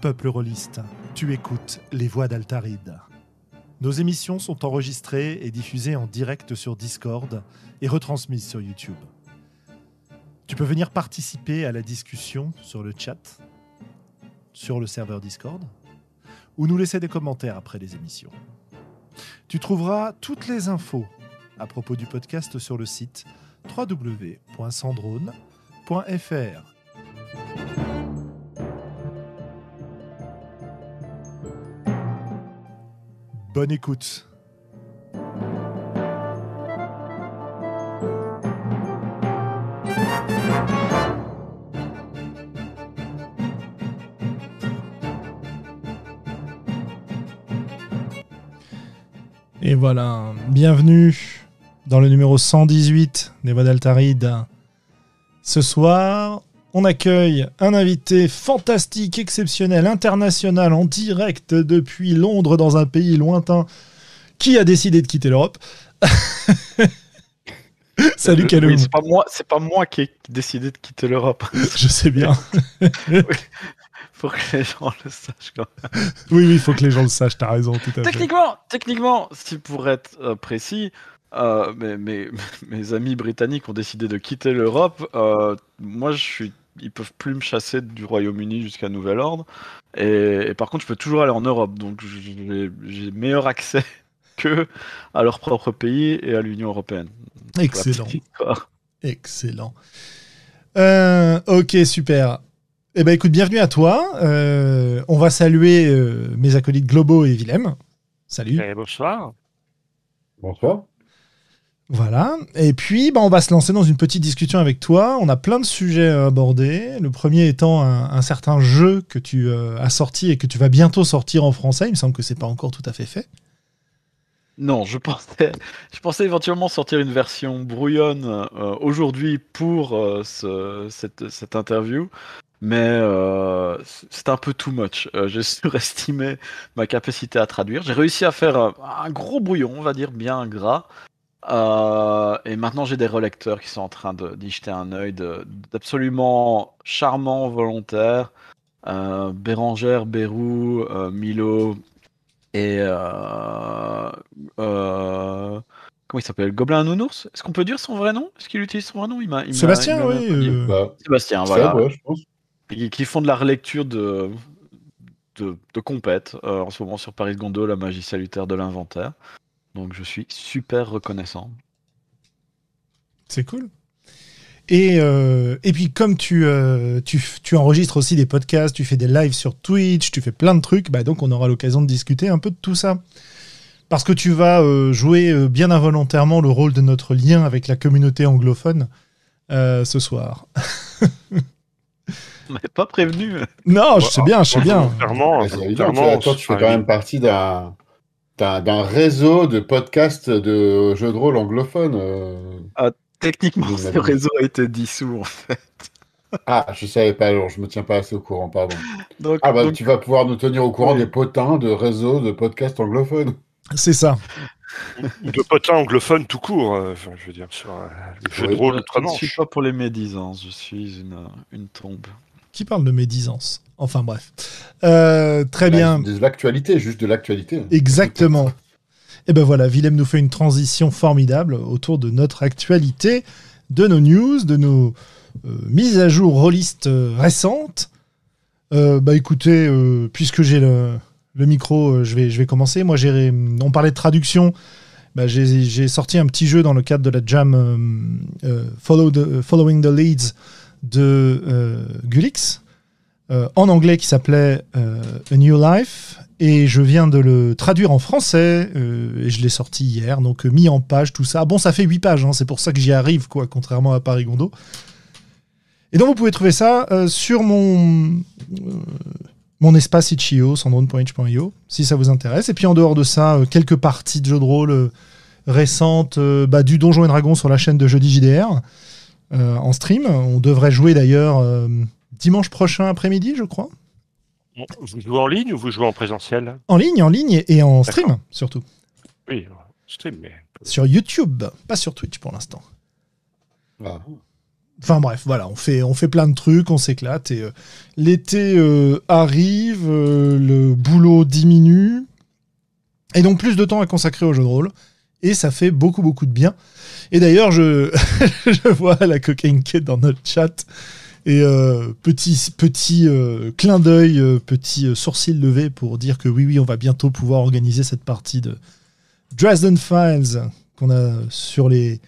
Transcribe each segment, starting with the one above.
peuple rôliste, tu écoutes les voix d'Altaride. Nos émissions sont enregistrées et diffusées en direct sur Discord et retransmises sur YouTube. Tu peux venir participer à la discussion sur le chat, sur le serveur Discord, ou nous laisser des commentaires après les émissions. Tu trouveras toutes les infos à propos du podcast sur le site www.sandrone.fr. Bonne écoute. Et voilà, bienvenue dans le numéro 118 des Voix d'Altaride. Ce soir, on accueille un invité fantastique, exceptionnel, international, en direct depuis Londres dans un pays lointain qui a décidé de quitter l'Europe. Salut Kaloum. Oui, c'est pas moi, c'est pas moi qui ai décidé de quitter l'Europe. Je sais bien. oui. Faut que les gens le sachent quand même. Oui, oui, il faut que les gens le sachent, t'as raison, tout à techniquement, fait. Techniquement, si pour être euh, précis, euh, mes, mes, mes, amis britanniques ont décidé de quitter l'Europe. Euh, moi, je suis, ils peuvent plus me chasser du Royaume-Uni jusqu'à nouvel ordre. Et, et, par contre, je peux toujours aller en Europe, donc j'ai meilleur accès que à leur propre pays et à l'Union européenne. Excellent. Excellent. Euh, ok, super. Eh ben, écoute, bienvenue à toi. Euh, on va saluer euh, mes acolytes globaux et Willem. Salut. Et bonsoir. Bonsoir. Voilà. Et puis, bah, on va se lancer dans une petite discussion avec toi. On a plein de sujets à aborder. Le premier étant un, certain jeu que tu euh, as sorti et que tu vas bientôt sortir en français. Il me semble que c'est pas encore tout à fait fait. Non, je pensais, je pensais éventuellement sortir une version brouillonne euh, aujourd'hui pour euh, ce, cette, cette, interview, mais c'est un peu too much. J'ai surestimé ma capacité à traduire. J'ai réussi à faire un, gros brouillon, on va dire, bien gras. Euh, et maintenant, j'ai des relecteurs qui sont en train d'y jeter un œil d'absolument charmant, volontaire. Bérangère, Bérou, Milo, et euh, euh, comment il s'appelle? Gobelin Nounours? Est-ce qu'on peut dire son vrai nom? Est-ce qu'il utilise son vrai nom? Il il Sébastien, oui. Euh... Bah, Sébastien, voilà. Ouais, je pense. Et qui font de la relecture de, de, de compète euh, en ce moment sur Paris Gondo, la magie salutaire de l'inventaire. Donc je suis super reconnaissant. C'est cool. Et, euh, et puis comme tu, euh, tu, tu, enregistres aussi des podcasts, tu fais des lives sur Twitch, tu fais plein de trucs, bah donc on aura l'occasion de discuter un peu de tout ça. Parce que tu vas euh, jouer bien involontairement le rôle de notre lien avec la communauté anglophone ce soir. On m'avait pas prévenu. Non, je sais bien, je sais bien. Clairement, clairement toi, tu fais quand même partie d'un d'un réseau de podcasts de jeux de rôle anglophones. Ah, Techniquement, ce réseau a été dissous en fait. Ah, je savais pas, alors je me tiens pas assez au courant, pardon. Donc, ah bah donc... tu vas pouvoir nous tenir au courant oui. des potins de réseaux de podcasts anglophones. C'est ça. de potins anglophones tout court, euh, enfin, je veux dire, sur euh, les jeux oui. de rôle Je ne suis pas pour les médisances, je suis une, une tombe. Qui parle de médisance Enfin bref. Euh, très Là, bien. De l'actualité, juste de l'actualité. Exactement. Et ben voilà, Willem nous fait une transition formidable autour de notre actualité, de nos news, de nos euh, mises à jour rôlistes euh, récentes. Bah écoutez, puisque j'ai le, le, micro, je, vais, je vais commencer. Moi, j'ai, on parlait de traduction. Bah, j'ai sorti un petit jeu dans le cadre de la jam Follow the, Following the Leads de Gulix en anglais qui s'appelait A New Life. Et je viens de le traduire en français euh, et je l'ai sorti hier. Donc euh, mis en page tout ça. Bon ça fait 8 pages hein, c'est pour ça que j'y arrive quoi contrairement à Paris Gondo. Et donc vous pouvez trouver ça euh, sur mon euh, mon espace itch.io sandrone.h.io si ça vous intéresse. Et puis en dehors de ça euh, quelques parties de jeux de rôle récentes bah, du Donjon et Dragon sur la chaîne de jeudi JDR en stream. On devrait jouer d'ailleurs dimanche prochain après-midi je crois vous jouez en ligne ou vous jouez en présentiel? En ligne, en ligne et en stream surtout. Oui, stream, mais. Sur YouTube, pas sur Twitch pour l'instant. Ah. Enfin bref, voilà, on fait, on fait plein de trucs, on s'éclate. Et l'été arrive, le boulot diminue. Et donc plus de temps à consacrer au jeu de rôle. Et ça fait beaucoup, beaucoup de bien. Et d'ailleurs, je, je vois la cocaine dans notre chat. Et euh, petit, petit euh, clin d'œil, euh, petit sourcil levé pour dire que oui, oui, on va bientôt pouvoir organiser cette partie de Dresden Files qu'on a sur les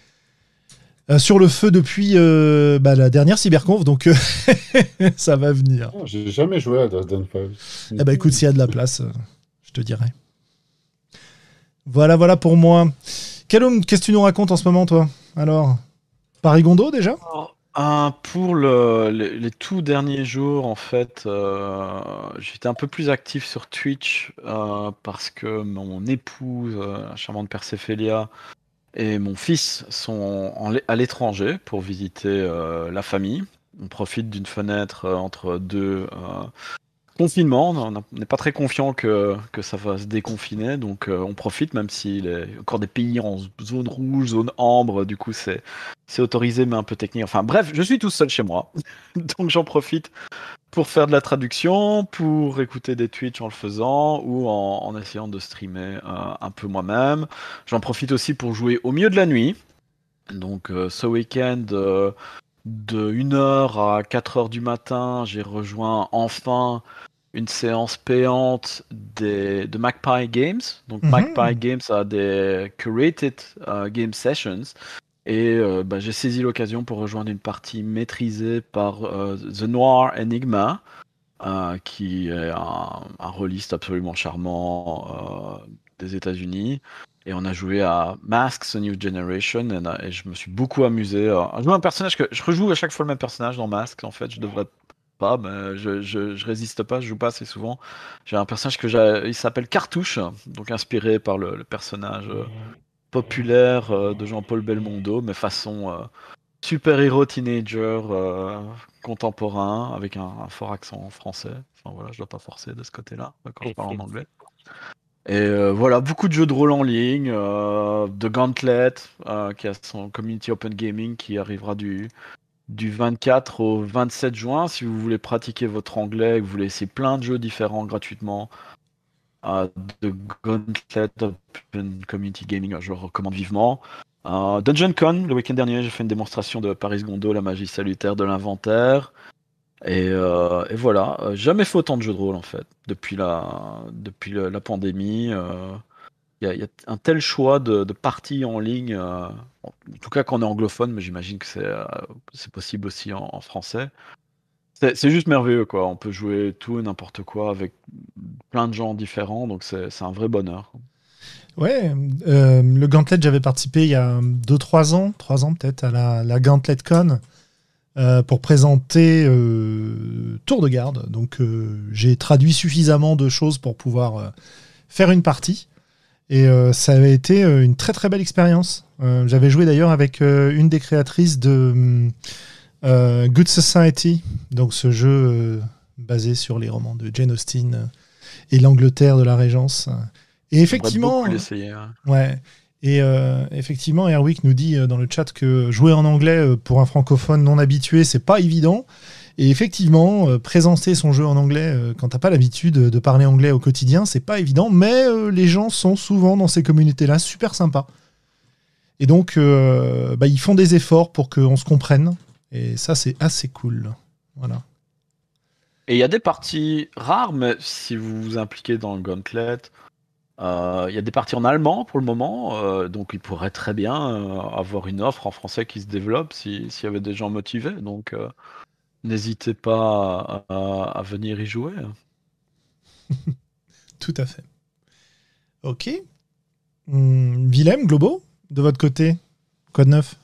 sur le feu depuis bah, la dernière cyberconf, donc ça va venir. Oh, j'ai jamais joué à Dresden Files. Eh ben écoute, s'il y a de la place, je te dirai. Voilà, voilà pour moi. Calum, qu'est-ce que tu nous racontes en ce moment, toi? Alors, Paris Gondo déjà pour les, tout derniers jours, en fait, euh, j'étais un peu plus actif sur Twitch euh, parce que mon épouse, euh, la charmante Perséphélia, et mon fils sont à l'étranger pour visiter la famille. On profite d'une fenêtre entre deux confinement, on n'est pas très confiant que, que, ça va se déconfiner, donc euh, on profite, même s'il a encore des pays en zone rouge, zone ambre, du coup c'est, c'est autorisé mais un peu technique. Enfin bref, je suis tout seul chez moi, donc j'en profite pour faire de la traduction, pour écouter des Twitch en le faisant, ou en, essayant de streamer euh, un peu moi-même. J'en profite aussi pour jouer au milieu de la nuit. Donc euh, ce week-end de 1h à 4h du matin, j'ai rejoint enfin une séance payante des, de Magpie Games. Donc, mhm. Magpie Games a des curated euh, game sessions. Et euh, bah, j'ai saisi l'occasion pour rejoindre une partie maîtrisée par euh, The Noir Enigma, qui est un, un rôliste absolument charmant des États-Unis. Et on a joué à Masks, A New Generation, et, je me suis beaucoup amusé à jouer un personnage que je rejoue à chaque fois le même personnage dans Masks. En fait, je devrais pas, je, je, résiste pas, je joue pas assez souvent. J'ai un personnage que il s'appelle Cartouche, donc inspiré par le, personnage euh, populaire euh, de Jean-Paul Belmondo, mais façon euh, super-héros teenager contemporain avec un, fort accent français. Enfin voilà, je dois pas forcer de ce côté-là quand je parle en anglais. Et voilà, beaucoup de jeux de rôle en ligne, de Gauntlet, qui a son community open gaming qui arrivera du, du 24 au 27 juin. Si vous voulez pratiquer votre anglais, vous voulez essayer plein de jeux différents gratuitement, euh, de Gauntlet Open Community Gaming, je le recommande vivement. Euh, Dungeon Con, le week-end dernier, j'ai fait une démonstration de Paris Gondo, la magie salutaire de l'inventaire. Et, euh, voilà, jamais fait autant de jeux de rôle en fait, depuis la, depuis la pandémie. Il y, a un tel choix de, parties en ligne, euh, en tout cas quand on est anglophone, mais j'imagine que c'est euh, possible aussi en, français. C'est juste merveilleux, quoi. On peut jouer tout et n'importe quoi avec plein de gens différents, donc c'est un vrai bonheur. Ouais, euh, le Gauntlet, j'avais participé il y a 2-3 ans, 3 ans peut-être, à la, la Gauntlet Con pour présenter Tour de garde. Donc j'ai traduit suffisamment de choses pour pouvoir faire une partie. Et euh, ça avait été euh, une très très belle expérience. Euh, j'avais joué d'ailleurs avec une des créatrices de Good Society, donc ce jeu basé sur les romans de Jane Austen et l'Angleterre de la Régence. Et effectivement, ouais. Et effectivement, Erwick nous dit dans le chat que jouer en anglais pour un francophone non habitué, c'est pas évident. Et effectivement, euh, présenter son jeu en anglais euh, quand t'as pas l'habitude de parler anglais au quotidien, c'est pas évident, mais euh, les gens sont souvent dans ces communautés-là super sympas. Et donc, bah, ils font des efforts pour qu'on se comprenne. Et ça, c'est assez cool. Voilà. Et il y a des parties rares, mais si vous vous impliquez dans le Gauntlet, il y a des parties en allemand pour le moment, donc il pourrait très bien avoir une offre en français qui se développe s'il y avait des gens motivés. Donc n'hésitez pas à, venir y jouer. Tout à fait. Ok. Hum, Willem, Globo, de votre côté, quoi de neuf?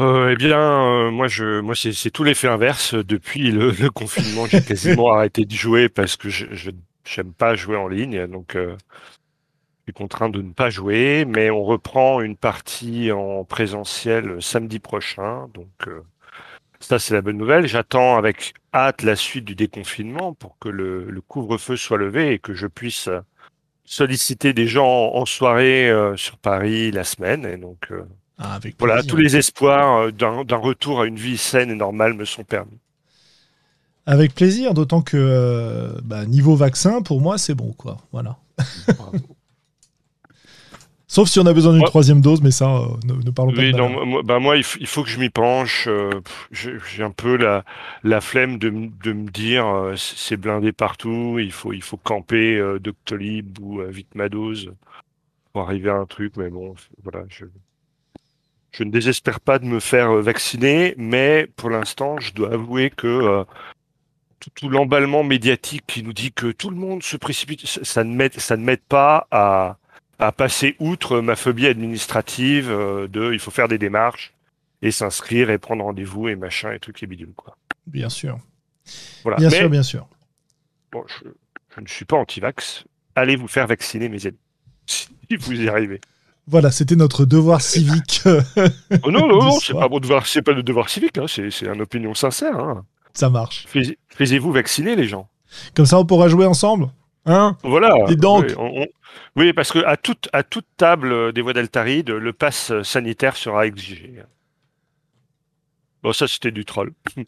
Euh, eh bien, euh, moi, je, moi, c'est tout l'effet inverse. Depuis le, confinement, j'ai quasiment arrêté de jouer parce que je, n'aime pas jouer en ligne, donc euh, je suis contraint de ne pas jouer. Mais on reprend une partie en présentiel samedi prochain, donc ça, c'est la bonne nouvelle. J'attends avec hâte la suite du déconfinement pour que le, couvre-feu soit levé et que je puisse solliciter des gens en soirée euh, sur Paris la semaine. Et donc, euh, Ah, voilà, tous les espoirs d'un retour à une vie saine et normale me sont permis. Avec plaisir, d'autant que bah, niveau vaccin, pour moi, c'est bon, quoi. Voilà. Sauf si on a besoin d'une troisième dose, mais ça, euh, ne, parlons pas de non, moi, bah moi, il, faut que je m'y penche. Euh, j'ai un peu la, la flemme de, de me dire euh, c'est blindé partout, il faut, il faut camper Doctolib ou Vitmados pour arriver à un truc, mais bon, voilà, je, je ne désespère pas de me faire vacciner, mais pour l'instant, je dois avouer que tout, l'emballement médiatique qui nous dit que tout le monde se précipite, ça ne m'aide, ça ne m'aide pas à à passer outre ma phobie administrative euh, de il faut faire des démarches et s'inscrire et prendre rendez-vous et machin et trucs et bidules quoi. Bien sûr. Voilà. Bien sûr, bien sûr. Bon, je, ne suis pas anti-vax. Allez vous faire vacciner, mes amis, si vous y arrivez. Voilà, c'était notre devoir civique. oh non, non, non, c'est pas mon devoir, c'est pas le devoir civique, hein, c'est, c'est une opinion sincère. Hein. Ça marche. Fais, vous vacciner, les gens. Comme ça, on pourra jouer ensemble. Hein? Voilà. Et donc, oui, parce que à toute, à toute table des voies d'Altaride, le pass sanitaire sera exigé. Bon, ça, c'était du troll.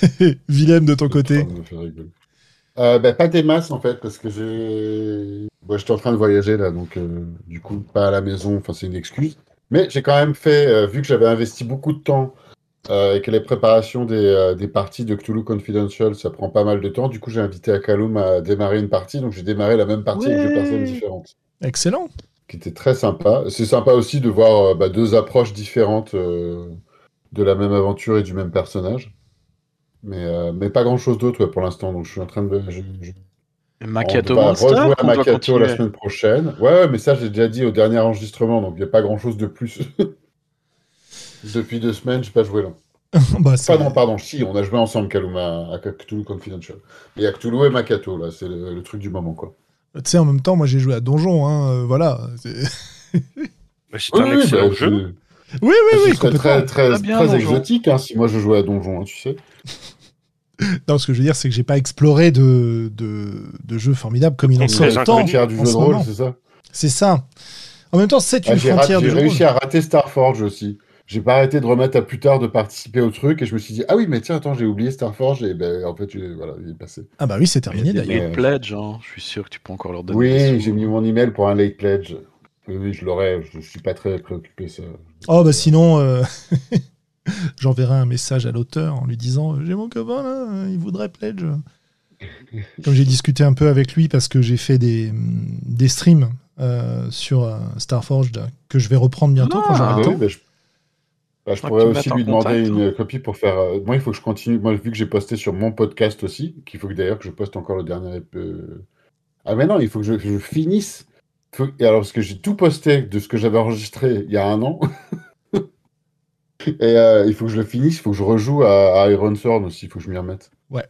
Willem, de ton côté euh, ben, Pas des masses, en fait, parce que j'ai. Bon, j'étais en train de voyager, là, donc euh, du coup, pas à la maison, enfin, c'est une excuse. Mais j'ai quand même fait, euh, vu que j'avais investi beaucoup de temps euh, et que les préparations des, euh, des, parties de Cthulhu Confidential, ça prend pas mal de temps. Du coup, j'ai invité Akaloum à démarrer une partie. Donc, j'ai démarré la même partie avec deux personnes différentes. Excellent. Qui était très sympa. C'est sympa aussi de voir bah, deux approches différentes de la même aventure et du même personnage. Mais, mais pas grand chose d'autre pour l'instant. Donc, je suis en train de. Je, Macchiato on rejouer à Macchiato la semaine prochaine. Ouais, mais ça, j'ai déjà dit au dernier enregistrement. Donc, il n'y a pas grand chose de plus. Depuis deux semaines, j'ai pas joué là. bah, non, pardon, si, on a joué ensemble Kaluma à Cthulhu Confidential. Et à Cthulhu et Makato, là, c'est le, truc du moment, quoi. Tu sais, en même temps, moi j'ai joué à Donjon, hein, euh, voilà. C'est un excellent bah, jeu. Oui, oui, oui. C'est très, très, très exotique hein, si moi je jouais à Donjon, hein, tu sais. Non, ce que je veux dire, c'est que j'ai pas exploré de, de, de jeux formidables comme il en sort autant. du jeu de rôle, c'est ça C'est ça. En même temps, c'est une frontière du jeu J'ai réussi à rater Starforge aussi j'ai pas arrêté de remettre à plus tard de participer au truc et je me suis dit ah oui mais tiens attends j'ai oublié Starforge et ben en fait voilà il est passé. Ah bah oui c'est terminé d'ailleurs. Late pledge hein. je suis sûr que tu peux encore leur donner. Oui j'ai mis mon email pour un late pledge. Oui, je l'aurais je suis pas très préoccupé ça. Oh bah sinon euh, j'enverrai un message à l'auteur en lui disant j'ai mon copain là il voudrait pledge. Comme j'ai discuté un peu avec lui parce que j'ai fait des, des streams euh, sur euh, Starforge que je vais reprendre bientôt quand j'aurai ah, temps. Bah, je pourrais aussi lui demander une copie pour faire. Euh, moi, il faut que je continue. Moi, vu que j'ai posté sur mon podcast aussi, qu'il faut que d'ailleurs que je poste encore le dernier. Euh... Ah, mais non, il faut que je, finisse. Et alors, parce que j'ai tout posté de ce que j'avais enregistré il y a un an. Et euh, il faut que je le finisse, il faut que je rejoue à, Iron Sword aussi, il faut que je m'y remette. Ouais.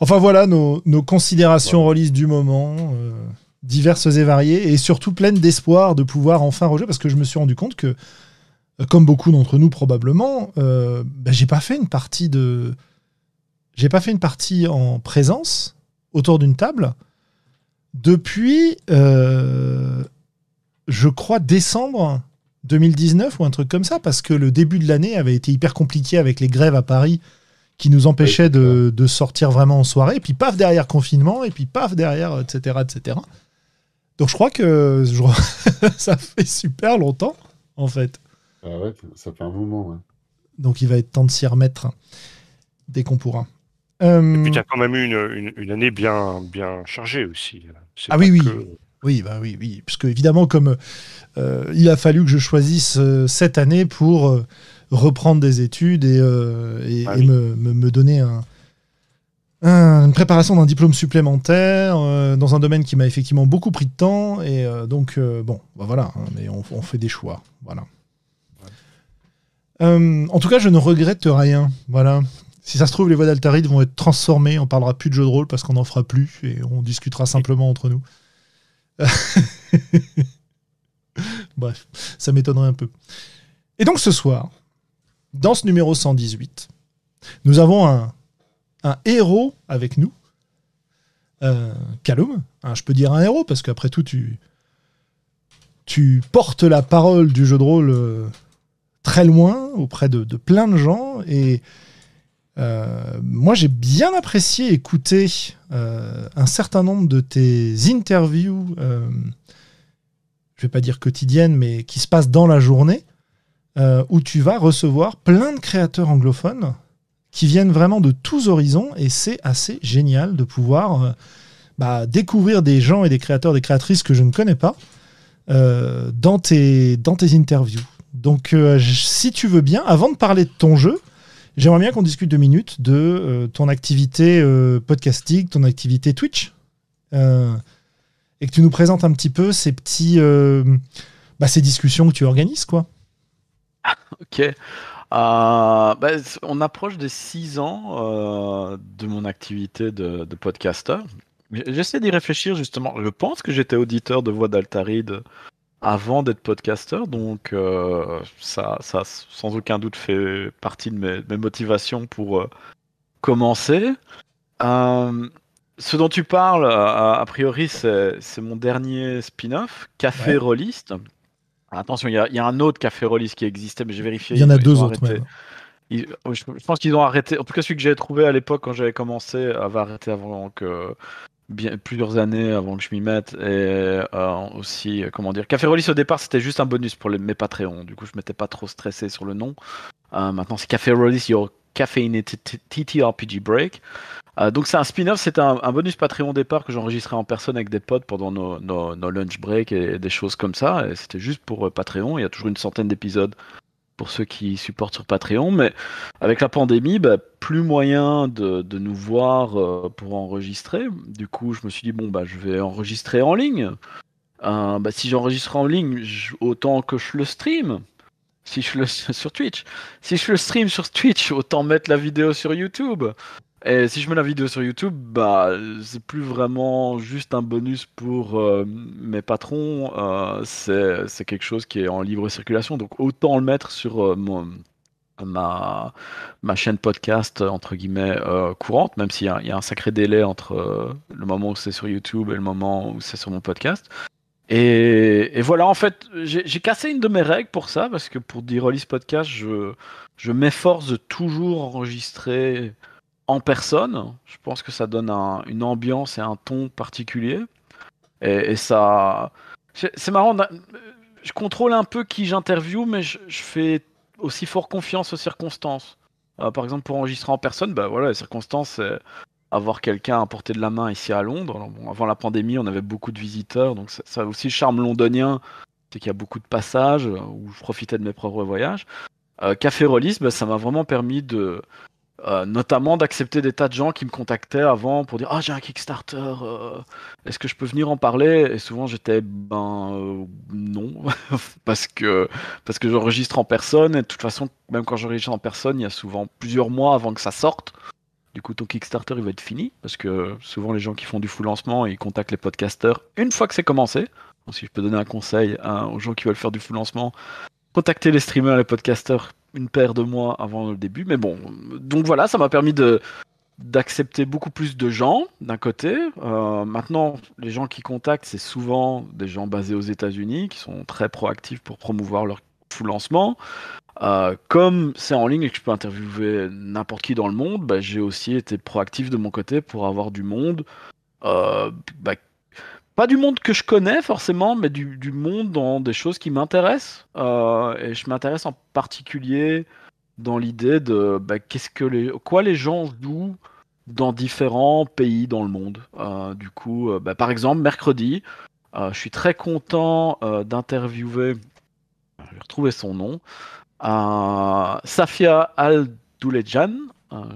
Enfin voilà nos, considérations ouais. du moment, euh, diverses et variées, et surtout pleines d'espoir de pouvoir enfin rejouer, parce que je me suis rendu compte que comme beaucoup d'entre nous probablement, euh, bah, j'ai pas fait une partie de, j'ai pas fait une partie en présence autour d'une table depuis, euh, je crois décembre 2019 ou un truc comme ça, parce que le début de l'année avait été hyper compliqué avec les grèves à Paris qui nous empêchaient de, de, sortir vraiment en soirée, et puis paf derrière confinement, et puis paf derrière, etc., etc. Donc je crois que ça fait super longtemps, en fait. Ah ouais, ça fait un moment. Donc il va être temps de s'y remettre dès qu'on pourra. Et puis tu as quand même eu une, une, année bien, bien chargée aussi. Ah oui, oui. Oui, bah oui, oui. Puisque évidemment, comme euh, il a fallu que je choisisse euh, cette année pour euh, reprendre des études et, et, ah me, me, donner un, une préparation d'un diplôme supplémentaire dans un domaine qui m'a effectivement beaucoup pris de temps. Et donc, bon, bah voilà, hein, mais on, on, fait des choix. Voilà. En tout cas, je ne regrette rien. Voilà. Si ça se trouve, les voix d'Altaride vont être transformées. On parlera plus de jeux de rôle parce qu'on n'en fera plus et on discutera simplement entre nous. Bref, ça m'étonnerait un peu. Et donc ce soir, dans ce numéro 118, nous avons un, héros avec nous. Euh, Calum, hein, je peux dire un héros parce qu'après tout, tu, tu portes la parole du jeu de rôle très loin auprès de, plein de gens et moi j'ai bien apprécié écouter un certain nombre de tes interviews je vais pas dire quotidiennes mais qui se passent dans la journée où tu vas recevoir plein de créateurs anglophones qui viennent vraiment de tous horizons et c'est assez génial de pouvoir euh, bah, découvrir des gens et des créateurs, des créatrices que je ne connais pas euh, dans, tes, dans tes interviews. Donc euh, si tu veux bien, avant de parler de ton jeu, j'aimerais bien qu'on discute deux minutes de ton activité podcastique, ton activité Twitch. et que tu nous présentes un petit peu ces petits, bah, ces discussions que tu organises, quoi. ok. Euh, bah, on approche des 6 ans euh, de mon activité de, de podcaster. J'essaie d'y réfléchir justement. Je pense que j'étais auditeur de Voix d'Altaride avant d'être podcaster, donc euh, ça, ça sans aucun doute fait partie de mes, motivations pour commencer. ce dont tu parles, a, priori, c'est mon dernier spin-off, Café ouais. Attention, il y, a un autre café Rollis qui existait, mais j'ai vérifié. Il y en a deux autres. je, pense qu'ils ont arrêté. En tout cas, celui que j'avais trouvé à l'époque quand j'avais commencé avait arrêté avant que plusieurs années avant que je m'y mette. Et euh, aussi, comment dire, Café Rollis au départ c'était juste un bonus pour les, mes Patreons. Du coup, je m'étais pas trop stressé sur le nom. Euh, maintenant, c'est Café Rollis Your Caffeinated TTRPG Break. Euh, donc c'est un spin-off, c'est un, bonus Patreon départ que j'enregistrais en personne avec des potes pendant nos, nos, lunch breaks et des choses comme ça. C'était juste pour euh, Patreon. Il y a toujours une centaine d'épisodes pour ceux qui supportent sur Patreon. Mais avec la pandémie, bah, plus moyen de, nous voir euh, pour enregistrer. Du coup, je me suis dit, bon, bah, je vais enregistrer en ligne. bah, si j'enregistre en ligne, autant que je le stream. Si je le sur Twitch. Si je le stream sur Twitch, autant mettre la vidéo sur YouTube. Et si je mets la vidéo sur YouTube, bah c'est plus vraiment juste un bonus pour euh, mes patrons, euh, c'est quelque chose qui est en libre circulation, donc autant le mettre sur euh, ma, chaîne podcast entre guillemets courante, même s'il y, a un sacré délai entre le moment où c'est sur YouTube et le moment où c'est sur mon podcast. Et, voilà, en fait, j'ai cassé une de mes règles pour ça, parce que pour dire release podcast, je, je m'efforce de toujours enregistrer en personne. Je pense que ça donne une ambiance et un ton particulier. Et, ça. C'est marrant. Je contrôle un peu qui j'interviewe, mais je, fais aussi fort confiance aux circonstances. Euh, par exemple, pour enregistrer en personne, bah voilà, les circonstances, c'est avoir quelqu'un à portée de la main ici à Londres. avant la pandémie, on avait beaucoup de visiteurs, donc ça, a aussi le charme londonien, c'est qu'il y a beaucoup de passages où je profitais de mes propres voyages. Euh, Café Rollis, bah, ça m'a vraiment permis de, euh, notamment d'accepter des tas de gens qui me contactaient avant pour dire ah j'ai un Kickstarter euh, est-ce que je peux venir en parler? Et souvent j'étais ben euh, non parce que parce que j'enregistre en personne. Et de toute façon même quand j'enregistre en personne il y a souvent plusieurs mois avant que ça sorte. Du coup ton Kickstarter il va être fini parce que souvent les gens qui font du full lancement ils contactent les podcasters une fois que c'est commencé. Donc, si je peux donner un conseil hein, aux gens qui veulent faire du full lancement contactez les streamers les podcasters une paire de mois avant le début. Mais bon, donc voilà, ça m'a permis de d'accepter beaucoup plus de gens d'un côté. Euh, maintenant, les gens qui contactent, c'est souvent des gens basés aux États-Unis qui sont très proactifs pour promouvoir leur full lancement. Euh, comme c'est en ligne et que je peux interviewer n'importe qui dans le monde, bah, j'ai aussi été proactif de mon côté pour avoir du monde euh, bah, pas du monde que je connais forcément, mais du, monde dans des choses qui m'intéressent. Euh, et je m'intéresse en particulier dans l'idée de bah, qu'est-ce que les, quoi les gens jouent dans différents pays dans le monde. Euh, du coup, euh, bah, par exemple, mercredi, je suis très content d'interviewer, je vais retrouver son nom, Safia Al-Doulejan,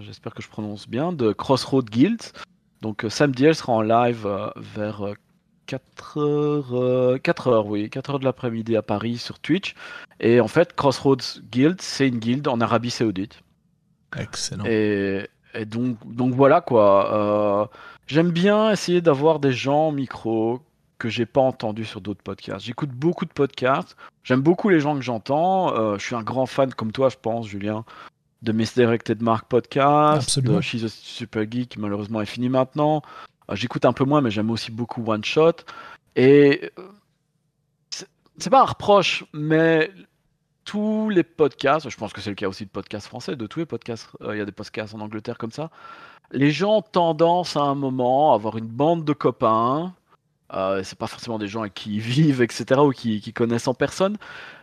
j'espère que je prononce bien, de Crossroad Guild. Donc samedi, elle sera en live vers 4 heures, 4 euh, heures, oui, 4 heures de l'après-midi à Paris sur Twitch. Et en fait, Crossroads Guild, c'est une guilde en Arabie Saoudite. Excellent. Et, donc, donc voilà quoi. Euh, j'aime bien essayer d'avoir des gens micro que j'ai pas entendu sur d'autres podcasts. J'écoute beaucoup de podcasts. J'aime beaucoup les gens que j'entends. Euh, je suis un grand fan comme toi, je pense, Julien, de Misdirected Mark Podcast, Absolument. de She's a Super Geek, qui malheureusement est fini maintenant. J'écoute un peu moins, mais j'aime aussi beaucoup One Shot. Et euh, c'est pas un reproche, mais tous les podcasts, je pense que c'est le cas aussi de podcasts français, de tous les podcasts, euh, il y a des podcasts en Angleterre comme ça, les gens ont tendance à un moment à avoir une bande de copains, euh, c'est pas forcément des gens qui vivent, etc., ou qui, connaissent en personne,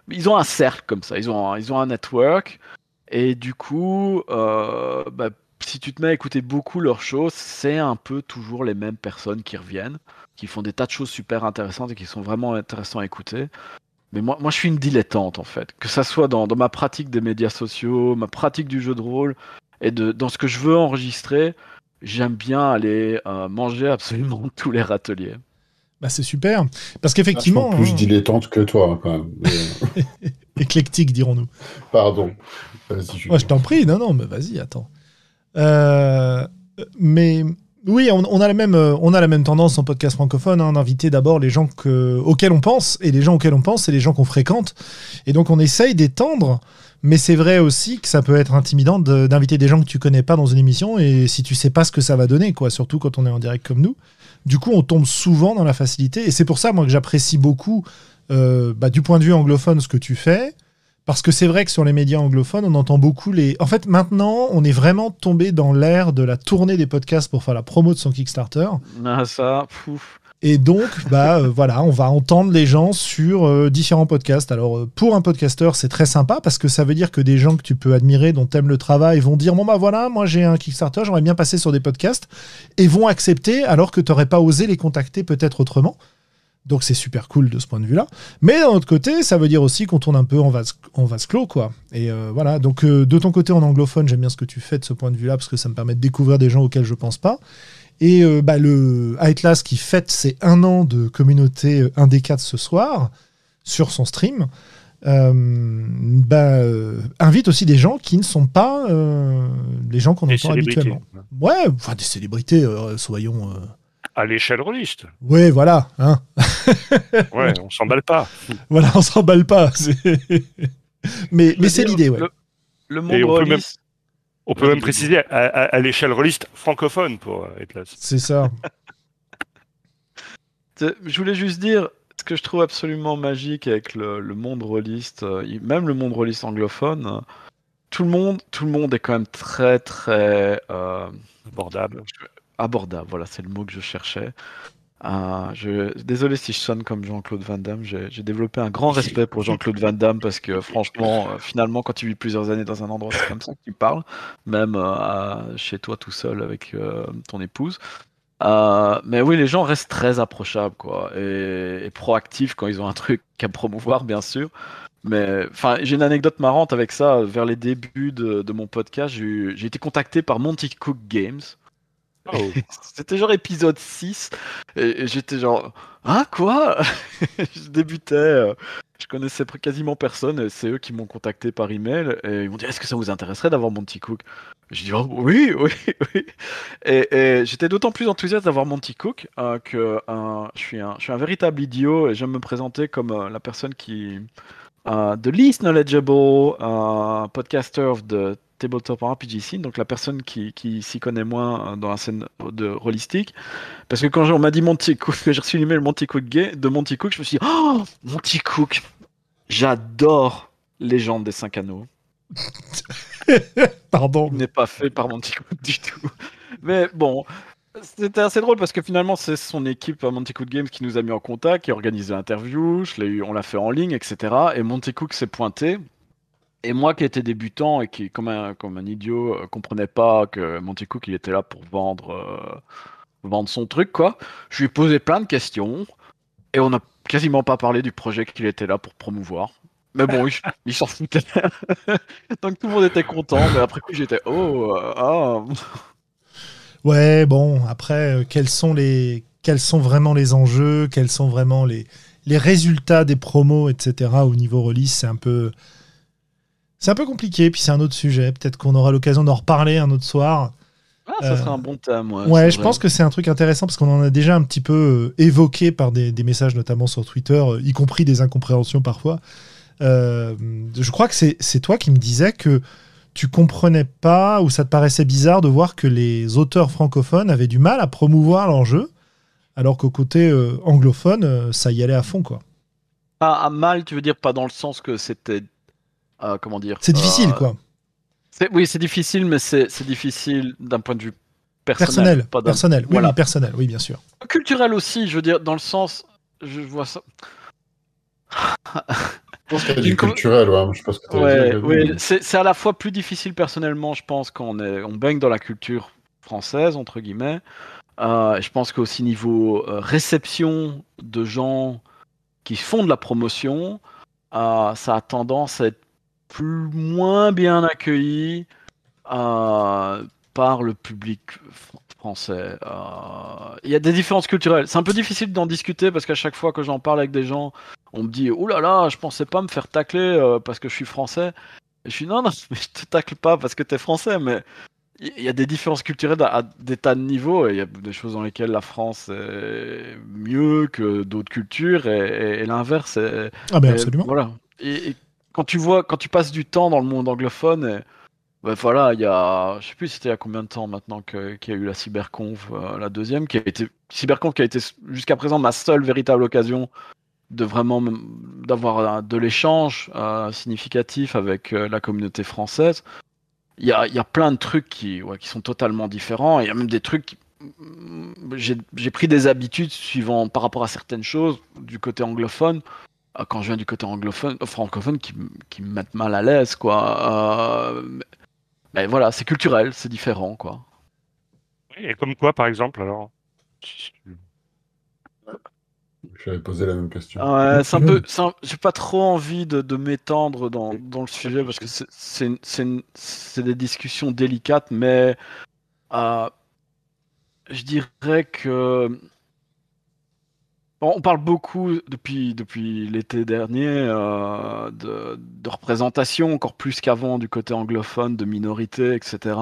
ils ont un cercle comme ça, ils ont un, ils ont un network, et du coup, euh, bah, si tu te mets à écouter beaucoup leurs choses, c'est un peu toujours les mêmes personnes qui reviennent, qui font des tas de choses super intéressantes et qui sont vraiment intéressants à écouter. Mais moi, moi je suis une dilettante en fait, que ça soit dans, ma pratique des médias sociaux, ma pratique du jeu de rôle et de, dans ce que je veux enregistrer, j'aime bien aller euh, manger absolument tous les râteliers. Bah c'est super, parce qu'effectivement. plus hein. dilettante que toi quand même. Éclectique dirons-nous. Pardon. Moi, je t'en prie, non non, mais vas-y, attends. Euh, mais oui, on, a la même, on a la même tendance en podcast francophone hein, d'inviter d'abord les gens auxquels on pense, et les gens auxquels on pense, c'est les gens qu'on fréquente. Et donc on essaye d'étendre, mais c'est vrai aussi que ça peut être intimidant d'inviter des gens que tu connais pas dans une émission, et si tu sais pas ce que ça va donner, quoi, surtout quand on est en direct comme nous. Du coup, on tombe souvent dans la facilité, et c'est pour ça, moi, que j'apprécie beaucoup, euh, bah, du point de vue anglophone, ce que tu fais, parce que c'est vrai que sur les médias anglophones, on entend beaucoup les. En fait, maintenant, on est vraiment tombé dans l'ère de la tournée des podcasts pour faire la promo de son Kickstarter. Ah, ça, pouf. Et donc, bah euh, voilà, on va entendre les gens sur euh, différents podcasts. Alors, euh, pour un podcasteur, c'est très sympa parce que ça veut dire que des gens que tu peux admirer, dont tu aimes le travail, vont dire Bon, bah voilà, moi j'ai un Kickstarter, j'aimerais bien passer sur des podcasts, et vont accepter alors que tu n'aurais pas osé les contacter peut-être autrement. Donc c'est super cool de ce point de vue-là. Mais d'un autre côté, ça veut dire aussi qu'on tourne un peu en vase, en vase clos, quoi. Et euh, voilà. Donc euh, de ton côté en anglophone, j'aime bien ce que tu fais de ce point de vue-là parce que ça me permet de découvrir des gens auxquels je pense pas. Et euh, bah, le Atlas qui fête ses un an de communauté 1D4 ce soir sur son stream, bah, invite aussi des gens qui ne sont pas les gens qu'on entend habituellement. Ouais, enfin des célébrités, soyons à l'échelle rôliste. Oui, voilà. Hein ouais, on s'emballe pas. Voilà, on s'emballe pas. mais, mais c'est l'idée, ouais. Le, monde on on peut même préciser à, l'échelle rôliste francophone pour être C'est ça. Je voulais juste dire, ce que je trouve absolument magique avec le, monde rôliste, euh, même le monde rôliste anglophone, tout le monde, tout le monde est quand même très très euh, abordable abordable. Voilà, c'est le mot que je cherchais. Euh, je... Désolé si je sonne comme Jean-Claude Van Damme. J'ai développé un grand respect pour Jean-Claude Van Damme parce que franchement, euh, finalement, quand tu vis plusieurs années dans un endroit, c'est comme ça que tu parles, même euh, chez toi tout seul avec ton épouse. mais oui, les gens restent très approchables quoi, et, proactifs quand ils ont un truc à promouvoir, bien sûr. Mais enfin, j'ai une anecdote marrante avec ça. Vers les débuts de, de mon podcast, j'ai été contacté par Monty Cook Games. Oh. C'était genre épisode 6 et, j'étais genre ah quoi? Je débutais, euh, je connaissais quasiment personne c'est eux qui m'ont contacté par email et ils m'ont dit est-ce que ça vous intéresserait d'avoir Monty Cook? J'ai dit oh, oui oui oui. Et, j'étais d'autant plus enthousiaste d'avoir Monty Cook euh, que je suis un un véritable idiot et j'aime me présenter comme euh, la personne qui the least knowledgeable podcaster of the tabletop RPG scene, donc la personne qui, qui s'y connaît moins euh, dans la scène de rollistique. Parce que quand on m'a dit Monty Cook, que j'ai reçu l'email Monty Cook gay, de Monty Cook, je me suis dit Oh Monty Cook J'adore Légende des 5 anneaux. Pardon. Il n'est pas fait par Monty Cook du tout. Mais bon, c'était assez drôle parce que finalement, c'est son équipe à Monty Cook Games qui nous a mis en contact, qui a organisé l'interview, on l'a fait en ligne, etc. Et Monty Cook s'est pointé. Et moi qui étais débutant et qui, comme un, comme un idiot, euh, comprenais pas que Monty Cook il était là pour vendre, euh, vendre son truc, quoi, je lui ai posé plein de questions et on n'a quasiment pas parlé du projet qu'il était là pour promouvoir. Mais bon, il, s'en foutait. Donc tout le monde était content, mais après coup j'étais oh euh, ah. Ouais, bon, après quels sont les quels sont vraiment les enjeux, quels sont vraiment les les résultats des promos, etc. au niveau release, c'est un peu c'est un peu compliqué, puis c'est un autre sujet. Peut-être qu'on aura l'occasion d'en reparler un autre soir. Ah, ça serait un bon thème. Ouais, ouais je pense que c'est un truc intéressant parce qu'on en a déjà un petit peu euh, évoqué par des, messages, notamment sur Twitter, euh, y compris des incompréhensions parfois. Euh, je crois que c'est toi qui me disais que tu comprenais pas ou ça te paraissait bizarre de voir que les auteurs francophones avaient du mal à promouvoir leur jeu, alors qu'au côté anglophone, ça y allait à fond, quoi. à, mal, tu veux dire, pas dans le sens que c'était. Comment dire C'est difficile, quoi. Oui, c'est difficile, mais c'est difficile d'un point de vue personnel. Personnel, personnel. Oui, personnel, oui, bien sûr. Culturel aussi, je veux dire, dans le sens. Je vois ça. Je pense qu'il y a du culturel, ouais. Je pense que c'est à la fois plus difficile personnellement, je pense, quand on, est, on baigne dans la culture française, entre guillemets. Euh, je pense qu'aussi niveau euh, réception de gens qui font de la promotion, euh, ça a tendance à être plus, moins bien accueilli par le public français. Il y a des différences culturelles. C'est un peu difficile d'en discuter parce qu'à chaque fois que j'en parle avec des gens, on me dit Oh là là, je pensais pas me faire tacler parce que je suis français. Et je suis non, non, mais je te tacle pas parce que tu es français, mais il y a des différences culturelles à, des tas de niveaux. Il y a des choses dans lesquelles la France est mieux que d'autres cultures et, l'inverse. Ah ben absolument. Voilà. Et, quand tu vois, quand tu passes du temps dans le monde anglophone, ben voilà, il y a, je sais plus c'était il y a combien de temps maintenant qu'il y a eu la cyberconf, euh, la deuxième, qui a été qui a été jusqu'à présent ma seule véritable occasion de vraiment d'avoir de l'échange euh, significatif avec euh, la communauté française il y a, plein de trucs qui, qui sont totalement différents. Il y a même des trucs. J'ai pris des habitudes suivant par rapport à certaines choses du côté anglophone. Euh, quand je viens du côté anglophone, francophone, qui, qui me mettent mal à l'aise, quoi. Euh, mais voilà, c'est culturel, c'est différent, quoi. Et comme quoi, par exemple, alors j'avais posé la même question. Ouais, c'est un peu. J'ai pas trop envie de, m'étendre dans, le sujet parce que c'est des discussions délicates, mais euh, je dirais que. On parle beaucoup depuis, depuis l'été dernier euh, de, représentation, encore plus qu'avant du côté anglophone, de minorités, etc.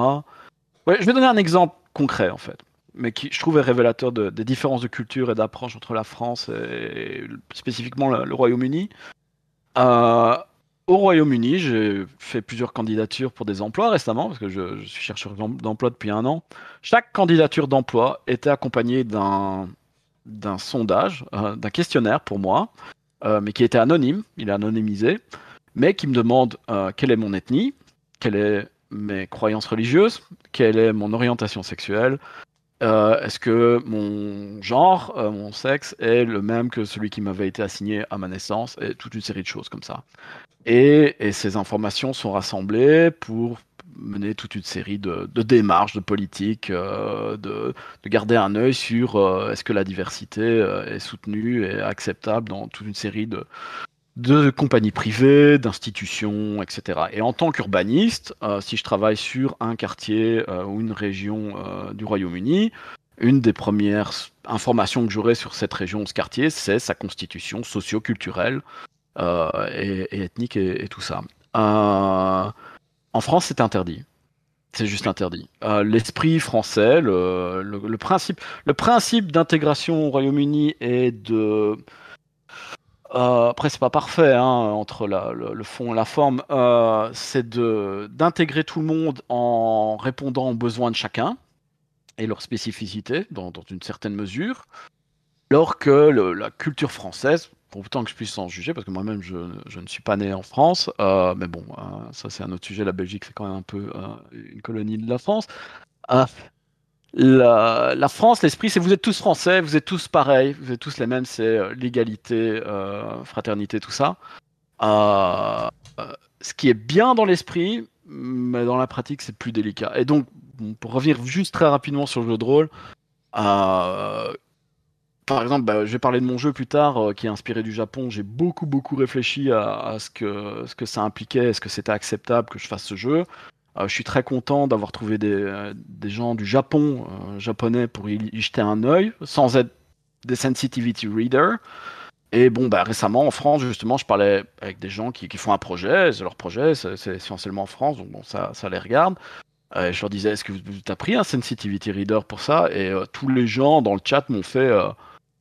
Je vais donner un exemple concret en fait mais qui je trouve est révélateur de, des différences de culture et d'approche entre la France et spécifiquement le, Royaume-Uni. Euh, au Royaume-Uni, j'ai fait plusieurs candidatures pour des emplois récemment, parce que je, suis chercheur d'emploi depuis un an. Chaque candidature d'emploi était accompagnée d'un d'un sondage, euh, d'un questionnaire pour moi, euh, mais qui était anonyme, il est anonymisé, mais qui me demande quelle est mon ethnie, quelles sont mes croyances religieuses, quelle est mon orientation sexuelle, euh, est-ce que mon genre, euh, mon sexe est le même que celui qui m'avait été assigné à ma naissance et toute une série de choses comme ça. Et, ces informations sont rassemblées pour mener toute une série de, démarches, de politiques, euh, de, garder un œil sur est-ce que la diversité est soutenue et acceptable dans toute une série de, de compagnies privées, d'institutions, etc. Et en tant qu'urbaniste, euh, si je travaille sur un quartier euh, ou une région euh, du Royaume-Uni, une des premières informations que j'aurai sur cette région ou ce quartier, c'est sa constitution socio-culturelle et, ethnique et, tout ça. En France, c'est interdit. C'est juste interdit. L'esprit français, le, principe, le principe d'intégration au Royaume-Uni est de euh, après, c'est pas parfait hein, entre le, fond et la forme. Euh, c'est d'intégrer tout le monde en répondant aux besoins de chacun et leurs spécificités dans, une certaine mesure. Alors que la culture française, pour autant que je puisse en juger, parce que moi-même je, ne suis pas né en France, euh, mais bon, ça c'est un autre sujet. La Belgique c'est quand même un peu une colonie de la France la, France, l'esprit, c'est vous êtes tous français, vous êtes tous pareils, vous êtes tous les mêmes, c'est euh, l'égalité, euh, fraternité, tout ça. Euh, ce qui est bien dans l'esprit, mais dans la pratique, c'est plus délicat. Et donc, pour revenir juste très rapidement sur le jeu de rôle, par exemple, bah, je vais parler de mon jeu plus tard, qui est inspiré du Japon. J'ai beaucoup, beaucoup réfléchi à, ce, que, ce que ça impliquait, est-ce que c'était acceptable que je fasse ce jeu. Euh, je suis très content d'avoir trouvé des, euh, gens du Japon, euh, japonais, pour y, jeter un œil, sans être des sensitivity readers. Et bon, bah, récemment en France, justement, je parlais avec des gens qui, font un projet, leur projet, c'est essentiellement en France, donc bon, ça, ça les regarde. je leur disais, est-ce que vous, avez pris un sensitivity reader pour ça? Et tous les gens dans le chat m'ont fait,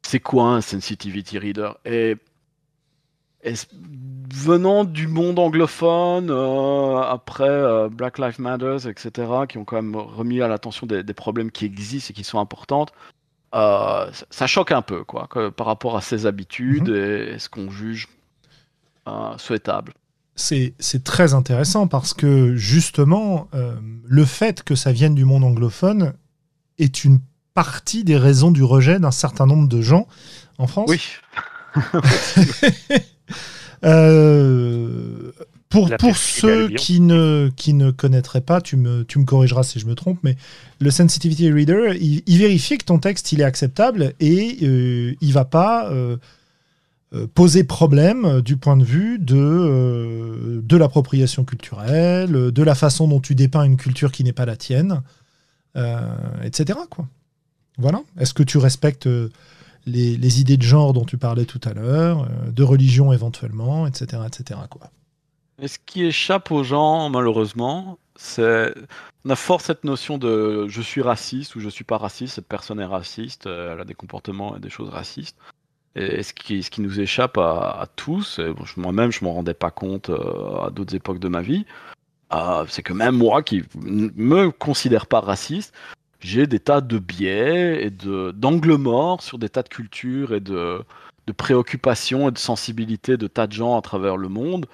c'est quoi un sensitivity reader? Et venant du monde anglophone, euh, après euh, Black Lives Matter, etc., qui ont quand même remis à l'attention des, problèmes qui existent et qui sont importantes, euh, ça choque un peu, quoi, par rapport à ses habitudes mhm. et, ce qu'on juge souhaitable. C'est très intéressant parce que justement, le fait que ça vienne du monde anglophone est une partie des raisons du rejet d'un certain nombre de gens en France. Oui. euh, pour, pour ceux qui ne, qui ne connaîtraient pas, tu me, tu me corrigeras si je me trompe, mais le Sensitivity Reader, il, vérifie que ton texte il est acceptable et euh, il va pas euh, euh, poser problème du point de vue de, de l'appropriation culturelle, de la façon dont tu dépeins une culture qui n'est pas la tienne, etc. Quoi. Voilà. Est-ce que tu respectes les, idées de genre dont tu parlais tout à l'heure, de religion éventuellement, etc. etc. quoi? Et ce qui échappe aux gens, malheureusement, c'est. On a fort cette notion de je suis raciste ou je suis pas raciste, cette personne est raciste, elle a des comportements et des choses racistes. Et ce qui, ce qui nous échappe à, tous, moi-même je m'en rendais pas compte euh, à d'autres époques de ma vie, euh, c'est que même moi qui me considère pas raciste, j'ai des tas de biais et d'angles morts sur des tas de cultures et de, de préoccupations et de sensibilités de tas de gens à travers le monde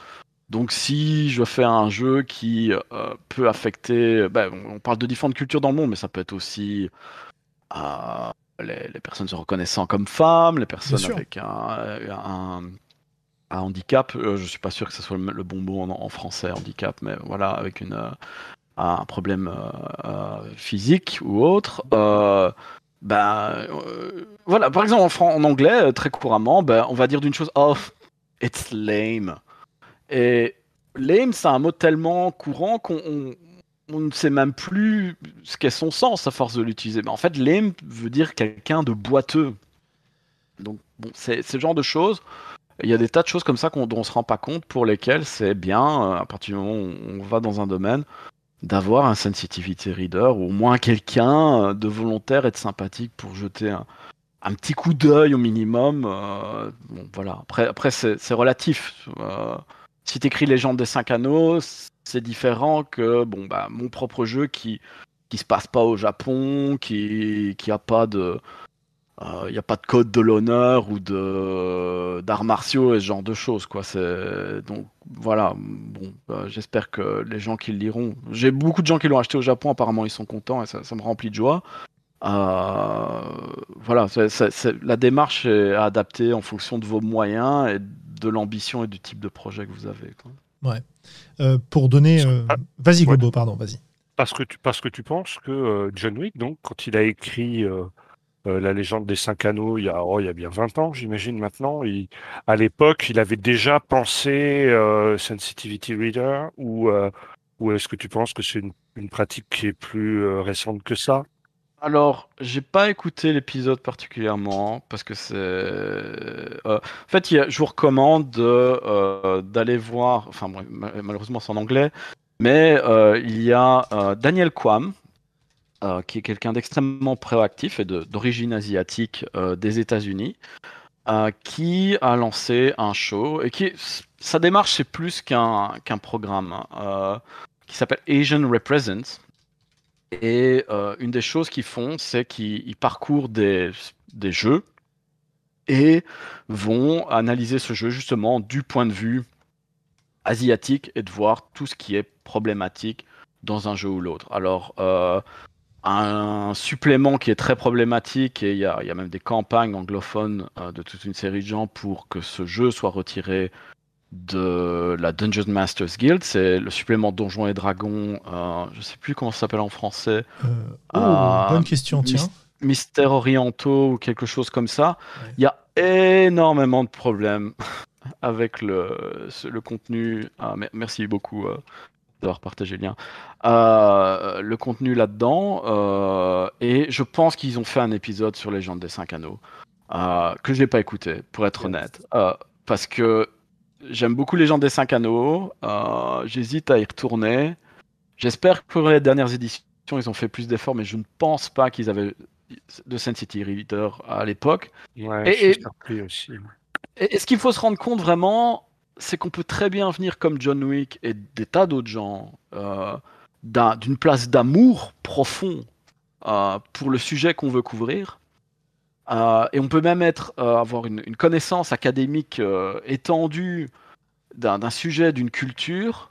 donc si je fais un jeu qui euh, peut affecter, ben, on parle de différentes cultures dans le monde, mais ça peut être aussi euh, les, personnes se reconnaissant comme femmes, les personnes avec un, handicap. Euh, je suis pas sûr que ce soit le, bon mot en, français, handicap, mais voilà, avec une, un problème physique ou autre. ben voilà, par exemple en, anglais, très couramment, ben, on va dire d'une chose, oh, it's lame. Et lame, c'est un mot tellement courant qu'on ne sait même plus ce qu'est son sens à force de l'utiliser. Mais en fait, lame veut dire quelqu'un de boiteux. Donc, bon, c'est ce genre de choses. Il y a des tas de choses comme ça dont on ne se rend pas compte pour lesquelles c'est bien, euh, à partir du moment où on va dans un domaine, d'avoir un sensitivity reader ou au moins quelqu'un euh, de volontaire et de sympathique pour jeter un, petit coup d'œil au minimum. Euh, bon, voilà. Après, après c'est relatif si tu écris Légende des 5 anneaux, c'est différent que bon bah mon propre jeu qui qui se passe pas au Japon, qui qui a pas de il euh, a pas de code de l'honneur ou de d'arts martiaux et ce genre de choses quoi c'est donc voilà bon bah, j'espère que les gens qui le liront j'ai beaucoup de gens qui l'ont acheté au Japon apparemment ils sont contents et ça, me remplit de joie euh, voilà la démarche est adaptée en fonction de vos moyens et de l'ambition et du type de projet que vous avez. Ouais. Euh, pour donner. Euh, vas-y, Globo, pardon, vas-y. Parce que, tu, parce que tu penses que euh, John Wick, donc, quand il a écrit La légende des cinq anneaux, il y a, oh, il y a bien 20 ans, j'imagine maintenant, il, à l'époque, il avait déjà pensé Sensitivity Reader ou, ou est-ce que tu penses que c'est une, pratique qui est plus récente que ça? Alors, j'ai pas écouté l'épisode particulièrement parce que c'est. Euh, en fait, je vous recommande euh, d'aller voir. Enfin, malheureusement, c'est en anglais, mais euh, il y a Daniel Kwam, qui est quelqu'un d'extrêmement proactif et d'origine asiatique des États-Unis, qui a lancé un show et qui sa démarche c'est plus qu'un qu'un programme qui s'appelle Asian Represents et euh, une des choses qu'ils font, c'est qu'ils parcourent des, des, jeux et vont analyser ce jeu justement du point de vue asiatique et de voir tout ce qui est problématique dans un jeu ou l'autre. Alors, euh, un supplément qui est très problématique, et il y, y a, même des campagnes anglophones euh, de toute une série de gens pour que ce jeu soit retiré de la Dungeon Masters Guild, c'est le supplément Donjons et Dragons, euh, je sais plus comment ça s'appelle en français. Euh, oh, euh, bonne question, tiens. Mystères orientaux ou quelque chose comme ça. Il y a énormément de problèmes avec le, le contenu. Ah, merci beaucoup d'avoir partagé le lien. le contenu là-dedans. et je pense qu'ils ont fait un épisode sur les gens des 5 anneaux. que je n'ai pas écouté, pour être honnête. parce que J'aime beaucoup les gens des 5 anneaux. Euh, j'hésite à y retourner. J'espère que pour les dernières éditions, ils ont fait plus d'efforts, mais je ne pense pas qu'ils avaient de City Reader à l'époque. Ouais, et, je suis aussi. Et, ce qu'il faut se rendre compte vraiment, c'est qu'on peut très bien venir comme John Wick et des tas d'autres gens euh, d'une place d'amour profond euh, pour le sujet qu'on veut couvrir. Euh, et on peut même être, avoir une, connaissance académique étendue d'un sujet, d'une culture,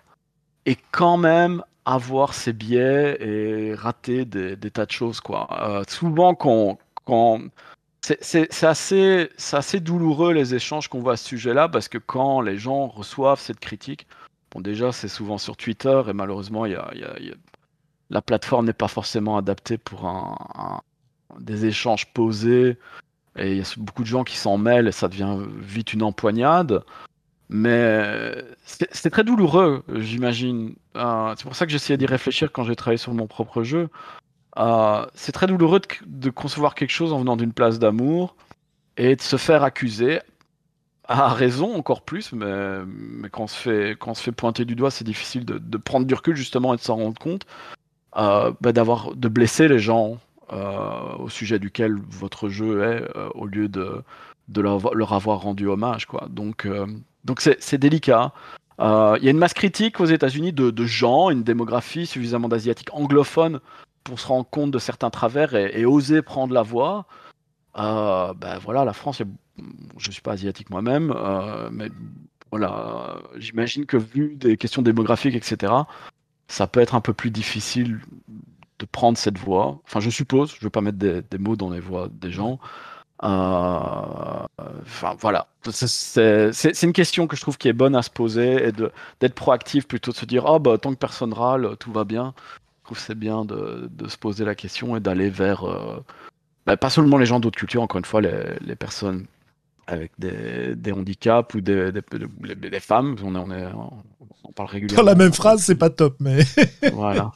et quand même avoir ses biais et rater des, tas de choses. Quoi. Souvent, quand c'est assez, douloureux les échanges qu'on voit à ce sujet-là, parce que quand les gens reçoivent cette critique, bon déjà c'est souvent sur Twitter, et malheureusement la plateforme n'est pas forcément adaptée pour des échanges posés, et il y a beaucoup de gens qui s'en mêlent, et ça devient vite une empoignade. Mais c'est très douloureux, j'imagine. Euh, c'est pour ça que j'essayais d'y réfléchir quand j'ai travaillé sur mon propre jeu. Euh, c'est très douloureux de, concevoir quelque chose en venant d'une place d'amour et de se faire accuser, à raison encore plus, mais, quand, on se fait, quand on se fait pointer du doigt, c'est difficile de, prendre du recul justement et de s'en rendre compte, euh, bah, d'avoir de blesser les gens au sujet duquel votre jeu est, au lieu de, de leur, avoir rendu hommage. Quoi. Donc donc c'est délicat. Euh, il y a une masse critique aux États-Unis de, gens, une démographie suffisamment d'asiatiques anglophones pour se rendre compte de certains travers et, oser prendre la voix. Euh, ben voilà, la France, je ne suis pas asiatique moi-même, euh, mais voilà, j'imagine que vu des questions démographiques, etc., ça peut être un peu plus difficile de prendre cette voix. Enfin, je suppose, je ne veux pas mettre des, des, mots dans les voix des gens. Euh, enfin voilà, c'est une question que je trouve qui est bonne à se poser et d'être proactif plutôt de se dire oh bah tant que personne râle, tout va bien. Je trouve c'est bien de, de, se poser la question et d'aller vers euh, bah, pas seulement les gens d'autres cultures, encore une fois les, les personnes avec des, des, handicaps ou des, des, des femmes. On, est, on, est, on parle régulièrement. Dans la même phrase, c'est pas top, mais. voilà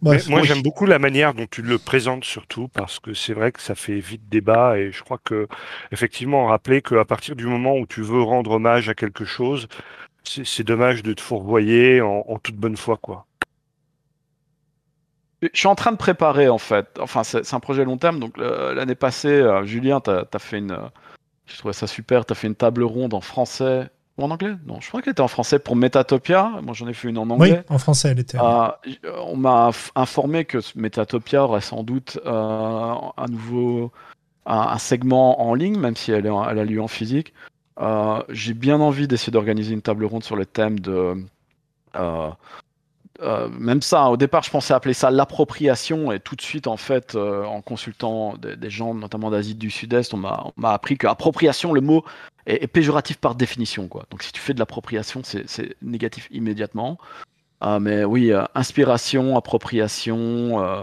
moi, j'aime beaucoup la manière dont tu le présentes surtout parce que c'est vrai que ça fait vite débat et je crois que effectivement rappeler qu'à partir du moment où tu veux rendre hommage à quelque chose, c'est dommage de te fourvoyer en, toute bonne foi, quoi. Je suis en train de préparer en fait. Enfin, c'est un projet long terme. Donc l'année passée, euh, Julien, tu as, fait une. je trouvais ça super. Tu as fait une table ronde en français en anglais? Non, je crois qu'elle était en français pour Metatopia. Moi, j'en ai fait une en anglais. Oui, en français, elle était. Euh, on m'a informé que Metatopia aurait sans doute euh, un nouveau un, segment en ligne, même si elle, est, elle a lieu en physique. Euh, j'ai bien envie d'essayer d'organiser une table ronde sur le thème de. Même ça, au départ, je pensais appeler ça l'appropriation, et tout de suite, en fait, en consultant des, gens, notamment d'Asie du Sud-Est, on m'a appris que appropriation, le mot est, péjoratif par définition. Quoi. Donc si tu fais de l'appropriation, c'est négatif immédiatement. Ah, mais oui, euh, inspiration, appropriation, euh,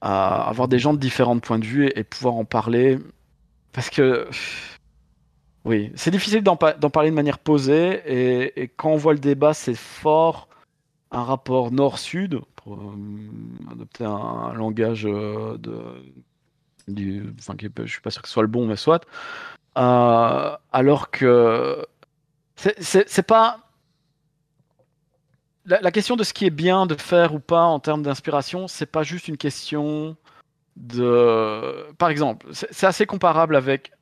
avoir des gens de différents points de vue et, pouvoir en parler. Parce que, oui, c'est difficile d'en parler de manière posée. Et, quand on voit le débat, c'est fort un rapport nord-sud, pour euh, adopter un, langage de, du, enfin, je suis pas sûr que ce soit le bon, mais soit. Euh, alors que c'est pas la, question de ce qui est bien de faire ou pas en termes d'inspiration, c'est pas juste une question de. Par exemple, c'est assez comparable avec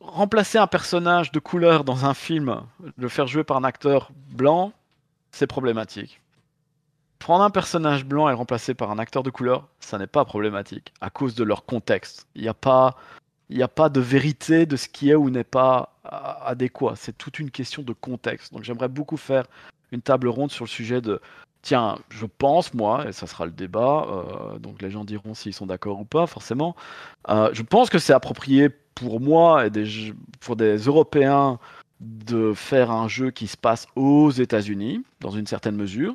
remplacer un personnage de couleur dans un film, le faire jouer par un acteur blanc, c'est problématique. Prendre un personnage blanc et le remplacer par un acteur de couleur, ça n'est pas problématique à cause de leur contexte. Il n'y a pas il n'y a pas de vérité de ce qui est ou n'est pas adéquat. C'est toute une question de contexte. Donc j'aimerais beaucoup faire une table ronde sur le sujet de tiens, je pense, moi, et ça sera le débat, euh, donc les gens diront s'ils sont d'accord ou pas, forcément, euh, je pense que c'est approprié pour moi et pour des Européens de faire un jeu qui se passe aux États-Unis, dans une certaine mesure,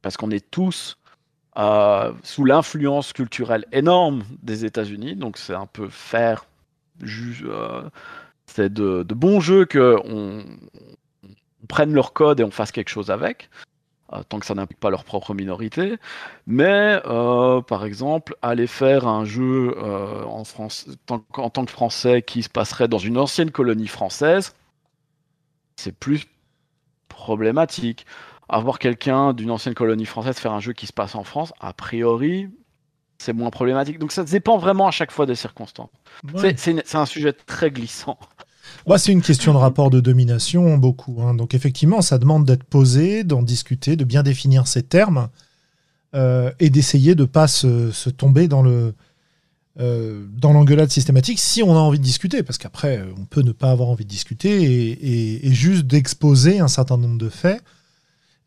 parce qu'on est tous euh, sous l'influence culturelle énorme des États-Unis, donc c'est un peu faire euh, c'est de, bons jeux qu'on on prenne leur code et on fasse quelque chose avec, euh, tant que ça n'implique pas leur propre minorité. Mais, par exemple, aller faire un jeu en, France, en tant que français qui se passerait dans une ancienne colonie française, c'est plus problématique. Avoir quelqu'un d'une ancienne colonie française faire un jeu qui se passe en France, a priori, c'est moins problématique. Donc ça dépend vraiment à chaque fois des circonstances. C'est un sujet très glissant. Moi, c'est une question de rapport de domination, beaucoup. Hein. Donc, effectivement, ça demande d'être posé, d'en discuter, de bien définir ses termes euh, et d'essayer de ne pas se, tomber dans le, dans l'engueulade systématique si on a envie de discuter, parce qu'après, on peut ne pas avoir envie de discuter et, et juste d'exposer un certain nombre de faits.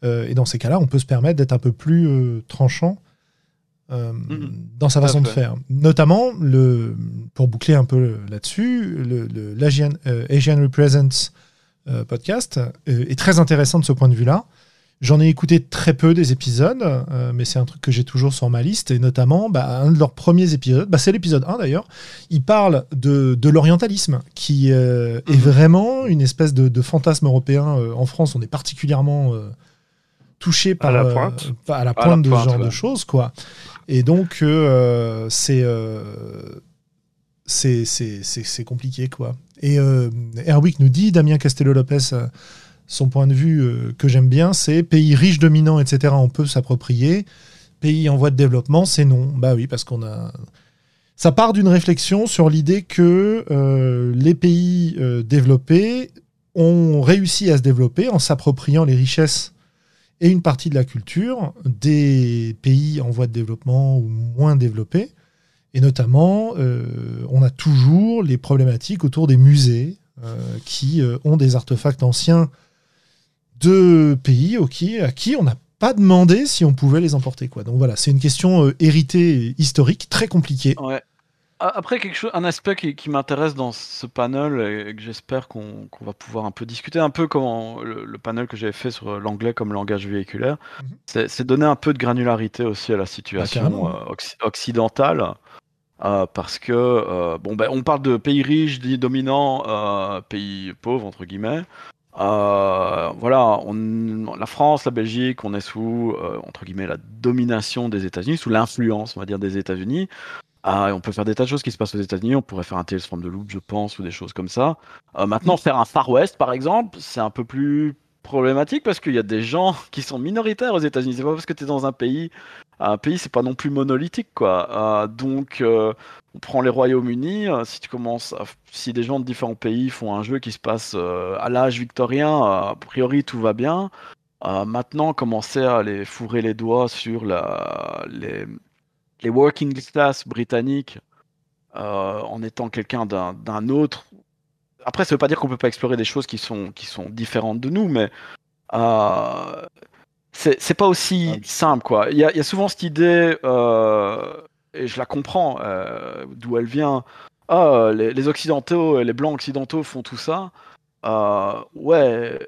et dans ces cas-là, on peut se permettre d'être un peu plus tranchant euh, mhm. dans sa façon de faire. Notamment, le, pour boucler un peu là-dessus, l'Asian euh, Asian Represents euh, podcast est très intéressant de ce point de vue-là. J'en ai écouté très peu des épisodes, mais c'est un truc que j'ai toujours sur ma liste. Et notamment, bah, un de leurs premiers épisodes, bah, c'est l'épisode 1 d'ailleurs, ils parlent de, de l'orientalisme, qui est mhm. vraiment une espèce de, de fantasme européen. en France, on est particulièrement touché par, à la pointe, à la pointe de ce genre de choses. quoi. Et donc, euh, euh, c'est c'est compliqué, quoi. Et euh, Erwick nous dit, Damien Castello-Lopez, euh, son point de vue que j'aime bien, c'est pays riches, dominants, etc., on peut s'approprier. Pays en voie de développement, c'est non. Bah oui, parce qu'on a... Ça part d'une réflexion sur l'idée que les pays développés ont réussi à se développer en s'appropriant les richesses et une partie de la culture des pays en voie de développement ou moins développés. Et notamment, euh, on a toujours les problématiques autour des musées euh, qui euh, ont des artefacts anciens de pays à qui on n'a pas demandé si on pouvait les emporter. Quoi. Donc voilà, c'est une question héritée historique très compliquée. Ouais. Après, quelque chose, un aspect qui, m'intéresse dans ce panel et que j'espère qu'on va pouvoir un peu discuter, un peu comme le, panel que j'avais fait sur l'anglais comme langage véhiculaire, mhm. c'est donner un peu de granularité aussi à la situation bah, euh, occidentale. Euh, parce que, euh, bon, ben, on parle de pays riches, dits dominants, pays pauvres, entre guillemets. Voilà, on, la France, la Belgique, on est sous, entre guillemets, la domination des États-Unis, sous l'influence, on va dire, des États-Unis. Ah, on peut faire des tas de choses qui se passent aux États-Unis. On pourrait faire un Tales from the Loop, je pense, ou des choses comme ça. Euh, maintenant, faire un Far West, par exemple, c'est un peu plus problématique parce qu'il y a des gens qui sont minoritaires aux États-Unis. C'est pas parce que tu es dans un pays. Un pays, c'est pas non plus monolithique, quoi. Euh, donc, euh, on prend les Royaumes-Unis. si tu commences, si des gens de différents pays font un jeu qui se passe à l'âge victorien, a priori tout va bien. maintenant, commencer à les fourrer les doigts sur la, les, les working class britanniques euh, en étant quelqu'un d'un autre. Après, ça veut pas dire qu'on peut pas explorer des choses qui sont, qui sont différentes de nous, mais euh, c'est pas aussi ah, simple, quoi. Il y, a souvent cette idée, euh, et je la comprends, euh, d'où elle vient. Ah, les, les, occidentaux, les blancs occidentaux font tout ça. ouais,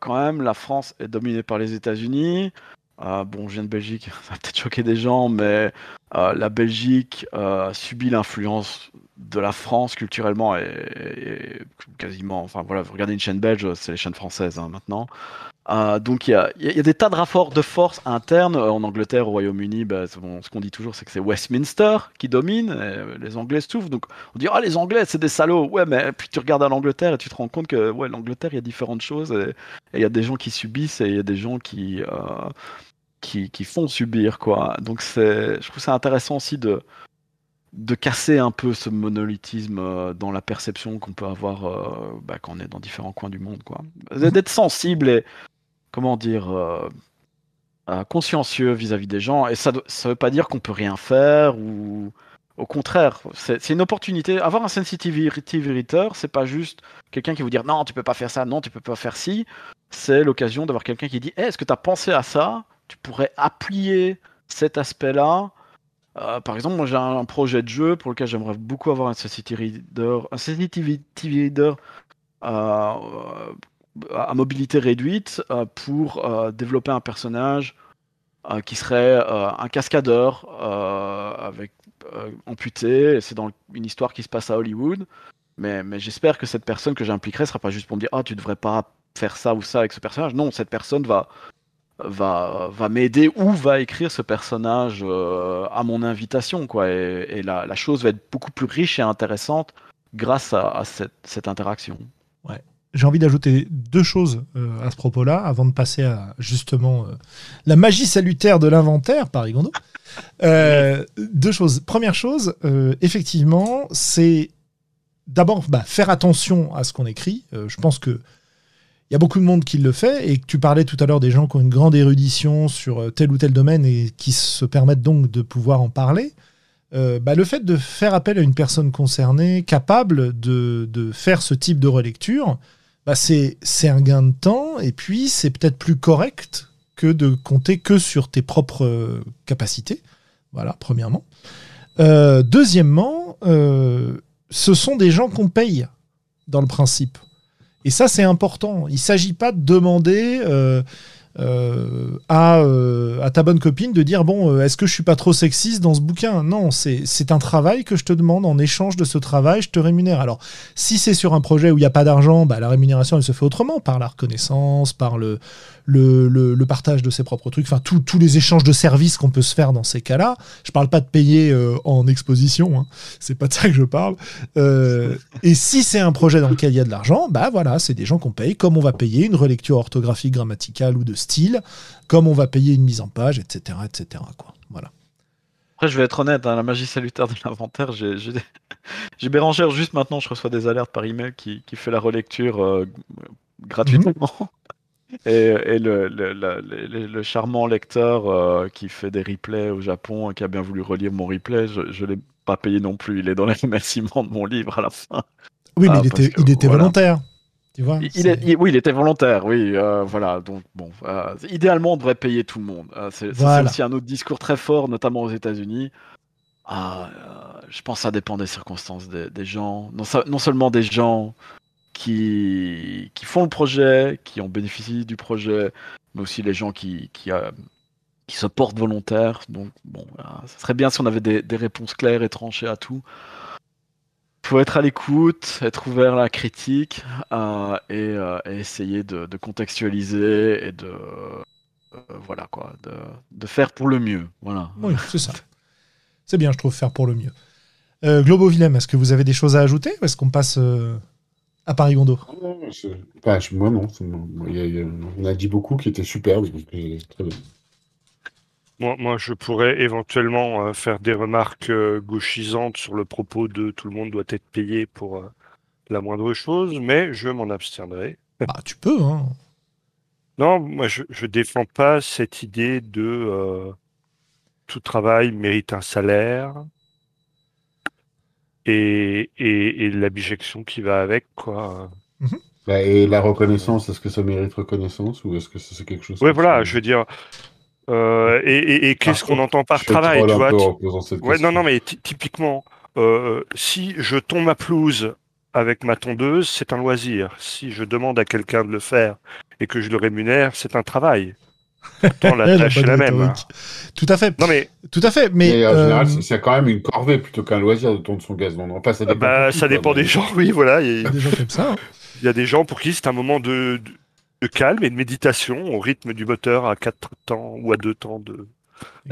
quand même, la France est dominée par les États-Unis. Euh, bon, je viens de Belgique, ça va peut-être choquer des gens, mais euh, la Belgique euh, subit l'influence de la France culturellement et, quasiment. Enfin voilà, vous regardez une chaîne belge, c'est les chaînes françaises hein, maintenant. Euh, donc il y a, y a, des tas de rapports de force internes. En Angleterre, au Royaume-Uni, bah, ce qu'on dit toujours, c'est que c'est Westminster qui domine. les Anglais souffrent. Donc on dit, ah, les Anglais, c'est des salauds. Ouais, mais puis tu regardes à l'Angleterre et tu te rends compte que ouais, l'Angleterre, il y a différentes choses. Et il y a des gens qui subissent et il y a des gens qui, euh, qui, qui, font subir. quoi. Donc je trouve ça intéressant aussi de, de casser un peu ce monolithisme euh, dans la perception qu'on peut avoir bah, quand on est dans différents coins du monde. quoi. D'être sensible et comment dire, euh, euh, consciencieux vis-à-vis des gens. Et ça ne veut pas dire qu'on peut rien faire ou au contraire, c'est une opportunité. Avoir un sensitivity reader, c'est pas juste quelqu'un qui vous dire non, tu peux pas faire ça, non, tu peux pas faire ci. C'est l'occasion d'avoir quelqu'un qui dit est-ce que tu as pensé à ça? Tu pourrais appuyer cet aspect-là. Euh, par exemple, moi j'ai un, projet de jeu pour lequel j'aimerais beaucoup avoir un sensitivity reader, un sensitivity reader à mobilité réduite euh, pour euh, développer un personnage euh, qui serait un cascadeur avec amputé. C'est dans une histoire qui se passe à Hollywood. Mais, mais j'espère que cette personne que j'impliquerai sera pas juste pour me dire ah tu devrais pas faire ça ou ça avec ce personnage. Non, cette personne va va, va m'aider ou va écrire ce personnage à mon invitation quoi. Et, la, chose va être beaucoup plus riche et intéressante grâce à, cette, cette interaction. Ouais j'ai envie d'ajouter deux choses euh, à ce propos-là, avant de passer à justement euh, la magie salutaire de l'inventaire par Rigondo. Euh, deux choses. Première chose, effectivement, c'est d'abord bah, faire attention à ce qu'on écrit. je pense que y a beaucoup de monde qui le fait, et tu parlais tout à l'heure des gens qui ont une grande érudition sur tel ou tel domaine et qui se permettent donc de pouvoir en parler. euh, bah, le fait de faire appel à une personne concernée, capable de, faire ce type de relecture, bah, c'est un gain de temps, et puis c'est peut-être plus correct que de compter que sur tes propres euh, capacités. Voilà, premièrement. Euh, deuxièmement, ce sont des gens qu'on paye, dans le principe. Et ça, c'est important. Il ne s'agit pas de demander euh, à, euh, à, ta bonne copine de dire bon, euh, est-ce que je suis pas trop sexiste dans ce bouquin? Non, c'est un travail que je te demande. En échange de ce travail, je te rémunère. Alors, si c'est sur un projet où il n'y a pas d'argent, bah, la rémunération, elle se fait autrement, par la reconnaissance, par le, le, le, partage de ses propres trucs, enfin, tous les échanges de services qu'on peut se faire dans ces cas-là. Je parle pas de payer en exposition, hein. c'est pas de ça que je parle. et si c'est un projet dans lequel il y a de l'argent, bah voilà, c'est des gens qu'on paye, comme on va payer une relecture orthographique, grammaticale ou de style, comme on va payer une mise en page, etc. etc. Quoi. Voilà. Après, je vais être honnête, hein, la magie salutaire de l'inventaire, j'ai, j'ai, Bérangère juste maintenant, je reçois des alertes par email qui, qui fait la relecture euh, gratuitement. Mhm. Et, le, le, le, charmant lecteur euh, qui fait des replays au Japon, qui a bien voulu relire mon replay, je ne l'ai pas payé non plus. Il est dans les remerciements de mon livre à la fin. Oui, mais il, ah, il était volontaire il, oui, il était volontaire, oui. Euh, voilà, donc bon, euh, idéalement, on devrait payer tout le monde. Euh, c'est aussi un autre discours très fort, notamment aux États-Unis. Ah, je pense que ça dépend des circonstances des, gens, non, seulement des gens qui, qui font le projet, qui ont bénéficié du projet, mais aussi les gens qui, qui, qui se portent volontaires. Donc, bon, ça serait bien si on avait des, des réponses claires et tranchées à tout faut être à l'écoute, être ouvert à la critique euh, euh, et, essayer de, contextualiser et de euh, voilà quoi, de, faire pour le mieux. Voilà. Oui, c'est ça. C'est bien, je trouve, faire pour le mieux. Globo Willem, est-ce que vous avez des choses à ajouter ou est-ce qu'on passe à Paris Gondo? Moi, non. on a dit beaucoup qui était super. très bien. Moi, je pourrais éventuellement euh, faire des remarques euh, gauchisantes sur le propos de tout le monde doit être payé pour euh, la moindre chose, mais je m'en abstiendrai. Bah, tu peux, hein. Non, moi, je, ne défends pas cette idée de tout travail mérite un salaire et, et, l'abjection qui va avec, quoi. Mhm. Bah, et la reconnaissance, est-ce que ça mérite reconnaissance ou est-ce que c'est quelque chose Oui, voilà, je veux dire, euh, et, qu'est-ce qu'on entend par travail, tu vois Ouais, non, non, mais typiquement, euh, si je tombe ma pelouse avec ma tondeuse, c'est un loisir. Si je demande à quelqu'un de le faire et que je le rémunère, c'est un travail. Pourtant, la tâche est la même. Hein. Tout à fait. Non mais tout à fait. Mais, en général, euh, c'est quand même une corvée plutôt qu'un loisir de tondre son gazon. Non, ça dépend, bah, ça dépend des gens. Oui, voilà. Il y a des gens comme ça. Hein. Il y a des gens pour qui c'est un moment de, de calme et de méditation au rythme du moteur à 4 temps ou à 2 temps de.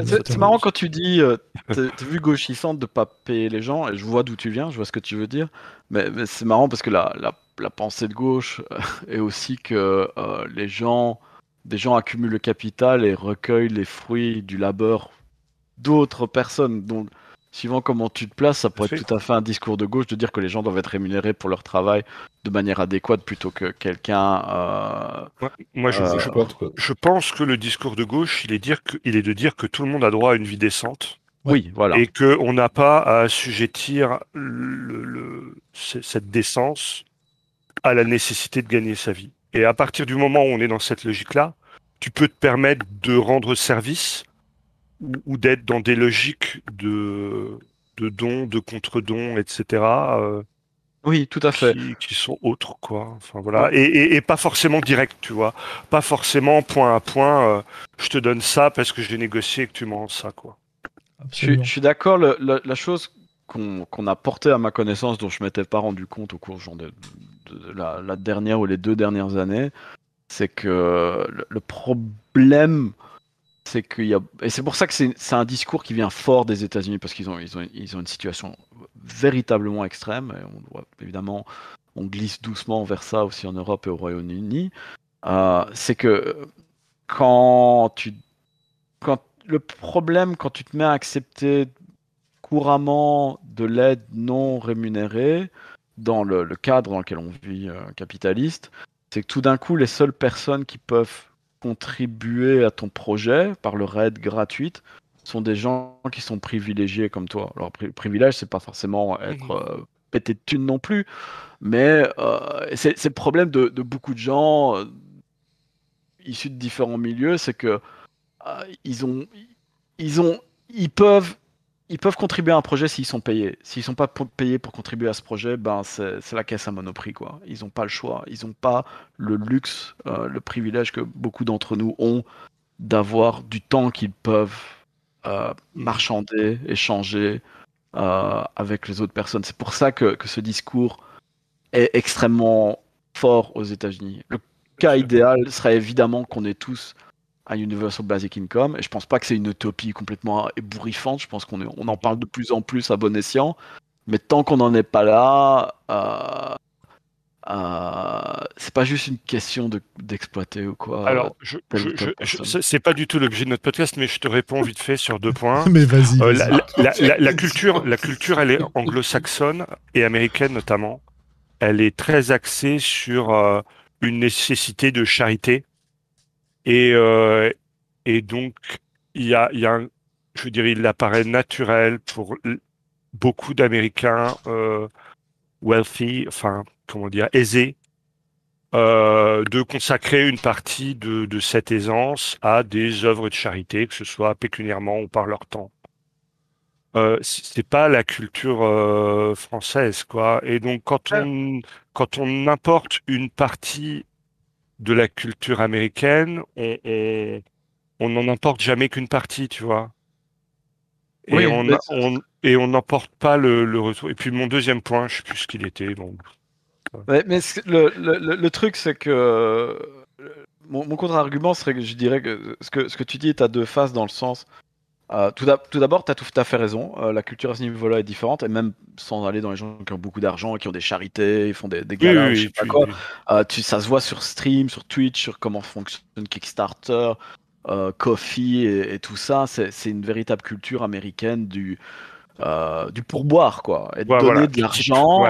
C'est marrant quand tu dis, euh, t'as vu gauchissante de pas payer les gens, et je vois d'où tu viens, je vois ce que tu veux dire, mais, c'est marrant parce que la, la, pensée de gauche euh, est aussi que euh, les gens, des gens accumulent le capital et recueillent les fruits du labeur d'autres personnes. Donc suivant comment tu te places, ça pourrait être tout à fait un discours de gauche de dire que les gens doivent être rémunérés pour leur travail de manière adéquate plutôt que quelqu'un. Euh, moi, je, euh, je, pense que le discours de gauche, il est, dire que, il est de dire que tout le monde a droit à une vie décente. Oui, voilà. Et qu'on n'a pas à assujettir le, cette décence à la nécessité de gagner sa vie. Et à partir du moment où on est dans cette logique-là, tu peux te permettre de rendre service ou, d'être dans des logiques de, de dons, de contre-dons, etc. Euh, oui, tout à fait. Qui, sont autres, quoi. Enfin voilà, et, et, pas forcément direct, tu vois. Pas forcément point à point. Euh, je te donne ça parce que j'ai négocié et que tu m'en ça, quoi. Je, suis d'accord. La, chose qu'on a portée à ma connaissance, dont je m'étais pas rendu compte au cours genre de, la, la, dernière ou les deux dernières années, c'est que le problème c'est qu'il y a et c'est pour ça que c'est un discours qui vient fort des États-Unis parce qu'ils ont ils ont ils ont une situation véritablement extrême et on doit évidemment on glisse doucement vers ça aussi en Europe et au Royaume-Uni. Euh, c'est que quand tu quand le problème quand tu te mets à accepter couramment de l'aide non rémunérée dans le, cadre dans lequel on vit euh, capitaliste c'est que tout d'un coup les seules personnes qui peuvent contribuer à ton projet par leur aide gratuite sont des gens qui sont privilégiés comme toi. Alors, privilège, c'est pas forcément être euh, pété de thunes non plus, mais euh, c'est le problème de, beaucoup de gens euh, issus de différents milieux, c'est que ils ont, ils ont, ils peuvent, ils peuvent contribuer à un projet s'ils sont payés. S'ils sont pas payés pour contribuer à ce projet, ben c'est la caisse à monoprix quoi. Ils n'ont pas le choix, ils n'ont pas le luxe, le privilège que beaucoup d'entre nous ont d'avoir du temps qu'ils peuvent euh, marchander, échanger euh, avec les autres personnes. C'est pour ça que, ce discours est extrêmement fort aux États-Unis. Le cas idéal serait évidemment qu'on ait tous un Universal Basic Income, et je pense pas que c'est une utopie complètement ébouriffante, je pense qu'on on en parle de plus en plus à bon escient, mais tant qu'on n'en est pas là, euh, euh, c'est pas juste une question d'exploiter ou quoi. Alors, je, c'est pas du tout l'objet de notre podcast, mais je te réponds vite fait sur deux points. mais vas-y. Euh, la, culture, la culture, elle est anglo-saxonne et américaine notamment. Elle est très axée sur euh, une nécessité de charité et et donc il y a, il y a un, je dirais, il apparaît naturel pour beaucoup d'Américains wealthy, enfin comment dire, aisé euh, de consacrer une partie de, de, cette aisance à des œuvres de charité, que ce soit pécuniairement ou par leur temps. Euh, c'est pas la culture euh, française, quoi. Et donc quand on quand on importe une partie de la culture américaine, on on n'en importe jamais qu'une partie, tu vois. Et on, on, et on n'emporte pas le, le, retour. Et puis mon deuxième point, je sais plus ce qu'il était. Bon, mais le, le, le, truc, c'est que mon, mon contre-argument serait que je dirais que ce que, ce que tu dis est à deux faces dans le sens. Euh, tout d'abord, tu as tout à fait raison. Euh, la culture à ce niveau-là est différente, et même sans aller dans les gens qui ont beaucoup d'argent, qui ont des charités, ils font des, des galas, je sais pas quoi. Euh, tu, ça se voit sur stream, sur Twitch, sur comment fonctionne Kickstarter, Coffee et, et, tout ça. C'est une véritable culture américaine du, euh, du pourboire, quoi. Et de donner de l'argent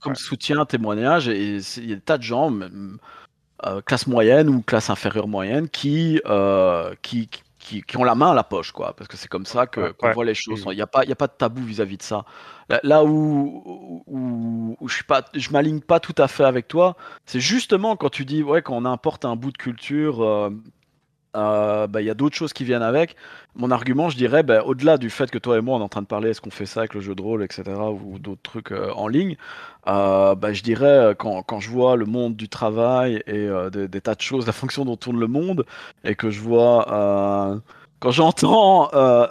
comme, soutien, témoignage. Et il y a des tas de gens, euh, classe moyenne ou classe inférieure moyenne, qui, euh, qui, qui, qui, ont la main à la poche, quoi. Parce que c'est comme ça que, qu'on voit les choses. Il n'y a, pas, y a pas de tabou vis-à-vis de ça. Là, où, où, où, je ne m'aligne pas tout à fait avec toi, c'est justement quand tu dis, ouais, quand on importe un bout de culture euh, bah, il y a d'autres choses qui viennent avec. Mon argument, je dirais, bah, au-delà du fait que toi et moi, on est en train de parler, est-ce qu'on fait ça avec le jeu de rôle, etc., ou d'autres trucs euh, en ligne, euh, bah, je dirais, quand, quand, je vois le monde du travail et des, tas de choses, la fonction dont tourne le monde, et que je vois, quand j'entends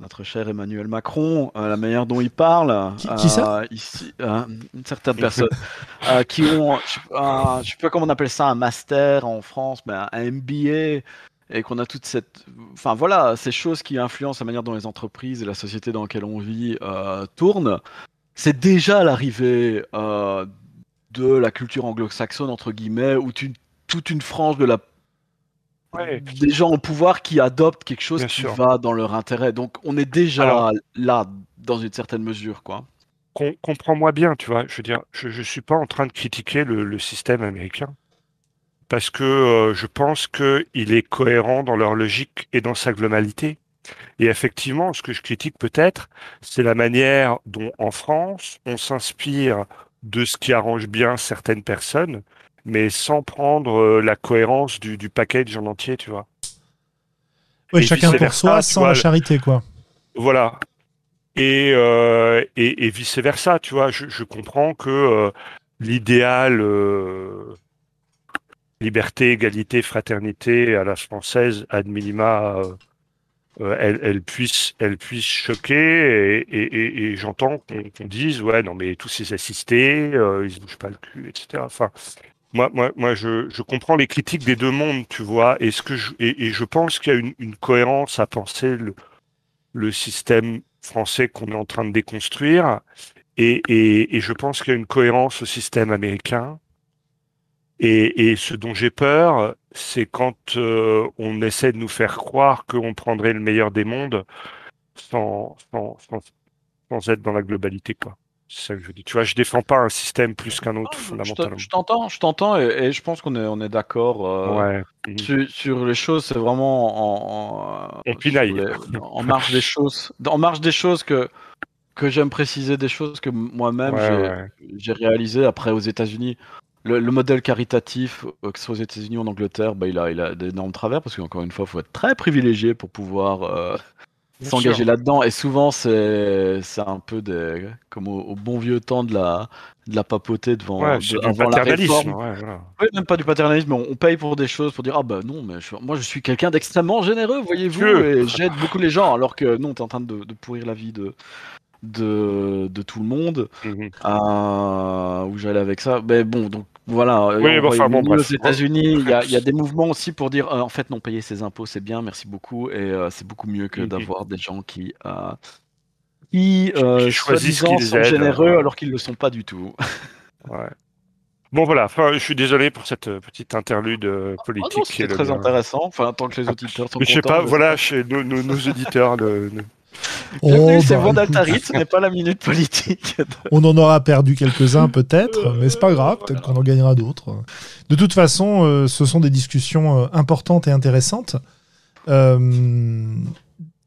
notre cher Emmanuel Macron, euh, la manière dont il parle. Qui, ça euh, ici, euh, Certaines personnes qui ont, je ne sais pas comment on appelle ça, un master en France, mais un MBA, et qu'on a toute cette. Enfin voilà, ces choses qui influencent la manière dont les entreprises et la société dans laquelle on vit tournent. C'est déjà l'arrivée de la culture anglo-saxonne, entre guillemets, où toute une frange de la des gens au pouvoir qui adoptent quelque chose qui va dans leur intérêt. Donc on est déjà là, dans une certaine mesure, quoi. Comprends-moi bien, tu vois. Je veux dire, je, ne suis pas en train de critiquer le, système américain parce que euh, je pense qu'il est cohérent dans leur logique et dans sa globalité. Et effectivement, ce que je critique peut-être, c'est la manière dont en France, on s'inspire de ce qui arrange bien certaines personnes mais sans prendre euh, la cohérence du, du package en entier, tu vois. Oui, chacun pour soi, sans la charité, quoi. Voilà. Et, euh, et, et, vice versa, tu vois. Je, je comprends que euh, l'idéal euh, liberté, égalité, fraternité à la française, ad minima, elle, elle, puisse, elle puisse choquer. Et, et, et j'entends qu'on dise, ouais, non, mais tous ces assistés, ils se bougent pas le cul, etc. Enfin, moi, moi, moi je, je, comprends les critiques des deux mondes, tu vois, et, ce que je, et, je pense qu'il y a une, une, cohérence à penser le, le système français qu'on est en train de déconstruire, et, et, et je pense qu'il y a une cohérence au système américain. Et, et ce dont j'ai peur, c'est quand euh, on essaie de nous faire croire qu'on prendrait le meilleur des mondes sans, sans, sans, sans être dans la globalité, quoi. C'est ça que je. Tu vois, je défends pas un système plus qu'un autre, fondamentalement. Je t'entends, je t'entends, et, je pense qu'on est, on est d'accord euh, sur, les choses. C'est vraiment en, en, en marge des choses, en marge des choses que que j'aime préciser des choses que moi-même j'ai réalisé après aux États-Unis. Le, modèle caritatif, euh, que ce soit aux États-Unis ou en Angleterre, bah, il a, il a d'énormes travers parce qu'encore une fois, il faut être très privilégié pour pouvoir euh, s'engager là-dedans. Et souvent, c'est un peu des, comme au, bon vieux temps de la, de la papauté devant, ouais, de, avant la réforme. Ouais, même pas du paternalisme, on, paye pour des choses pour dire ah bah non, mais moi je suis quelqu'un d'extrêmement généreux, voyez-vous, et j'aide beaucoup les gens, alors que non, t'es en train de, de pourrir la vie de, de, de tout le monde. Mhm. où j'allais avec ça. Mais bon, donc voilà. Oui, aux États-Unis, il y, a, y, a des mouvements aussi pour dire euh, en fait, non, payer ses impôts, c'est bien, merci beaucoup. Et euh, c'est beaucoup mieux que d'avoir des gens qui. Euh, qui choisissent sont généreux alors qu'ils ne le sont pas du tout. ouais. Bon voilà, enfin, je suis désolé pour cette petite interlude ah politique. c'est très intéressant, enfin, tant que les auditeurs sont mais Je sais pas, voilà, chez nos, nos, auditeurs, de Bienvenue, oh, c'est bah... ce n'est pas la minute politique. On en aura perdu quelques-uns peut-être, mais c'est pas grave, peut-être qu'on en gagnera d'autres. De toute façon, euh, ce sont des discussions euh, importantes et intéressantes. Euh,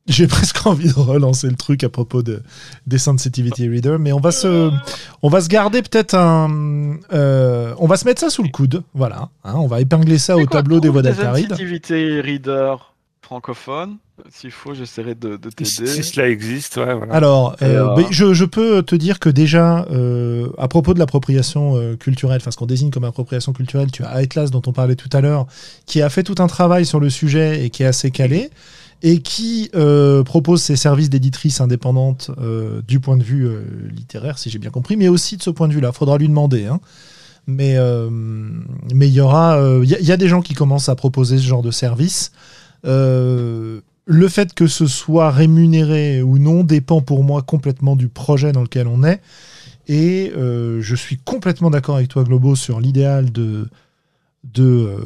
j'ai presque envie de relancer le truc à propos de, des sensitivity reader, mais on va se, on va se garder peut-être un, on va se mettre ça sous le coude, voilà. Hein, on va épingler ça au tableau des voix d'Altaride. Sensitivity reader? Francophone. S'il faut, j'essaierai de, t'aider. Si, cela existe, ouais. Alors, euh, je, peux te dire que déjà, euh, à propos de l'appropriation euh, culturelle, enfin ce qu'on désigne comme appropriation culturelle, tu as Atlas dont on parlait tout à l'heure, qui a fait tout un travail sur le sujet et qui est assez calé et qui propose ses services d'éditrice indépendante du point de vue littéraire, si j'ai bien compris, mais aussi de ce point de vue-là. Faudra lui demander. Hein. Mais mais il y aura, il y, a des gens qui commencent à proposer ce genre de service. Euh, le fait que ce soit rémunéré ou non dépend pour moi complètement du projet dans lequel on est. Et euh, je suis complètement d'accord avec toi, Globo, sur l'idéal de, de,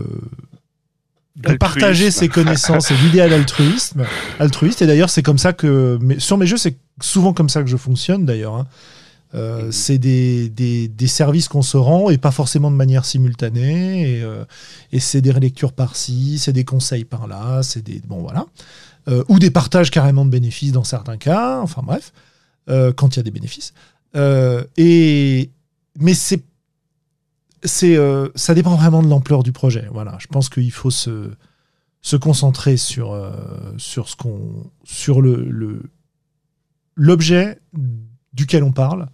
euh, partager ses connaissances et l'idéal altruisme, altruiste. Et d'ailleurs, c'est comme ça que. Mais sur mes jeux, c'est souvent comme ça que je fonctionne, d'ailleurs. Hein. Euh. C'est des, des, services qu'on se rend et pas forcément de manière simultanée. Et, et c'est des relectures par-ci, c'est des conseils par-là, c'est des. Bon, voilà. Euh, ou des partages carrément de bénéfices dans certains cas, enfin bref, euh, quand il y a des bénéfices. Euh, et, mais c'est, c'est, ça dépend vraiment de l'ampleur du projet. Voilà, je pense qu'il faut se, se concentrer sur, sur, ce qu'on, sur le, l'objet duquel on parle.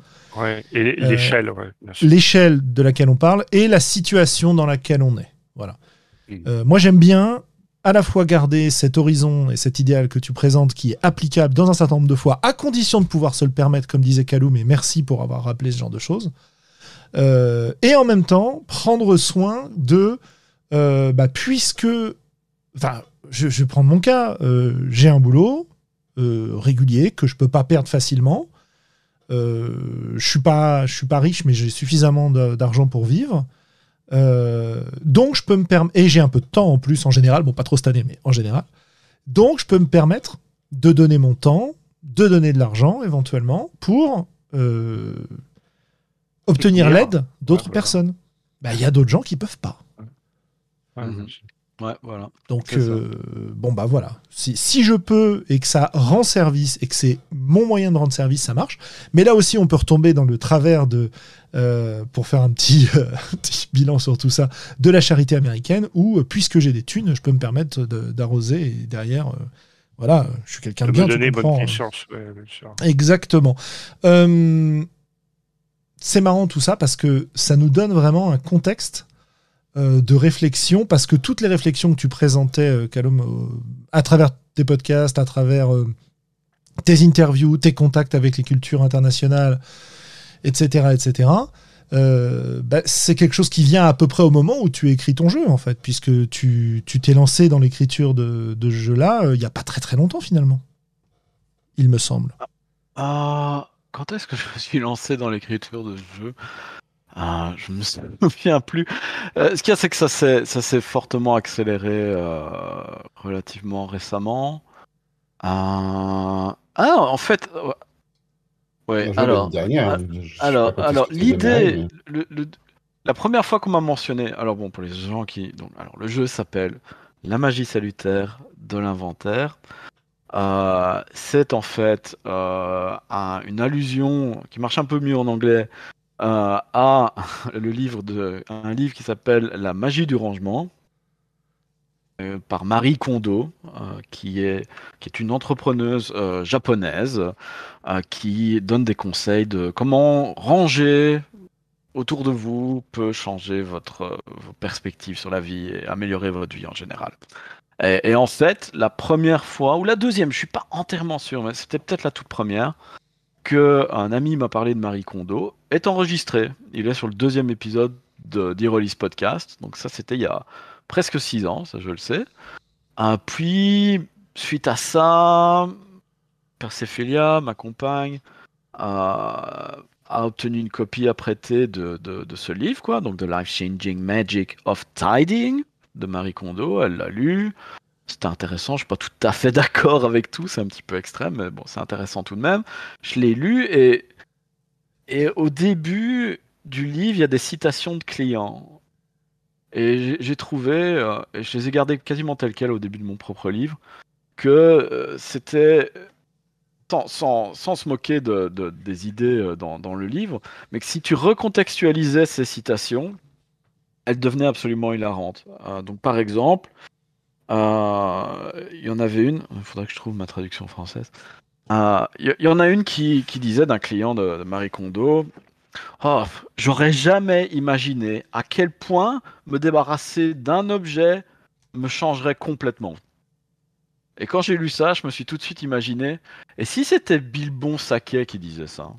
et l'échelle, l'échelle de laquelle on parle et la situation dans laquelle on est. Voilà. Mmh. moi, j'aime bien à la fois garder cet horizon et cet idéal que tu présentes qui est applicable dans un certain nombre de fois, à condition de pouvoir se le permettre, comme disait Kaloum, et merci pour avoir rappelé ce genre de choses. Euh, et en même temps, prendre soin de, euh, bah, puisque, enfin, je, vais prendre mon cas, euh, j'ai un boulot régulier que je peux pas perdre facilement. Je suis pas, je suis pas riche, mais j'ai suffisamment d'argent pour vivre. Euh, donc, je peux me permettre, et j'ai un peu de temps en plus en général, bon, pas trop cette année, mais en général. Donc, je peux me permettre de donner mon temps, de donner de l'argent éventuellement pour euh, obtenir l'aide d'autres personnes. Bah, il y a d'autres gens qui peuvent pas. Mhm. Ouais, voilà. Donc, euh, bon, bah voilà. Si, si, je peux et que ça rend service et que c'est mon moyen de rendre service, ça marche. Mais là aussi, on peut retomber dans le travers de, euh, pour faire un petit, euh, petit, bilan sur tout ça, de la charité américaine où, puisque j'ai des thunes, je peux me permettre d'arroser et derrière. voilà, je suis quelqu'un de bien. Me donner bonne hein. conscience. Exactement. c'est marrant tout ça parce que ça nous donne vraiment un contexte euh, de réflexion, parce que toutes les réflexions que tu présentais, euh, Calum, euh, à travers tes podcasts, à travers tes interviews, tes contacts avec les cultures internationales, etc., etc., bah, c'est quelque chose qui vient à peu près au moment où tu écris ton jeu, en fait, puisque tu t'es lancé dans l'écriture de, ce jeu-là il n'y a pas très très longtemps, finalement. Il me semble. Ah, quand est-ce que je me suis lancé dans l'écriture de ce jeu? Ah, je me souviens plus. Euh, ce qu'il y a, c'est que ça s'est, fortement accéléré euh, relativement récemment. Euh, ah, en fait, Ouais, alors, hein, alors, alors l'idée, la première fois qu'on m'a mentionné, alors bon, pour les gens qui, donc, alors le jeu s'appelle La magie salutaire de l'inventaire. Euh, c'est en fait euh, une allusion qui marche un peu mieux en anglais euh, à le livre de, un livre qui s'appelle La magie du rangement par Marie Kondo, qui, est, qui est une entrepreneuse japonaise qui donne des conseils de comment ranger autour de vous peut changer votre, vos perspectives sur la vie et améliorer votre vie en général. Et, en fait, la première fois, ou la deuxième, je suis pas entièrement sûr, mais c'était peut-être la toute première, que un ami m'a parlé de Marie Kondo, est enregistré. Il est sur le deuxième épisode de d'Irolis Podcast. Donc ça, c'était il y a presque six ans, ça je le sais. Puis, suite à ça, Persephilia, ma compagne, a obtenu une copie à prêter de, de, de ce livre, quoi, donc The Life Changing Magic of Tiding de Marie Kondo, elle l'a lu. C'était intéressant, je suis pas tout à fait d'accord avec tout, c'est un petit peu extrême, mais bon, c'est intéressant tout de même. Je l'ai lu et, et au début du livre, il y a des citations de clients. Et j'ai trouvé, euh, et je les ai gardées quasiment telles quelles au début de mon propre livre, que euh, c'était, sans, sans, se moquer de, des idées euh, dans, dans, le livre, mais que si tu recontextualisais ces citations, elle devenait absolument hilarante. Euh, donc par exemple, il y en avait une, il faudrait que je trouve ma traduction française. Euh, il y, en a une qui, disait d'un client de, Marie Kondo oh, J'aurais jamais imaginé à quel point me débarrasser d'un objet me changerait complètement. Et quand j'ai lu ça, je me suis tout de suite imaginé Et si c'était Bilbon Saquet qui disait ça?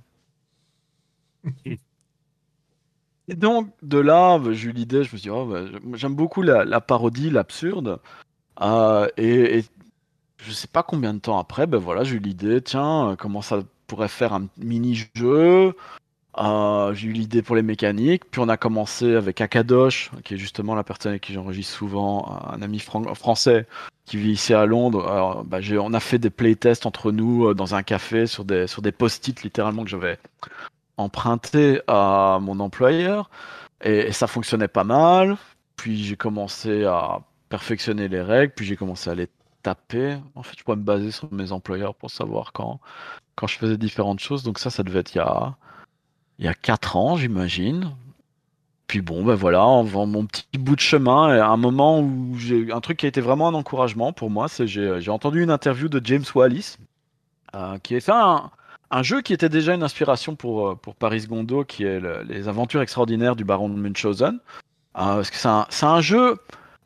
Et donc, de là, j'ai eu l'idée, je me suis dit, oh, bah, j'aime beaucoup la, parodie, l'absurde. Euh, et, je sais pas combien de temps après, ben voilà, j'ai eu l'idée, tiens, euh, comment ça pourrait faire un mini-jeu? Euh, j'ai eu l'idée pour les mécaniques. Puis on a commencé avec Akadosh, qui est justement la personne avec qui j'enregistre souvent, un ami français qui vit ici à Londres. Bah, on a fait des playtests entre nous dans un café sur des, sur des post-it littéralement que j'avais emprunté à mon employeur et, ça fonctionnait pas mal. Puis j'ai commencé à perfectionner les règles, puis j'ai commencé à les taper. En fait, je pourrais me baser sur mes employeurs pour savoir quand, quand je faisais différentes choses. Donc ça, ça devait être il y a, il y a 4 ans, j'imagine. Puis bon, ben voilà, en mon petit bout de chemin, un moment où j'ai un truc qui a été vraiment un encouragement pour moi, c'est j'ai, j'ai entendu une interview de James Wallis, euh, qui est fait un, un jeu qui était déjà une inspiration pour, euh, pour Paris Gondo, qui est les aventures extraordinaires du baron de Munchausen. Euh, parce que c'est un, jeu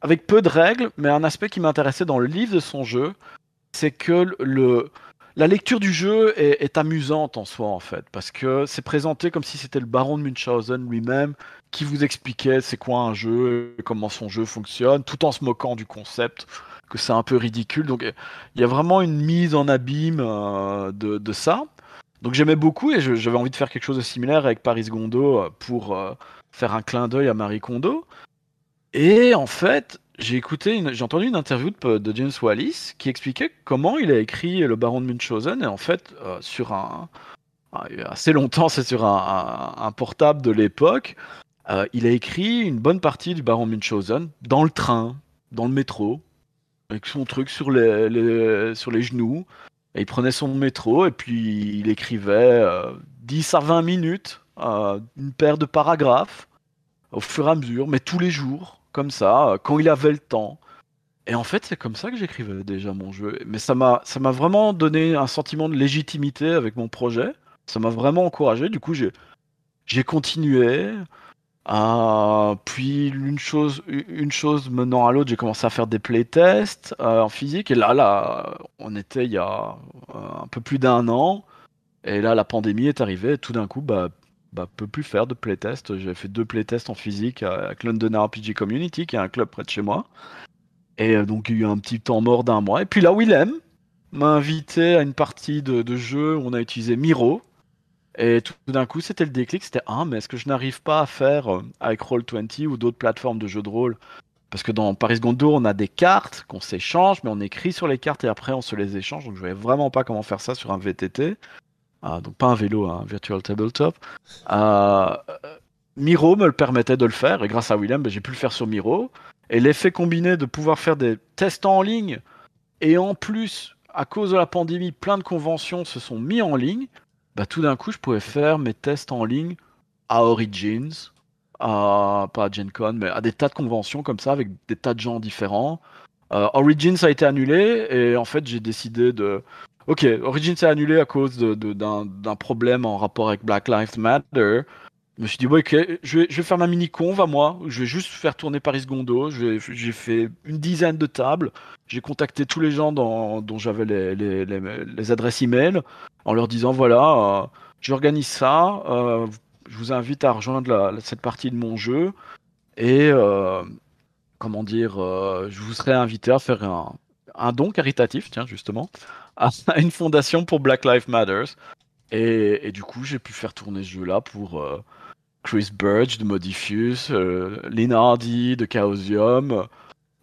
avec peu de règles, mais un aspect qui m'intéressait dans le livre de son jeu, c'est que la lecture du jeu est, amusante en soi, en fait, parce que c'est présenté comme si c'était le baron de Munchausen lui-même qui vous expliquait c'est quoi un jeu, comment son jeu fonctionne, tout en se moquant du concept que c'est un peu ridicule. Donc il y a vraiment une mise en abîme euh, de, de, ça. Donc j'aimais beaucoup et j'avais envie de faire quelque chose de similaire avec Paris Gondo euh, pour euh, faire un clin d'œil à Marie Kondo. Et en fait, j'ai entendu une interview de, James Wallis qui expliquait comment il a écrit Le Baron de Munchausen et en fait euh, sur un assez longtemps, c'est sur un, portable de l'époque, il a écrit une bonne partie du Baron Munchausen dans le train, dans le métro, avec son truc sur les, sur les genoux. Il prenait son métro et puis il écrivait 10 euh, à 20 minutes, euh, une paire de paragraphes, au fur et à mesure, mais tous les jours, comme ça, euh, quand il avait le temps. Et en fait, c'est comme ça que j'écrivais déjà mon jeu. Mais ça m'a, vraiment donné un sentiment de légitimité avec mon projet. Ça m'a vraiment encouragé. Du coup, j'ai, continué. Puis une chose, une chose menant à l'autre, j'ai commencé à faire des playtests euh, en physique. Et là, là, on était il y a euh, un peu plus d'un an. Et là, la pandémie est arrivée. Tout d'un coup, bah, bah, peut plus faire de playtests. J'ai fait deux playtests en physique avec London RPG Community, qui est un club près de chez moi. Et donc, il y a eu un petit temps mort d'un mois. Et puis là, Willem m'a invité à une partie de, de jeu où on a utilisé Miro, et tout d'un coup, c'était le déclic, c'était ah, mais est-ce que je n'arrive pas à faire euh, avec Roll20 ou d'autres plateformes de jeux de rôle? Parce que dans Paris Gondo, on a des cartes qu'on s'échange, mais on écrit sur les cartes et après on se les échange. Donc je ne voyais vraiment pas comment faire ça sur un VTT. Donc pas un vélo, un virtual tabletop. Miro me le permettait de le faire, et grâce à Willem, ben, j'ai pu le faire sur Miro. Et l'effet combiné de pouvoir faire des tests en ligne, et en plus, à cause de la pandémie, plein de conventions se sont mis en ligne, bah, tout d'un coup, je pouvais faire mes tests en ligne à Origins, pas à Gen Con, mais à des tas de conventions comme ça, avec des tas de gens différents. Euh, Origins a été annulé, et en fait, j'ai décidé de... Ok, Origins est annulé à cause d'un problème en rapport avec Black Lives Matter. Je me suis dit, ok, je vais, faire ma mini conve à moi. Je vais juste faire tourner Paris Gondo. J'ai fait une dizaine de tables. J'ai contacté tous les gens dont j'avais les, adresses e-mail en leur disant voilà, euh, j'organise ça. Euh, je vous invite à rejoindre cette partie de mon jeu. Et euh, comment dire, je vous serai invité à faire un, don caritatif, tiens, justement, à une fondation pour Black Lives Matter. Et, du coup, j'ai pu faire tourner ce jeu-là pour Chris Burge de Modifius, euh, Hardy de Chaosium,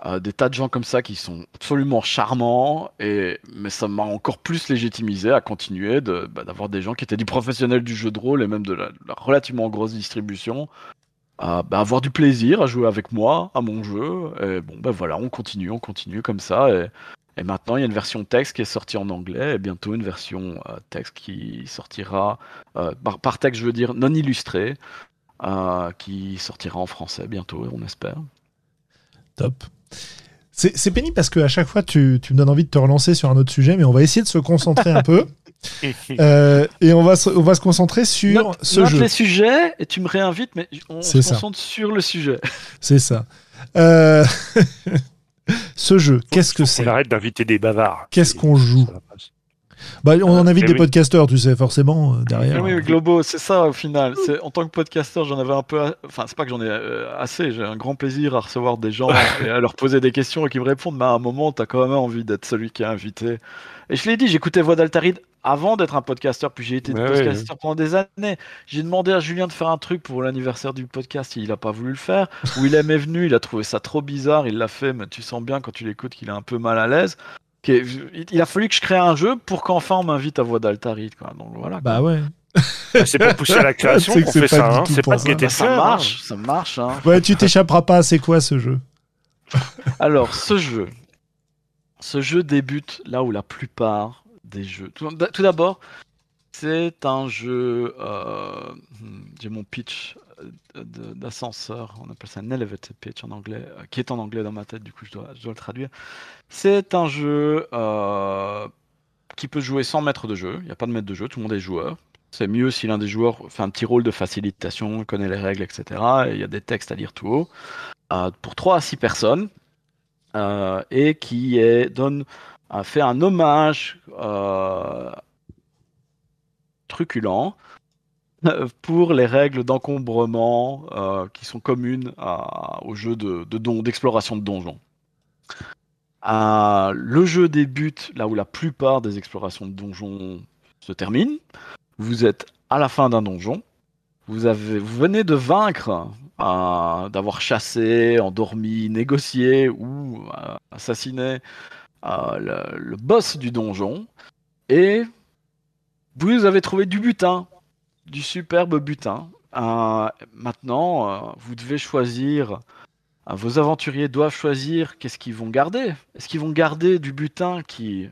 euh, des tas de gens comme ça qui sont absolument charmants, et, mais ça m'a encore plus légitimisé à continuer bah, d'avoir des gens qui étaient du professionnel du jeu de rôle et même de la, relativement grosse distribution, à bah, avoir du plaisir à jouer avec moi à mon jeu. Et bon, ben voilà, on continue, on continue comme ça. Et, maintenant, il y a une version texte qui est sortie en anglais et bientôt une version euh, texte qui sortira, euh, par, par, texte, je veux dire non illustré, euh, qui sortira en français bientôt, on espère. Top. C'est pénible parce qu'à chaque fois, tu, tu, me donnes envie de te relancer sur un autre sujet, mais on va essayer de se concentrer un peu. et on va, se, on va se concentrer sur ce note jeu. les sujets et tu me réinvites, mais on se concentre sur le sujet. C'est ça. Euh... Ce jeu, qu'est-ce que c'est? On arrête d'inviter des bavards. Qu'est-ce qu'on joue? Bah, on en invite des podcasteurs, tu sais, forcément, euh, derrière. Oui, Globo, c'est ça au final. En tant que podcasteur, j'en avais un peu. Enfin, c'est pas que j'en ai euh, assez, j'ai un grand plaisir à recevoir des gens et à leur poser des questions et qu'ils me répondent, mais à un moment, t'as quand même envie d'être celui qui est invité. Et je l'ai dit, j'écoutais Voix d'Altaride avant d'être un podcasteur, puis j'ai été podcasteur pendant des années. J'ai demandé à Julien de faire un truc pour l'anniversaire du podcast, il n'a pas voulu le faire. Willem est venu, il a trouvé ça trop bizarre, il l'a fait, mais tu sens bien quand tu l'écoutes qu'il est un peu mal à l'aise. Il a fallu que je crée un jeu pour qu'enfin on m'invite à Voix d'Altaride. Donc voilà. Bah ouais. Bah, c'est pour pousser la création qu'on fait ça. Hein. C'est pas ça. marche, ça marche. Hein. Ouais, tu t'échapperas pas. C'est quoi ce jeu? Alors, ce jeu, ce jeu débute là où la plupart des jeux. Tout, d'abord, c'est un jeu. Euh, hmm, j'ai mon pitch d'ascenseur, on appelle ça un elevator pitch en anglais, euh, qui est en anglais dans ma tête, du coup je dois, le traduire. C'est un jeu qui peut jouer sans maître de jeu, il n'y a pas de maître de jeu, tout le monde est joueur. C'est mieux si l'un des joueurs fait un petit rôle de facilitation, connaît les règles, etc. Et il y a des textes à lire tout haut. pour 3 à 6 personnes. et qui donne fait un hommage euh, truculent pour les règles d'encombrement euh, qui sont communes au jeu de, d'exploration de, donjons. Euh, le jeu débute là où la plupart des explorations de donjons se terminent. Vous êtes à la fin d'un donjon. Vous, avez, vous venez de vaincre, d'avoir chassé, endormi, négocié ou assassiné le, boss du donjon et vous avez trouvé du butin, du superbe butin. Euh, maintenant, euh, vous devez choisir. Euh, vos aventuriers doivent choisir qu'est-ce qu'ils vont garder. Est-ce qu'ils vont garder du butin qui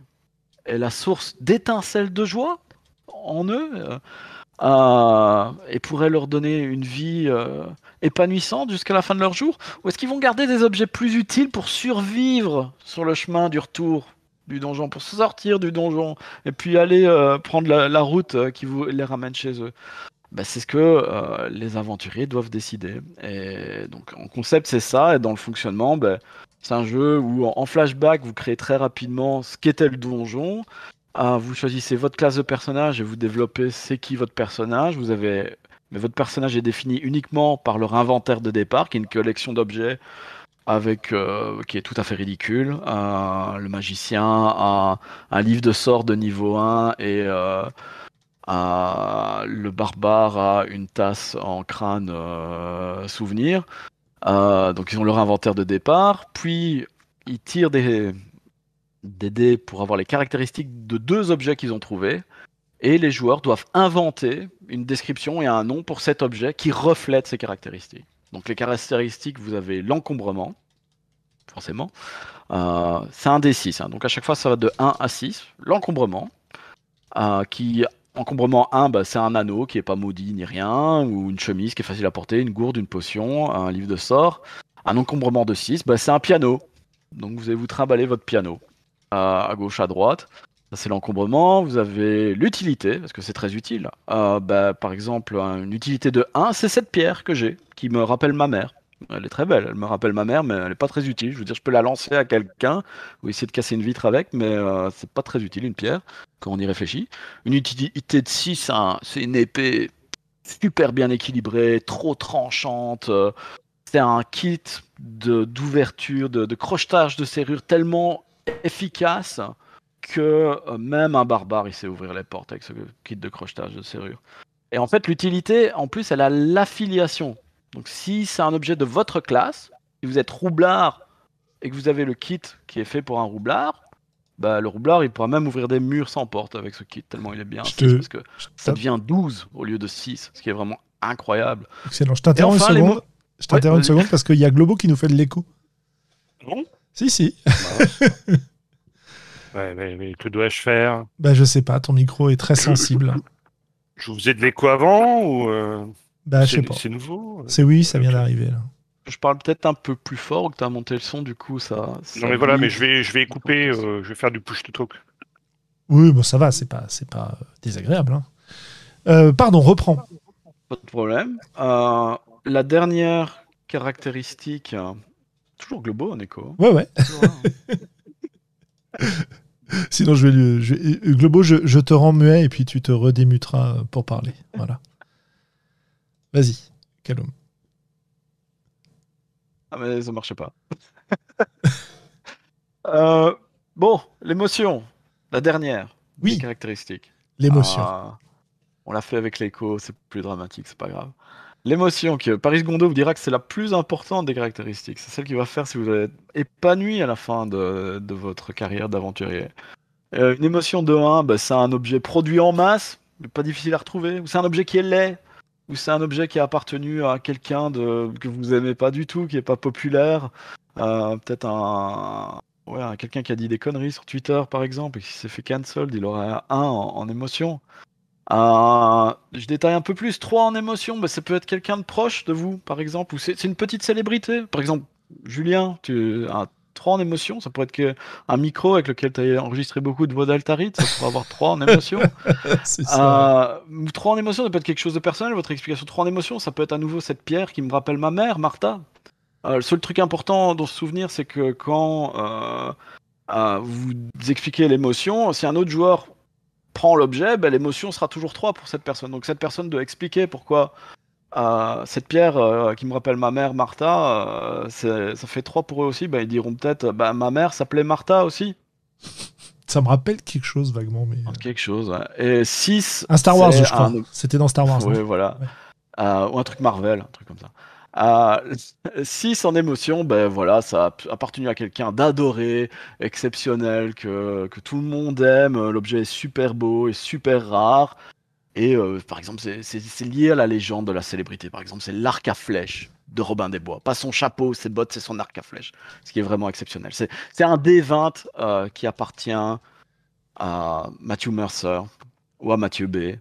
est la source d'étincelles de joie en eux et pourrait leur donner une vie épanouissante jusqu'à la fin de leur jour? Ou est-ce qu'ils vont garder des objets plus utiles pour survivre sur le chemin du retour? Du donjon, pour sortir du donjon et puis aller euh, prendre la, route euh, qui vous les ramène chez eux bah, C'est ce que euh, les aventuriers doivent décider. Et donc en concept c'est ça, et dans le fonctionnement, bah, c'est un jeu où en flashback vous créez très rapidement ce qu'était le donjon. vous choisissez votre classe de personnage et vous développez c'est qui votre personnage. Vous avez mais votre personnage est défini uniquement par leur inventaire de départ, qui est une collection d'objets avec euh, qui est tout à fait ridicule. Euh, le magicien a un livre de sorts de niveau 1 et euh, le barbare a une tasse en crâne souvenir. donc ils ont leur inventaire de départ, puis ils tirent des, des dés pour avoir les caractéristiques de deux objets qu'ils ont trouvés. et les joueurs doivent inventer une description et un nom pour cet objet qui reflète ces caractéristiques. Donc les caractéristiques, vous avez l'encombrement, forcément. Euh, c'est un D6, hein. donc à chaque fois ça va de 1 à 6. L'encombrement, euh, qui encombrement 1, bah, c'est un anneau qui est pas maudit ni rien, ou une chemise qui est facile à porter, une gourde, une potion, un livre de sorts. Un encombrement de 6, bah, c'est un piano. Donc vous allez vous trimballer votre piano à gauche, à droite. C'est l'encombrement. Vous avez l'utilité, parce que c'est très utile. Euh, bah, par exemple, une utilité de 1, c'est cette pierre que j'ai, qui me rappelle ma mère. Elle est très belle, elle me rappelle ma mère, mais elle n'est pas très utile. Je veux dire, je peux la lancer à quelqu'un ou essayer de casser une vitre avec, mais euh, c'est pas très utile, une pierre, quand on y réfléchit. Une utilité de 6, c'est une épée super bien équilibrée, trop tranchante. C'est un kit d'ouverture, de, de, crochetage de serrure tellement efficace que euh, même un barbare, il sait ouvrir les portes avec ce kit de crochetage de serrure. Et en fait, l'utilité, en plus, elle a l'affiliation. Donc si c'est un objet de votre classe, si vous êtes roublard et que vous avez le kit qui est fait pour un roublard, bah, le roublard, il pourra même ouvrir des murs sans porte avec ce kit, tellement il est bien. Parce que ça devient 12 au lieu de 6, ce qui est vraiment incroyable. Excellent. Je t'interromps une seconde. Je t'interromps une seconde parce qu'il y a Globo qui nous fait de l'écho. Non Si, si. ouais, mais, que dois-je faire? Bah, je sais pas, ton micro est très sensible. Je vous faisais de l'écho avant ou euh, Bah, je sais pas. C'est nouveau? C'est oui, ça vient d'arriver là. Je parle peut-être un peu plus fort que tu as monté le son, du coup, ça. non, mais voilà, mais je vais, je vais couper, euh, je vais faire du push to talk. Oui, bon, ça va, c'est pas, c'est pas désagréable. Hein. Euh, pardon, reprends. Pas de problème. la dernière caractéristique, toujours globaux en écho. Ouais, ouais. Sinon, je vais lui. Je, Globo, je, te rends muet et puis tu te redémuteras pour parler. Voilà. Vas-y, Calum. Ah, mais ça marchait pas. Euh, bon, l'émotion. La dernière. Oui. Caractéristique. L'émotion. Ah, on l'a fait avec l'écho, c'est plus dramatique, c'est pas grave. L'émotion, que Paris Gondo vous dira que c'est la plus importante des caractéristiques. C'est celle qui va faire si vous êtes épanoui à la fin de, votre carrière d'aventurier. Euh, une émotion de 1, bah, c'est un objet produit en masse, mais pas difficile à retrouver. Ou c'est un objet qui est laid. Ou c'est un objet qui a appartenu à quelqu'un de, que vous aimez pas du tout, qui est pas populaire. Euh, peut-être un, ouais, quelqu'un qui a dit des conneries sur Twitter, par exemple, et qui s'est fait cancel, il aurait un en émotion. Euh, je détaille un peu plus. 3 en émotion, bah, ça peut être quelqu'un de proche de vous, par exemple, ou c'est une petite célébrité. Par exemple, Julien, tu as 3 en émotion, ça pourrait être un micro avec lequel tu as enregistré beaucoup de voix d'altarite, ça pourrait avoir 3 en émotion. euh, 3 en émotion, ça peut être quelque chose de personnel. Votre explication 3 en émotion, ça peut être à nouveau cette pierre qui me rappelle ma mère, Martha. Euh, le seul truc important dans ce souvenir, c'est que quand euh, euh, vous expliquez l'émotion, si un autre joueur prend l'objet, ben, l'émotion sera toujours 3 pour cette personne. Donc cette personne doit expliquer pourquoi euh, cette pierre euh, qui me rappelle ma mère Martha, euh, ça fait 3 pour eux aussi. Ben, ils diront peut-être bah, ma mère s'appelait Martha aussi. Ça me rappelle quelque chose vaguement. mais Quelque chose. Et 6. Un Star Wars, je crois. C'était dans Star Wars. Oui, voilà. ou un truc Marvel, un truc comme ça. 6 en émotion, ben voilà, ça a appartenu à quelqu'un d'adoré, exceptionnel, que, que, tout le monde aime. L'objet est super beau et super rare. Et euh, par exemple, c'est lié à la légende de la célébrité. Par exemple, c'est l'arc à flèche de Robin des Bois. Pas son chapeau, ses bottes, c'est son arc à flèche. Ce qui est vraiment exceptionnel. C'est un D20 euh, qui appartient à Matthew Mercer ou à Mathieu B.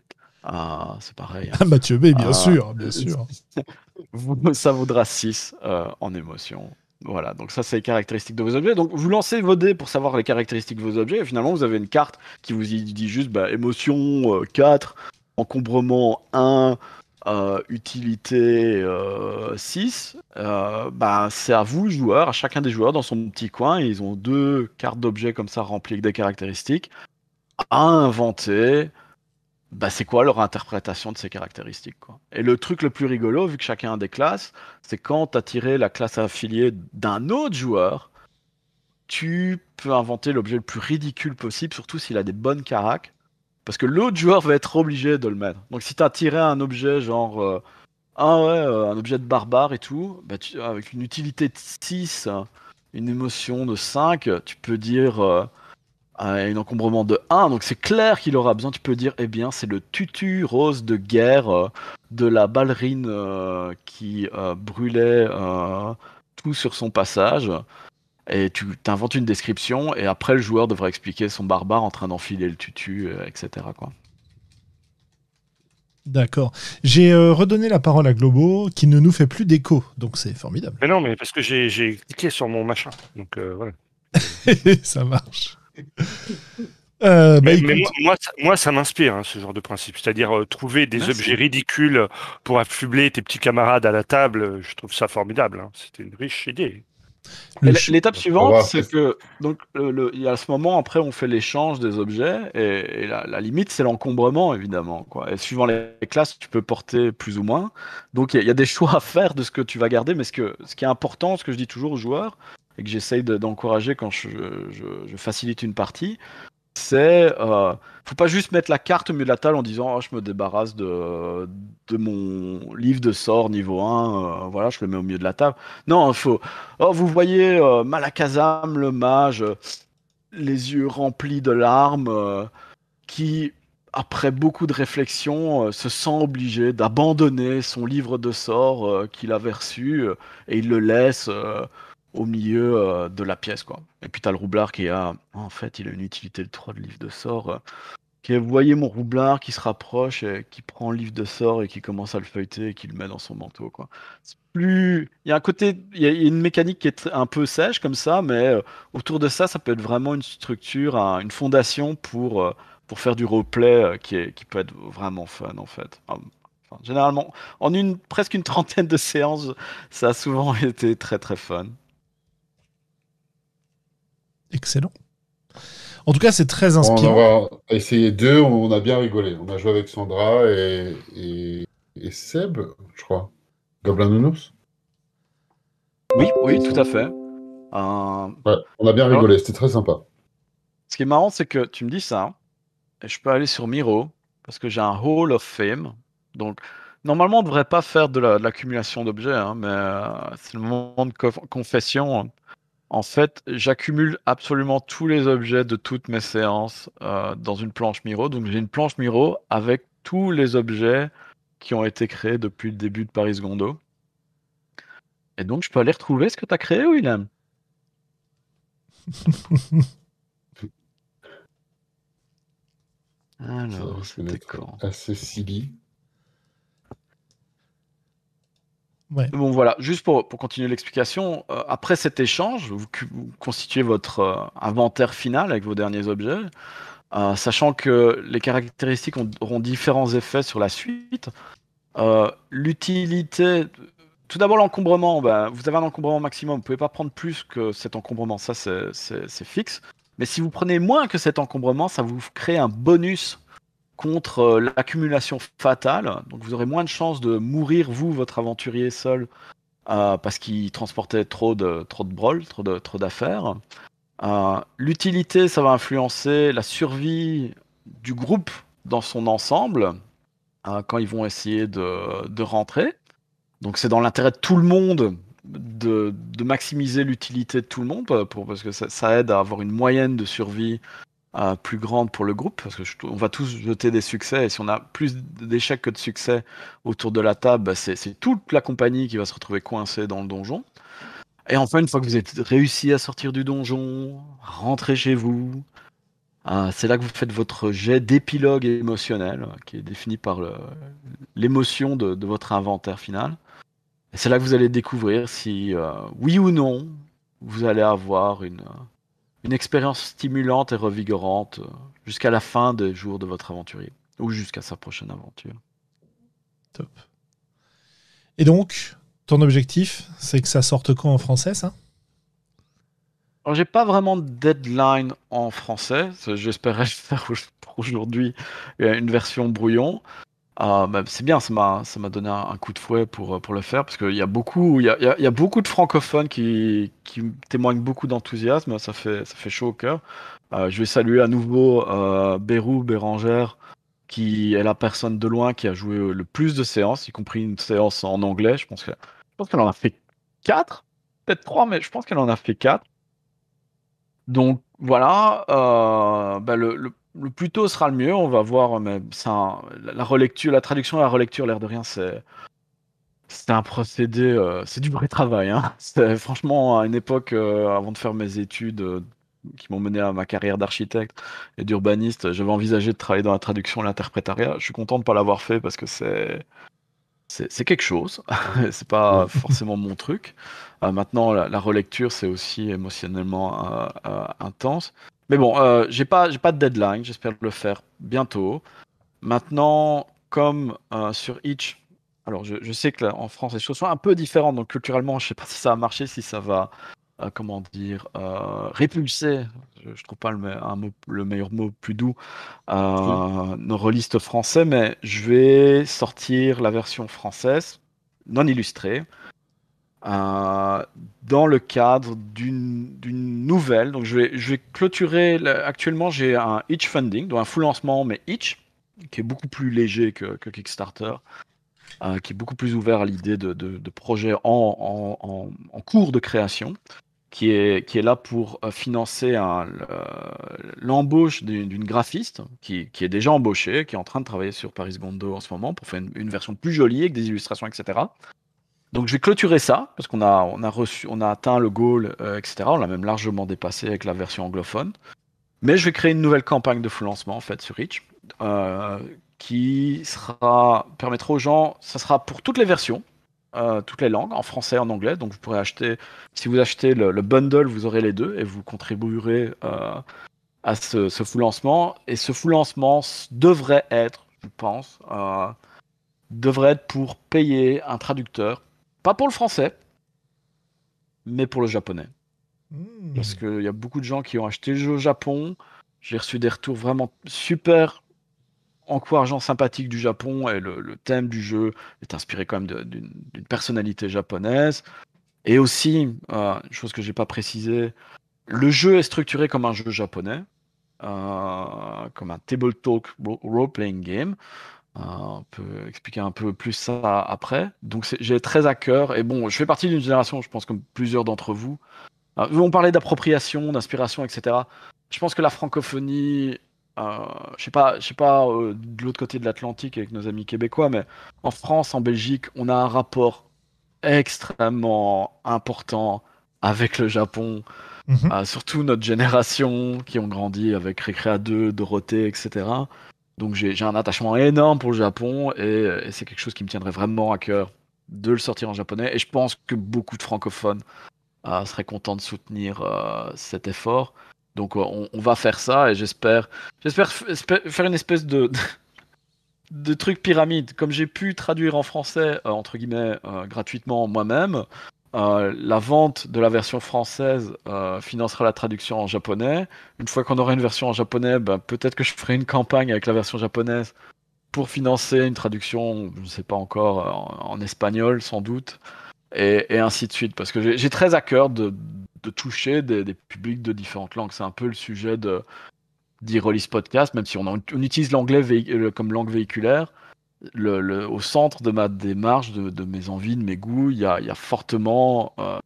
Ah, c'est pareil. Hein. Mathieu B, bien ah. sûr, bien sûr. ça vaudra 6 euh, en émotion. Voilà, donc ça c'est les caractéristiques de vos objets. Donc vous lancez vos dés pour savoir les caractéristiques de vos objets et finalement vous avez une carte qui vous dit juste bah, émotion 4, euh, encombrement 1, euh, utilité 6. bah, c'est à vous, joueur, à chacun des joueurs dans son petit coin. Ils ont deux cartes d'objets comme ça remplies avec des caractéristiques à inventer bah, c'est quoi leur interprétation de ces caractéristiques. Quoi? Et le truc le plus rigolo, vu que chacun a des classes, c'est quand tu as tiré la classe affiliée d'un autre joueur, tu peux inventer l'objet le plus ridicule possible, surtout s'il a des bonnes caracs, parce que l'autre joueur va être obligé de le mettre. Donc si tu as tiré un objet genre... Euh, ah euh, un objet de barbare et tout, bah, avec une utilité de 6, une émotion de 5, tu peux dire... Euh, un encombrement de 1, donc c'est clair qu'il aura besoin, tu peux dire, eh bien c'est le tutu rose de guerre de la ballerine qui brûlait tout sur son passage. Et tu t'inventes une description, et après le joueur devra expliquer son barbare en train d'enfiler le tutu, etc. Quoi. D'accord. J'ai euh, redonné la parole à Globo qui ne nous fait plus d'écho, donc c'est formidable. Mais non, mais parce que j'ai cliqué sur mon machin, donc euh, voilà. ça marche. Euh, bah, mais, moi, ça, m'inspire, hein, ce genre de principe. C'est-à-dire trouver des objets ridicules pour affubler tes petits camarades à la table, je trouve ça formidable. Hein. C'était une riche idée. L'étape suivante, c'est que donc il y a ce moment après on fait l'échange des objets et, la, limite c'est l'encombrement évidemment quoi. Et suivant les classes, tu peux porter plus ou moins. Donc il y, a des choix à faire de ce que tu vas garder, mais ce que ce qui est important, ce que je dis toujours aux joueurs et que j'essaye d'encourager quand je, facilite une partie, c'est euh, faut pas juste mettre la carte au milieu de la table en disant oh, je me débarrasse de, de mon livre de sort niveau 1 euh, voilà je le mets au milieu de la table. Non il faut oh, vous voyez euh, Malakazam le mage les yeux remplis de larmes euh, qui après beaucoup de réflexion se sent obligé d'abandonner son livre de sort qu'il avait reçu et il le laisse au milieu euh, de la pièce, quoi. Et puis t'as le roublard qui a, en fait, il a une utilité de 3 de livre de sort. Euh, qui vous voyez mon roublard qui se rapproche, et qui prend le livre de sort et qui commence à le feuilleter et qui le met dans son manteau, quoi. plus, il y a un côté, il y a une mécanique qui est un peu sèche comme ça, mais euh, autour de ça, ça peut être vraiment une structure, une fondation pour pour faire du roleplay qui est qui peut être vraiment fun en fait. généralement, en une presque une trentaine de séances, ça a souvent été très très fun excellent. En tout cas, c'est très inspirant. On a essayé deux, on a bien rigolé. On a joué avec Sandra et, Seb, je crois. Goblin Nounours Oui, oui, tout à fait. on a bien rigolé, c'était très sympa. Ce qui est marrant, c'est que tu me dis ça, et je peux aller sur Miro, parce que j'ai un Hall of Fame. Donc, normalement, on ne devrait pas faire de l'accumulation d'objets, hein, mais euh, c'est le moment de confession. En fait, j'accumule absolument tous les objets de toutes mes séances euh, dans une planche Miro. Donc j'ai une planche Miro avec tous les objets qui ont été créés depuis le début de Paris Gondo. Et donc je peux aller retrouver ce que tu as créé, Willem. Alors, c'était Assez silly. Bon voilà, juste pour, continuer l'explication, euh, après cet échange, vous, constituez votre euh, inventaire final avec vos derniers objets, euh, sachant que les caractéristiques auront différents effets sur la suite. L'utilité, tout d'abord l'encombrement, ben, vous avez un encombrement maximum, vous ne pouvez pas prendre plus que cet encombrement, ça c'est fixe. Mais si vous prenez moins que cet encombrement, ça vous crée un bonus contre euh, l'accumulation fatale. Donc vous aurez moins de chances de mourir, vous, votre aventurier seul, euh, parce qu'il transportait trop de, trop de trop, de, trop d'affaires. Euh, l'utilité, ça va influencer la survie du groupe dans son ensemble quand ils vont essayer de, de rentrer. Donc c'est dans l'intérêt de tout le monde de, de maximiser l'utilité de tout le monde, pour, parce que ça, aide à avoir une moyenne de survie plus grande pour le groupe, parce que on va tous jeter des succès, et si on a plus d'échecs que de succès autour de la table, bah, c'est toute la compagnie qui va se retrouver coincée dans le donjon. Et enfin, une fois que vous êtes réussi à sortir du donjon, rentrer chez vous, ah, c'est là que vous faites votre jet d'épilogue émotionnel, qui est défini par l'émotion de, votre inventaire final. C'est là que vous allez découvrir si, euh, oui ou non, vous allez avoir une, une expérience stimulante et revigorante euh, jusqu'à la fin des jours de votre aventurier ou jusqu'à sa prochaine aventure. Top. Et donc, ton objectif, c'est que ça sorte quand en français, ça? Alors, j'ai pas vraiment de deadline en français. J'espérais faire aujourd'hui une version brouillon. Ah, c'est bien, ça m'a, donné un, coup de fouet pour, pour le faire, parce qu'il y a beaucoup, y a, y a beaucoup de francophones qui, qui témoignent beaucoup d'enthousiasme, ça fait, ça fait chaud au cœur. Euh, je vais saluer à nouveau euh, Bérou Bérangère, qui est la personne de loin qui a joué le plus de séances, y compris une séance en anglais. Je pense, que, je pense qu'elle en a fait 4, peut-être 3, mais je pense qu'elle en a fait 4. Donc voilà, euh, le, le, plus tôt sera le mieux. On va voir, mais ça, la relecture, la traduction et la relecture, l'air de rien, c'est c'est un procédé, euh, c'est du vrai travail. Hein. Franchement, à une époque, euh, avant de faire mes études qui m'ont mené à ma carrière d'architecte et d'urbaniste, j'avais envisagé de travailler dans la traduction et l'interprétariat. Je suis content de ne pas l'avoir fait parce que c'est c'est quelque chose. c'est pas forcément mon truc. Euh, maintenant, la, relecture, c'est aussi émotionnellement euh, euh, intense. Mais bon, j'ai pas, j'ai pas de deadline. J'espère le faire bientôt. Maintenant, comme sur Itch, alors je, je sais que en France, les choses sont un peu différentes. Donc culturellement, je sais pas si ça va marcher, si ça va euh, comment dire, euh, répulser, je, ne trouve pas le, le, meilleur mot plus doux, euh, nos rôlistes français, mais je vais sortir la version française, non illustrée, dans le cadre d'une nouvelle. Donc je vais, clôturer, actuellement j'ai un Itch Funding, donc un full lancement, mais Itch, qui est beaucoup plus léger que, Kickstarter. qui est beaucoup plus ouvert à l'idée de, projets en, cours de création qui est, là pour euh, financer l'embauche d'une graphiste qui, qui, est déjà embauchée, qui est en train de travailler sur Paris Gondo en ce moment pour faire une, version plus jolie avec des illustrations, etc. Donc je vais clôturer ça parce qu'on a, on a, a atteint le goal, euh, etc. On l'a même largement dépassé avec la version anglophone. Mais je vais créer une nouvelle campagne de lancement en fait sur Reach euh, qui sera permettra aux gens, ça sera pour toutes les versions, euh, toutes les langues, en français en anglais. Donc vous pourrez acheter, si vous achetez le, bundle, vous aurez les deux et vous contribuerez à ce, full lancement. Et ce full lancement devrait être, je pense, devrait être pour payer un traducteur, pas pour le français, mais pour le japonais. Hmm. Parce qu'il y a beaucoup de gens qui ont acheté le jeu au Japon. J'ai reçu des retours vraiment super encourageant, sympathique du Japon et le, thème du jeu est inspiré quand même d'une personnalité japonaise. Et aussi, euh, chose que j'ai pas précisé, le jeu est structuré comme un jeu japonais, euh, comme un tabletop role-playing game. Euh, on peut expliquer un peu plus ça après. Donc j'ai très à cœur. Et bon, je fais partie d'une génération, je pense comme plusieurs d'entre vous. on parlait d'appropriation, d'inspiration, etc. Je pense que la francophonie euh, je sais pas, je sais pas euh, de l'autre côté de l'Atlantique avec nos amis québécois, mais en France, en Belgique, on a un rapport extrêmement important avec le Japon. Mhm. Euh, surtout notre génération qui ont grandi avec Recrea 2, Dorothée, etc. Donc j'ai un attachement énorme pour le Japon et, et c'est quelque chose qui me tiendrait vraiment à cœur de le sortir en japonais. Et je pense que beaucoup de francophones seraient contents de soutenir cet effort. Donc on, va faire ça et j'espère, j'espère faire une espèce de, de truc pyramide. Comme j'ai pu traduire en français euh, entre guillemets euh, gratuitement moi-même, euh, la vente de la version française financera la traduction en japonais. Une fois qu'on aura une version en japonais, ben, peut-être que je ferai une campagne avec la version japonaise pour financer une traduction, je ne sais pas encore, en, espagnol sans doute, et, ainsi de suite. Parce que j'ai très à cœur de, toucher des, publics de différentes langues. C'est un peu le sujet de d'e-release podcast, même si on, utilise l'anglais euh, comme langue véhiculaire. Le, au centre de ma démarche, de, mes envies, de mes goûts, il y a, fortement euh,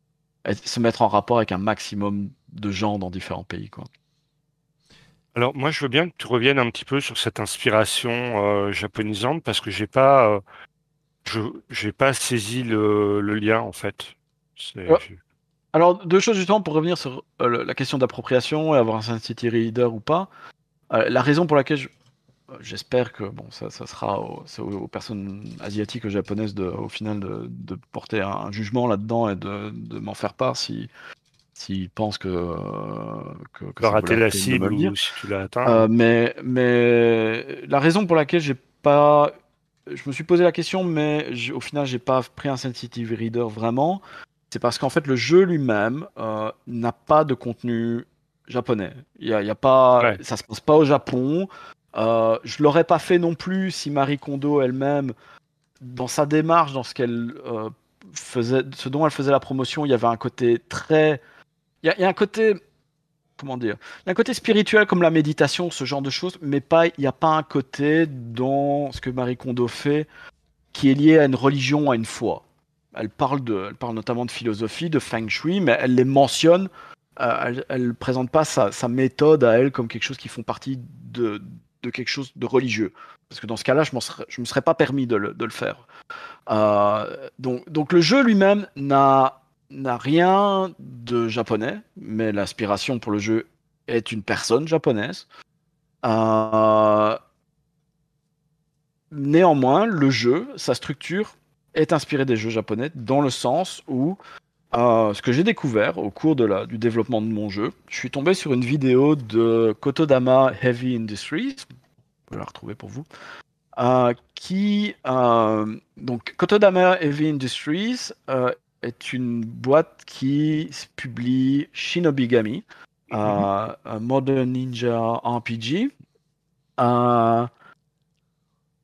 se mettre en rapport avec un maximum de gens dans différents pays. Quoi. Alors moi, je veux bien que tu reviennes un petit peu sur cette inspiration euh, japonisante parce que j'ai pas, je j'ai pas saisi le, lien en fait. Alors, deux choses justement pour revenir sur euh, la question d'appropriation et avoir un Sensitivity Reader ou pas. Euh, la raison pour laquelle euh, j'espère que bon, ça, sera aux, personnes asiatiques ou japonaises de, au final de, porter un, jugement là-dedans et de, m'en faire part si s'ils pensent que, que, que rater la cible ou si tu l'as atteint. mais, mais la raison pour laquelle j'ai pas je me suis posé la question, mais au final, j'ai pas pris un sensitive reader vraiment c'est parce qu'en fait le jeu lui-même euh, n'a pas de contenu japonais. Il y a, pas, ça se passe pas au Japon. Euh, je l'aurais pas fait non plus si Marie Kondo elle-même, dans sa démarche, dans ce qu'elle euh, faisait, ce dont elle faisait la promotion, il y avait un côté très, il y a, un côté, comment dire, y a un côté spirituel comme la méditation, ce genre de choses, mais pas, il n'y a pas un côté dans ce que Marie Kondo fait qui est lié à une religion, à une foi. Elle parle, de, elle parle notamment de philosophie, de feng shui, mais elle les mentionne elle, elle présente pas sa, méthode à elle comme quelque chose qui font partie de, de quelque chose de religieux. Parce que dans ce cas-là, je ne me serais pas permis de le, faire. Euh, donc, donc le jeu lui-même n'a rien de japonais, mais l'inspiration pour le jeu est une personne japonaise. Euh, néanmoins, le jeu, sa structure, est inspirée des jeux japonais dans le sens où euh, ce que j'ai découvert au cours de la, du développement de mon jeu, je suis tombé sur une vidéo de Kotodama Heavy Industries, je vais la retrouver pour vous, euh, qui euh, donc Kotodama Heavy Industries est une boîte qui publie Shinobigami, mhm. un Modern Ninja RPG.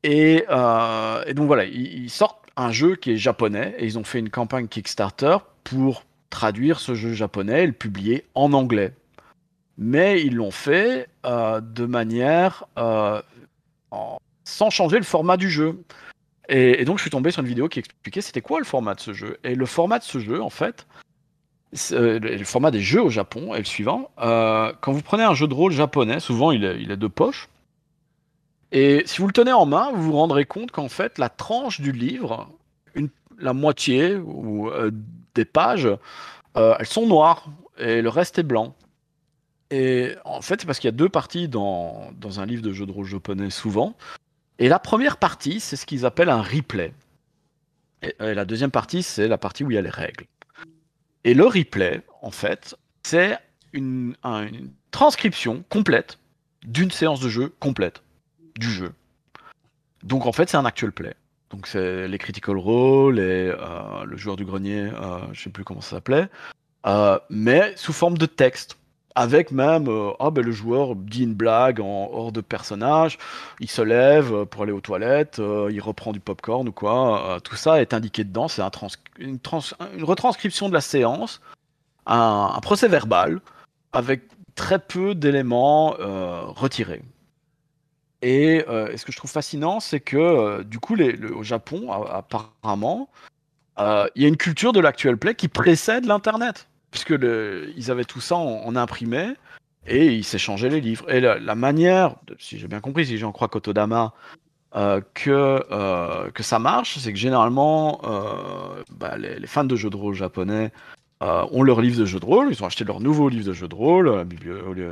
Et, et, donc voilà, ils, ils sortent un jeu qui est japonais et ils ont fait une campagne Kickstarter pour traduire ce jeu japonais et le publier en anglais. Mais ils l'ont fait euh, de manière euh, sans changer le format du jeu. Et, donc je suis tombé sur une vidéo qui expliquait c'était quoi le format de ce jeu. Et le format de ce jeu, en fait, euh, le format des jeux au Japon est le suivant. quand vous prenez un jeu de rôle japonais, souvent il est, il est de poche. Et si vous le tenez en main, vous vous rendrez compte qu'en fait la tranche du livre, la moitié ou des pages, euh, elles sont noires et le reste est blanc. Et en fait, c'est parce qu'il y a deux parties dans, un livre de jeu de rôle japonais souvent. Et la première partie, c'est ce qu'ils appellent un replay. Et, la deuxième partie, c'est la partie où il y a les règles. Et le replay, en fait, c'est une transcription complète d'une séance de jeu complète du jeu. Donc en fait, c'est un actual play. Donc c'est les Critical Role et euh, le joueur du grenier, euh, je sais plus comment ça s'appelait, euh, mais sous forme de texte. Avec même, ah ben le joueur dit une blague en hors de personnage, il se lève pour aller aux toilettes, il reprend du popcorn ou quoi. tout ça est indiqué dedans. C'est un une, une, retranscription de la séance, un procès verbal avec très peu d'éléments retirés. Euh, et, ce que je trouve fascinant, c'est que euh, du coup, les, au Japon, apparemment, euh, il y a une culture de l'actuel play qui précède l'Internet. Puisque ils avaient tout ça en, imprimé et ils s'échangeaient les livres. Et la, manière, si j'ai bien compris, si j'en crois Kotodama, que, ça marche, c'est que généralement, bah, les, fans de jeux de rôle japonais ont leur livre de jeux de rôle, ils ont acheté leur nouveau livre de jeux de rôle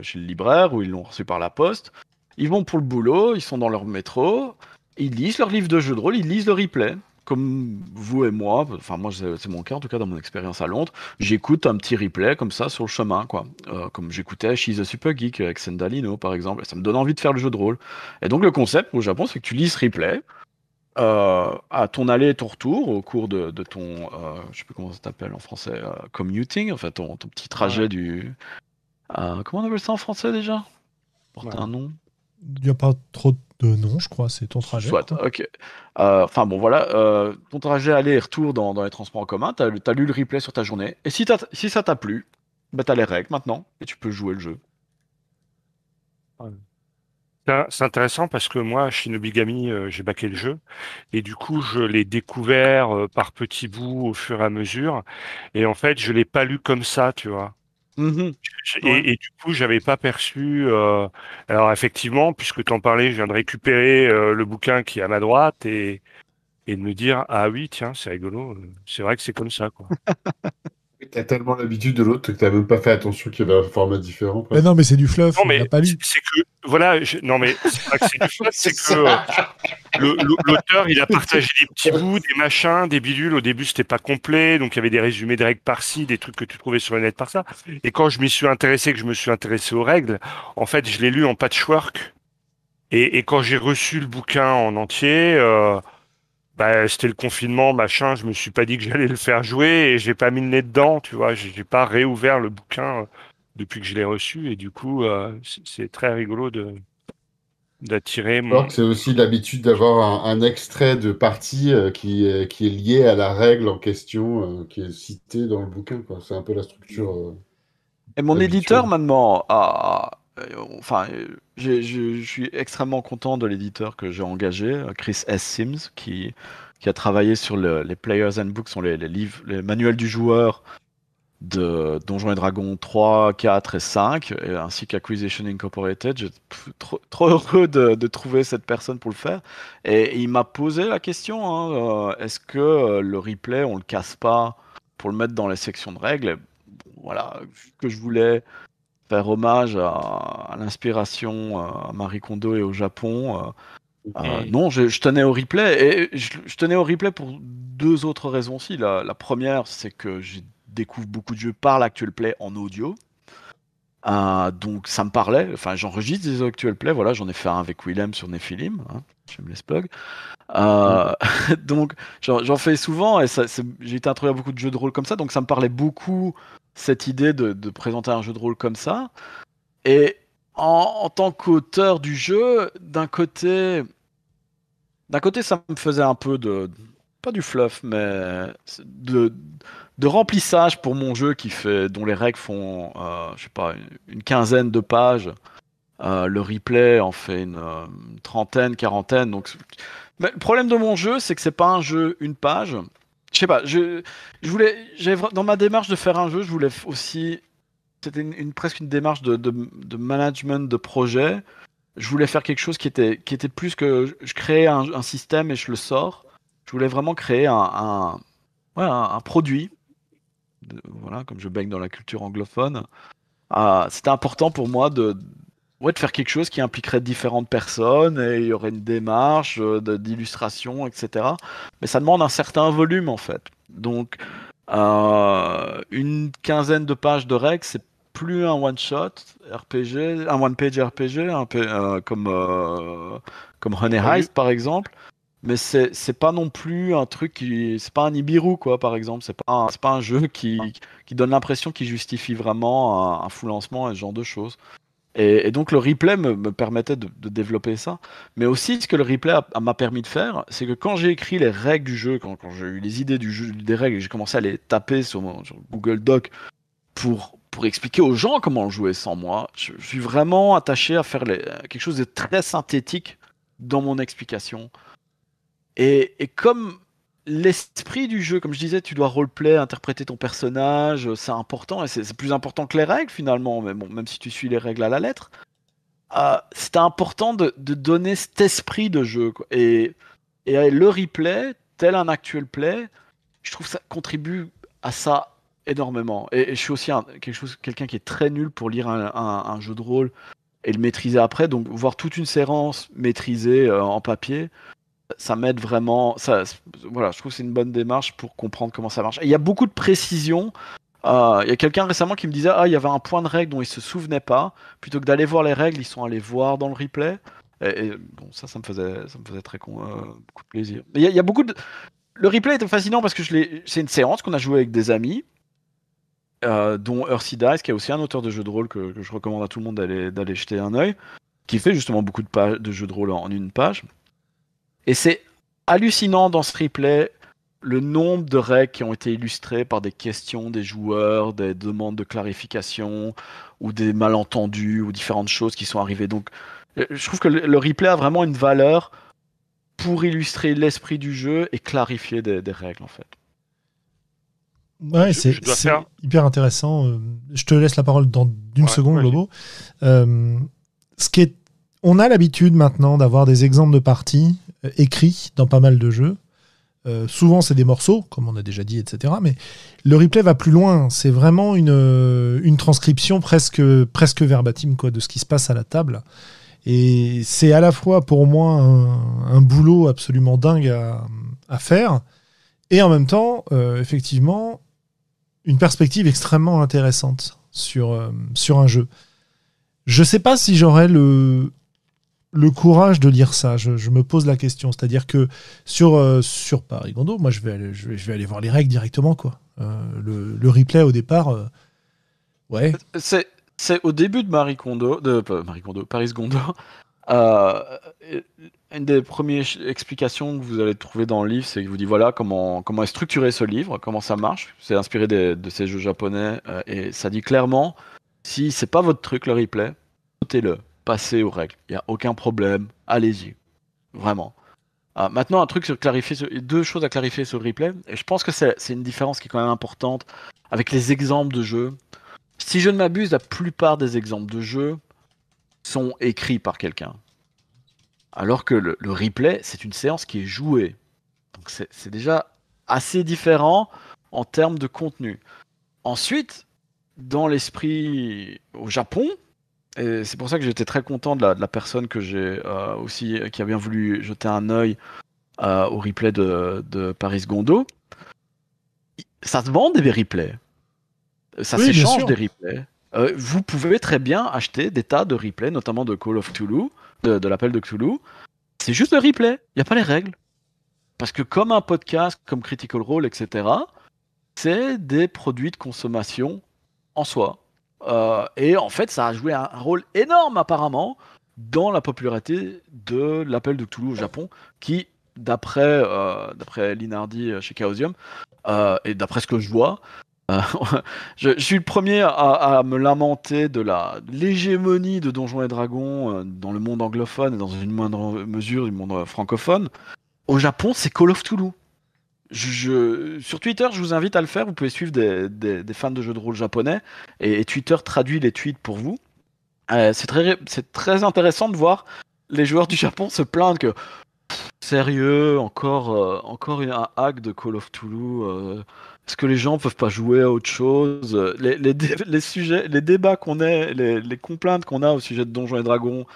chez le libraire ou ils l'ont reçu par la poste. Ils vont pour le boulot, ils sont dans leur métro, ils lisent leur livre de jeu de rôle, ils lisent le replay. Comme vous et moi, enfin moi c'est mon cas en tout cas dans mon expérience à Londres, j'écoute un petit replay comme ça sur le chemin, quoi. Euh, comme j'écoutais She's a Super Geek avec Sendalino par exemple, et ça me donne envie de faire le jeu de rôle. Et donc le concept au Japon c'est que tu lis ce replay, euh, à ton aller et ton retour au cours de, ton, euh, je sais plus comment ça s'appelle en français, commuting, en fait ton, petit trajet du, comment on appelle ça en français déjà? Porte un nom. Il n'y a pas trop de noms, je crois, c'est ton trajet. Soit, ok. Euh, enfin bon, voilà, euh, ton trajet aller et retour dans, les transports en commun, tu as, lu le replay sur ta journée, et si, si ça t'a plu, bah, tu as les règles maintenant, et tu peux jouer le jeu. C'est intéressant parce que moi, Shinobigami, euh, j'ai baqué le jeu et du coup, je l'ai découvert par petits bouts au fur et à mesure. Et en fait, je l'ai pas lu comme ça, tu vois. Mmh et, du coup, j'avais pas perçu. Euh, alors effectivement, puisque tu en parlais, je viens de récupérer euh, le bouquin qui est à ma droite et, et de me dire ah oui, tiens, c'est rigolo. C'est vrai que c'est comme ça, quoi. T'as tellement l'habitude de l'autre que t'as même pas fait attention qu'il y avait un format différent. Mais non, mais c'est du fluff. Non, mais c'est que voilà, non mais c'est pas que c'est du fluff, c'est que euh, l'auteur il a partagé des petits bouts, des machins, des bidules. Au début c'était pas complet, donc il y avait des résumés de règles par-ci, des trucs que tu trouvais sur le net par ça. Et quand je m'y suis intéressé, que je me suis intéressé aux règles, en fait je l'ai lu en patchwork. Et, et quand j'ai reçu le bouquin en entier. Euh, bah, c'était le confinement, machin. Je me suis pas dit que j'allais le faire jouer et j'ai pas mis le nez dedans, tu vois. J'ai pas réouvert le bouquin euh, depuis que je l'ai reçu et du coup, euh, c'est très rigolo de d'attirer. Mon... C'est aussi l'habitude d'avoir un, extrait de partie euh, qui, qui est lié à la règle en question, qui est citée dans le bouquin. C'est un peu la structure. et mon éditeur maintenant a, enfin, je suis extrêmement content de l'éditeur que j'ai engagé, Chris S. Sims, qui, a travaillé sur les Players and Books, sont les, livres, les manuels du joueur de Donjons et Dragons 3, 4 et 5, ainsi qu'Acquisition Incorporated. J'ai trop, trop, heureux de, trouver cette personne pour le faire. Et, il m'a posé la question hein, euh, est-ce que le replay, on le casse pas pour le mettre dans les sections de règles? Voilà, que je voulais faire hommage à, l'inspiration à Marie Kondo et au Japon. Euh, non, je, tenais au replay et je, tenais au replay pour deux autres raisons aussi. La, la première, c'est que j'ai découvre beaucoup de jeux par l'actual play en audio. Euh, donc ça me parlait, enfin j'enregistre des actual play, voilà, j'en ai fait un avec Willem sur Nephilim, hein, je me laisse plug. Euh, donc j'en fais souvent et j'ai été introduit à beaucoup de jeux de rôle comme ça, donc ça me parlait beaucoup cette idée de, présenter un jeu de rôle comme ça. Et en, tant qu'auteur du jeu, d'un côté, d'un côté ça me faisait un peu de, pas du fluff, mais de, remplissage pour mon jeu qui fait, dont les règles font, euh, je sais pas, une, quinzaine de pages. Euh, le replay en fait une, euh, trentaine, quarantaine. Donc, mais le problème de mon jeu, c'est que c'est pas un jeu une page. Je sais pas. Je, je voulais, dans ma démarche de faire un jeu, je voulais aussi, c'était une, presque une démarche de, de, management de projet. Je voulais faire quelque chose qui était, qui était plus que je crée un, système et je le sors. Je voulais vraiment créer un, un, un produit voilà, comme je baigne dans la culture anglophone, ah, c'était important pour moi de, ouais, de faire quelque chose qui impliquerait différentes personnes et il y aurait une démarche euh, d'illustration, etc. Mais ça demande un certain volume en fait. Donc, euh, une quinzaine de pages de règles, c'est plus un one shot RPG, un one page RPG, un euh, comme comme Honey Heist par exemple mais c'est c'est pas non plus un truc qui c'est pas un Nibiru quoi par exemple c'est pas c'est pas un jeu qui qui donne l'impression qu'il justifie vraiment un, full lancement et ce genre de choses et, donc le replay me, me permettait de, développer ça. Mais aussi ce que le replay m'a permis de faire c'est que quand j'ai écrit les règles du jeu quand, j'ai eu les idées du jeu des règles et j'ai commencé à les taper sur, Google Doc pour pour expliquer aux gens comment jouer sans moi je, suis vraiment attaché à faire quelque chose de très synthétique dans mon explication. Et, comme l'esprit du jeu, comme je disais, tu dois roleplay, interpréter ton personnage, c'est important et c'est plus important que les règles finalement, mais bon, même si tu suis les règles à la lettre, euh, c'était important de, donner cet esprit de jeu. Et, et le replay, tel un actual play, je trouve ça contribue à ça énormément. Et, je suis aussi quelque chose, quelqu'un qui est très nul pour lire un, jeu de rôle et le maîtriser après. Donc voir toute une séance maîtrisée euh, en papier, ça m'aide vraiment. Voilà, je trouve que c'est une bonne démarche pour comprendre comment ça marche. il y a beaucoup de précision. Euh, il y a quelqu'un récemment qui me disait ah il y avait un point de règle dont il se souvenait pas. Plutôt que d'aller voir les règles, ils sont allés voir dans le replay. Et, bon ça ça me faisait ça me faisait très euh, plaisir. il y, a, beaucoup de le replay était fascinant parce que c'est une séance qu'on a joué avec des amis. Euh, dont Earthy Dice, qui est aussi un auteur de jeux de rôle que, je recommande à tout le monde d'aller jeter un œil, qui fait justement beaucoup de jeux de rôle en une page. Et c'est hallucinant dans ce replay le nombre de règles qui ont été illustrées par des questions des joueurs, des demandes de clarification ou des malentendus ou différentes choses qui sont arrivées. Donc, euh, je trouve que le replay a vraiment une valeur pour illustrer l'esprit du jeu et clarifier des, règles en fait. Ouais, c'est hyper intéressant. Euh, je te laisse la parole dans une seconde, Lobo. Euh, ce qui est, on a l'habitude maintenant d'avoir des exemples de parties écrit dans pas mal de jeux. Euh, souvent, c'est des morceaux, comme on a déjà dit, etc. Mais le replay va plus loin. C'est vraiment une, euh, une transcription presque, presque verbatim quoi, de ce qui se passe à la table. Et c'est à la fois pour moi un, boulot absolument dingue à, faire, et en même temps, effectivement, une perspective extrêmement intéressante sur, sur un jeu. Je sais pas si j'aurais le, le courage de lire ça je, me pose la question. C'est-à-dire que sur, euh, sur Paris Gondo, moi, je vais, aller, je, vais, aller voir les règles directement. quoi. Euh, le, replay, au départ, euh, ouais. C'est, c'est au début de Marie Kondo, de Marie Paris Gondo. une des premières explications que vous allez trouver dans le livre, c'est qu'il vous dit voilà comment, comment est structuré ce livre, comment ça marche. C'est inspiré de ces jeux japonais et ça dit clairement si c'est pas votre truc, le replay, notez-le passez aux règles. Il n'y a aucun problème. Allez-y. Vraiment. Ah, maintenant, un truc sur clarifier, deux choses à clarifier sur le replay. Et je pense que c'est une différence qui est quand même importante avec les exemples de jeux. Si je ne m'abuse, la plupart des exemples de jeux sont écrits par quelqu'un. Alors que le, replay, c'est une séance qui est jouée. Donc c'est déjà assez différent en termes de contenu. Ensuite, dans l'esprit au Japon, et c'est pour ça que j'étais très content de la, personne que j'ai euh, aussi, qui a bien voulu jeter un œil euh, au replay de, Paris Gondo. Ça se vend des replays. Ça s'échange des replays. Euh, vous pouvez très bien acheter des tas de replays, notamment de Call of Toulouse, de, l'appel de Cthulhu. C'est juste le replay, il n'y a pas les règles. Parce que comme un podcast, comme Critical Role, etc., c'est des produits de consommation en soi. Euh, et en fait, ça a joué un, rôle énorme apparemment dans la popularité de l'appel de Cthulhu au Japon, qui, d'après euh, Linardi chez Chaosium, euh, et d'après ce que je vois, je, suis le premier à, me lamenter de la l'hégémonie de Donjons et Dragons dans le monde anglophone et dans une moindre mesure du monde francophone. Au Japon, c'est Call of Toulouse sur Twitter, je vous invite à le faire. Vous pouvez suivre des, fans de jeux de rôle japonais et, Twitter traduit les tweets pour vous. Euh, c'est très, intéressant de voir les joueurs du Japon se plaindre que sérieux, encore, euh, encore un hack de Call of Toulouse. Euh, est-ce que les gens peuvent pas jouer à autre chose? Les, sujets, les débats qu'on a, les, les complaintes qu'on a au sujet de Donjons et Dragons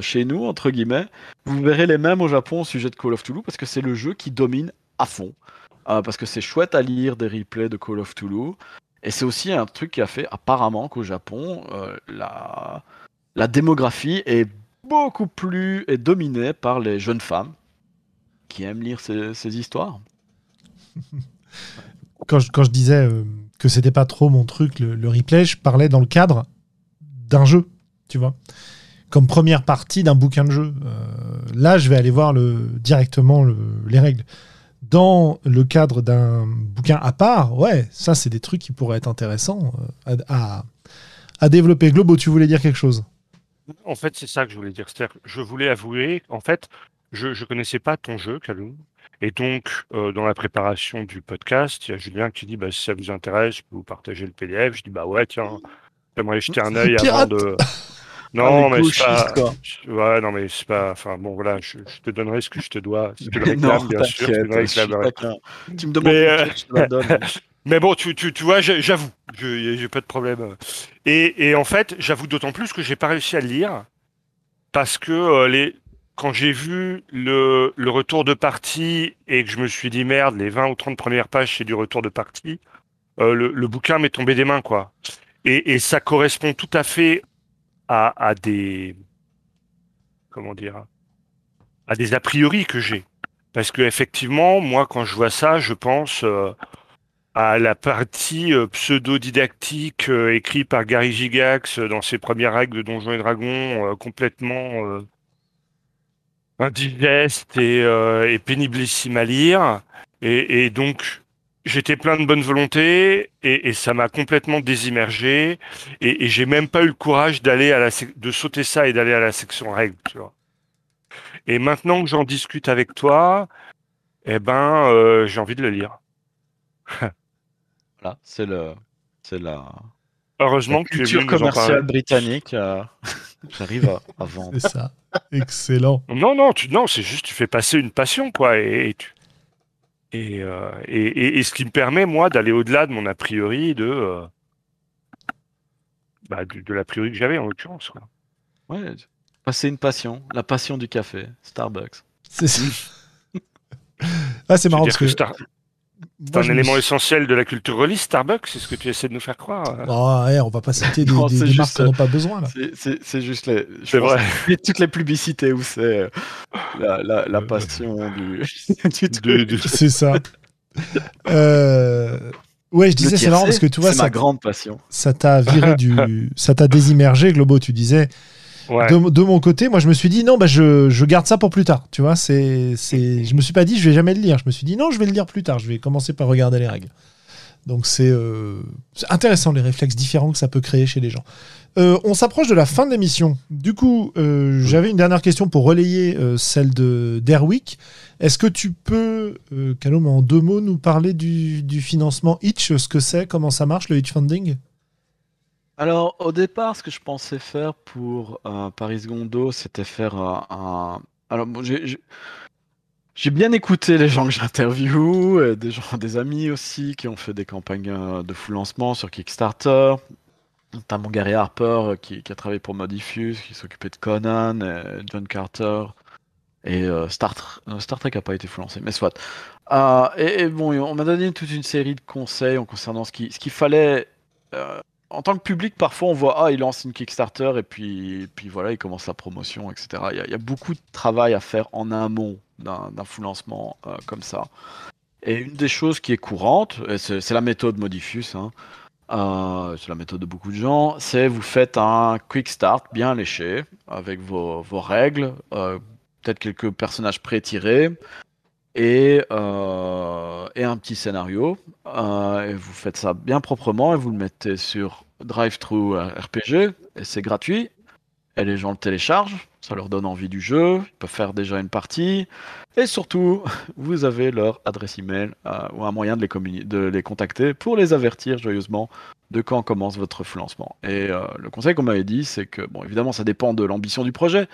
chez nous, entre guillemets, vous verrez les mêmes au Japon au sujet de Call of Toulouse parce que c'est le jeu qui domine à fond. Euh, parce que c'est chouette à lire des replays de Call of Toulouse. Et c'est aussi un truc qui a fait apparemment qu'au Japon, euh, la, la démographie est beaucoup plus est dominée par les jeunes femmes qui aiment lire ces, histoires. quand, je, quand, je, disais euh, que c'était pas trop mon truc, le, replay, je parlais dans le cadre d'un jeu, tu vois, comme première partie d'un bouquin de jeu. là, je vais aller voir le, directement les règles dans le cadre d'un bouquin à part, ouais, ça c'est des trucs qui pourraient être intéressants euh, à, à, développer. Globo, tu voulais dire quelque chose? En fait, c'est ça que je voulais dire. C'est-à-dire je voulais avouer, en fait, je ne connaissais pas ton jeu, Kalou. Et donc, euh, dans la préparation du podcast, il y a Julien qui dit bah, si ça vous intéresse, je peux vous partager le PDF. Je dis bah ouais, tiens, j'aimerais jeter un œil avant de. Non, mais c'est pas. Ouais, non, mais c'est pas. Enfin, bon, voilà, je, te donnerai ce que je te dois. Si tu le réclames, bien sûr. Tu, me tu me demandes mais, euh... je te la donne. mais bon, tu, tu, tu vois, j'avoue, j'ai pas de problème. Et, et en fait, j'avoue d'autant plus que j'ai pas réussi à le lire parce que euh, les, quand j'ai vu le, le retour de partie et que je me suis dit merde, les 20 ou 30 premières pages, c'est du retour de partie, euh, le, le, bouquin m'est tombé des mains, quoi. Et, et ça correspond tout à fait à, des comment dire à des a priori que j'ai. Parce que effectivement moi quand je vois ça je pense euh, à la partie euh, pseudo-didactique euh, écrite par Gary Gigax dans ses premières règles de Donjons et Dragons complètement indigeste et, et péniblissime à lire et, et donc j'étais plein de bonne volonté et, ça m'a complètement désimmergé et, j'ai même pas eu le courage d'aller à la de sauter ça et d'aller à la section règles tu vois. Et maintenant que j'en discute avec toi eh ben euh, j'ai envie de le lire. Voilà c'est le c'est la heureusement que culture commerciale britannique euh, j'arrive à, vendre. C'est ça. Excellent. Non non tu non c'est juste tu fais passer une passion quoi et, et tu euh, et, et, ce qui me permet, moi, d'aller au-delà de mon a priori de, euh, bah, de, l'a priori que j'avais en l'occurrence. Ouais, c'est une passion, la passion du café, Starbucks. C'est ah, c'est marrant parce que. C'est un élément essentiel de la culture release, Starbucks, c'est ce que tu essaies de nous faire croire. Oh, ouais, on va pas citer des, non, des, marques qu'on n'a pas besoin. C'est juste les, c'est vrai. toutes les publicités où c'est la, la, la, passion du, du C'est ça. euh... Ouais, je disais, c'est marrant parce que tu vois, c'est ma grande passion. Ça t'a viré du, ça t'a désimmergé, Globo. Tu disais, de, mon côté, moi, je me suis dit non, bah, je, je garde ça pour plus tard. Tu vois, c'est, c'est, je me suis pas dit je vais jamais le lire. Je me suis dit non, je vais le lire plus tard. Je vais commencer par regarder les règles. Donc c'est intéressant les réflexes différents que ça peut créer chez les gens. on s'approche de la fin de l'émission. Du coup, j'avais une dernière question pour relayer celle de d'Airwick. Est-ce que tu peux, euh, en deux mots, nous parler du, du financement Itch, ce que c'est, comment ça marche, le Itch Funding? Alors, au départ, ce que je pensais faire pour euh, Paris Gondo, c'était faire un. Alors, j'ai bien écouté les gens que j'interviewe, des gens, des amis aussi qui ont fait des campagnes euh, de full lancement sur Kickstarter. Notamment Gary Harper euh, qui, a travaillé pour Modifuse, qui s'occupait de Conan, et John Carter. Et Star, Star, Trek n'a pas été full lancé, mais soit. et, bon, on m'a donné toute une série de conseils en concernant ce qu'il ce qu'il fallait en tant que public, parfois on voit ah il lance une Kickstarter et puis puis voilà il commence la promotion, etc. Il y, a, beaucoup de travail à faire en amont d'un full lancement euh, comme ça. Et une des choses qui est courante, c'est la méthode Modifus, hein, euh, c'est la méthode de beaucoup de gens, c'est vous faites un quick start bien léché avec vos, vos règles, euh, peut-être quelques personnages pré-tirés, et, euh, et un petit scénario. Et vous faites ça bien proprement et vous le mettez sur Drive-Thru RPG et c'est gratuit. Et les gens le téléchargent, ça leur donne envie du jeu, ils peuvent faire déjà une partie. Et surtout, vous avez leur adresse email euh, ou un moyen de les, contacter pour les avertir joyeusement de quand commence votre lancement. Et euh, le conseil qu'on m'avait dit, c'est que, bon, évidemment, ça dépend de l'ambition du projet,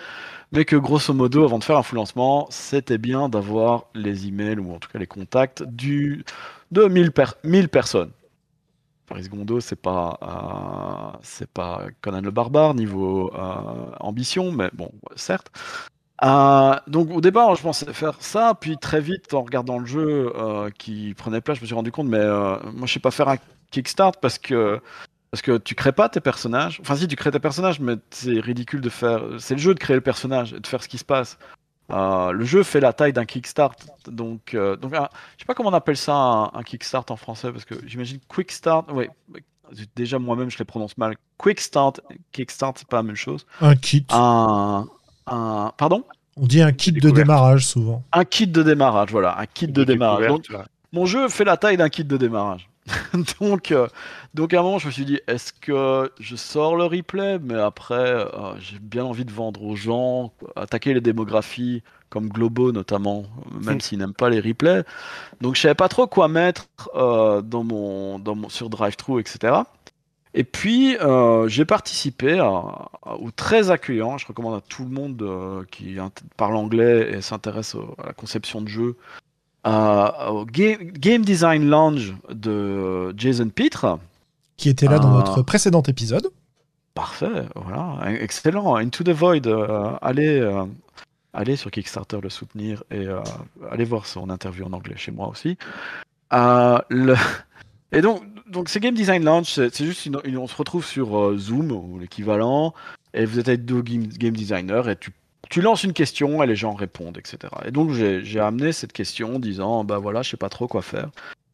mais que grosso modo, avant de faire un full lancement, c'était bien d'avoir les emails ou en tout cas les contacts de 1000, 1000 personnes. Paris Gondo, c'est pas, euh, c'est pas Conan le barbare niveau euh, ambition, mais bon, certes. donc au départ, je pensais faire ça, puis très vite, en regardant le jeu qui prenait place, je me suis rendu compte, mais moi je sais pas faire un Kickstart parce que parce que tu crées pas tes personnages. Enfin, si tu crées tes personnages, mais c'est ridicule de faire. C'est le jeu de créer le personnage et de faire ce qui se passe. Euh, le jeu fait la taille d'un kickstart, donc, euh, donc ah, je sais pas comment on appelle ça un, kickstart en français parce que j'imagine quick start. Oui, déjà moi-même je les prononce mal. Quick start, kickstart, c'est pas la même chose. Un kit. Un, un... pardon? On dit un kit de démarrage souvent. Un kit de démarrage, voilà, un kit de démarrage. mon jeu fait la taille d'un kit de démarrage. donc, euh, donc à un moment, je me suis dit, est-ce que je sors le replay? Mais après, euh, j'ai bien envie de vendre aux gens, attaquer les démographies comme Globo notamment, même hmm. s'ils n'aiment pas les replays. Donc je savais pas trop quoi mettre euh, dans mon, dans mon, sur DriveThru, etc. Et puis j'ai participé au très accueillant, je recommande à tout le monde qui parle anglais et s'intéresse à la conception de euh, au Game, Design Lounge de Jason Pitre. Qui était là dans notre précédent épisode. Parfait, voilà, excellent. Into the Void, euh, allez, euh, allez sur Kickstarter le soutenir et allez voir son interview en anglais chez moi aussi. Le... Et donc, donc c'est Game Design Lounge, c'est juste une, on se retrouve sur Zoom ou l'équivalent, et vous êtes avec deux game, game designers et tu tu lances une question et les gens répondent, etc. Et donc j'ai amené cette question en disant, bah voilà, je sais pas trop quoi faire.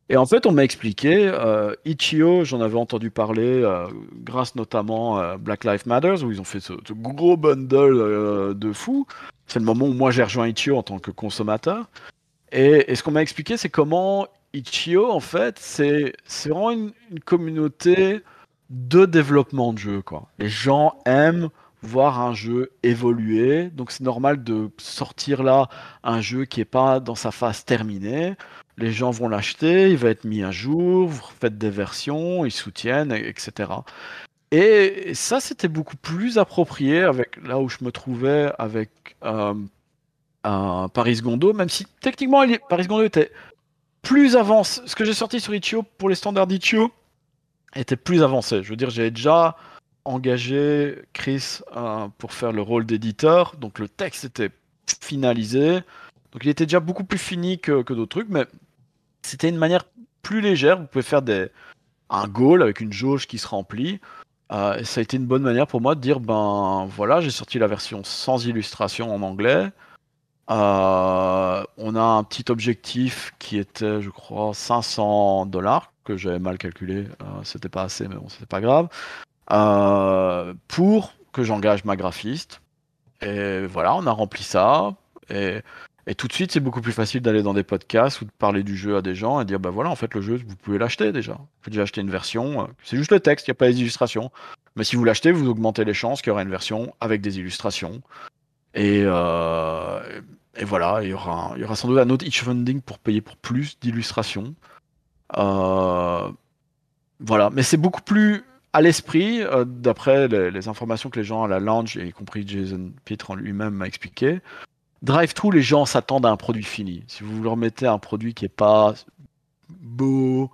Et en fait, on m'a expliqué, euh, Ichio, j'en avais entendu parler, euh, grâce notamment à Black Lives Matter, où ils ont fait ce, gros bundle euh, de fou. C'est le moment où moi j'ai rejoint Ichio en tant que consommateur. Et, ce qu'on m'a expliqué, c'est comment Ichio, en fait, c'est vraiment une, communauté de développement de jeux. Quoi. Les gens aiment voir un jeu évoluer. Donc c'est normal de sortir là un jeu qui n'est pas dans sa phase terminée. Les gens vont l'acheter, il va être mis à jour, vous faites des versions, ils soutiennent, etc. Et ça, c'était beaucoup plus approprié avec là où je me trouvais avec euh, Paris Gondo, même si techniquement Paris Gondo était plus avancé. Ce que j'ai sorti sur Itch.io pour les standards d'Itch.io était plus avancé. Je veux dire, j'ai déjà engagé Chris euh, pour faire le rôle d'éditeur. Donc le texte était finalisé. Donc il était déjà beaucoup plus fini que, d'autres trucs, mais c'était une manière plus légère. Vous pouvez faire un goal avec une jauge qui se remplit. Euh, et ça a été une bonne manière pour moi de dire ben voilà, j'ai sorti la version sans illustration en anglais. Euh, on a un petit objectif qui était, je crois, 500 dollars que j'avais mal calculé. c'était pas assez, mais bon, c'était pas grave. Euh, pour que j'engage ma graphiste. Et voilà, on a rempli ça. Et, Et tout de suite, c'est beaucoup plus facile d'aller dans des podcasts ou de parler du jeu à des gens et dire bah voilà, en fait, le jeu, vous pouvez l'acheter déjà. Vous pouvez déjà acheter une version. Euh, c'est juste le texte, il n'y a pas les illustrations. Mais si vous l'achetez, vous augmentez les chances qu'il y aura une version avec des illustrations. Et, euh, et voilà, il y, aura, il y aura sans doute un autre itch funding pour payer pour plus d'illustrations. Voilà, mais c'est beaucoup plus à l'esprit, d'après les, informations que les gens à la lounge, y compris Jason Pitre en lui-même, m'a expliqué. Drive-thru, les gens s'attendent à un produit fini. Si vous leur mettez un produit qui n'est pas beau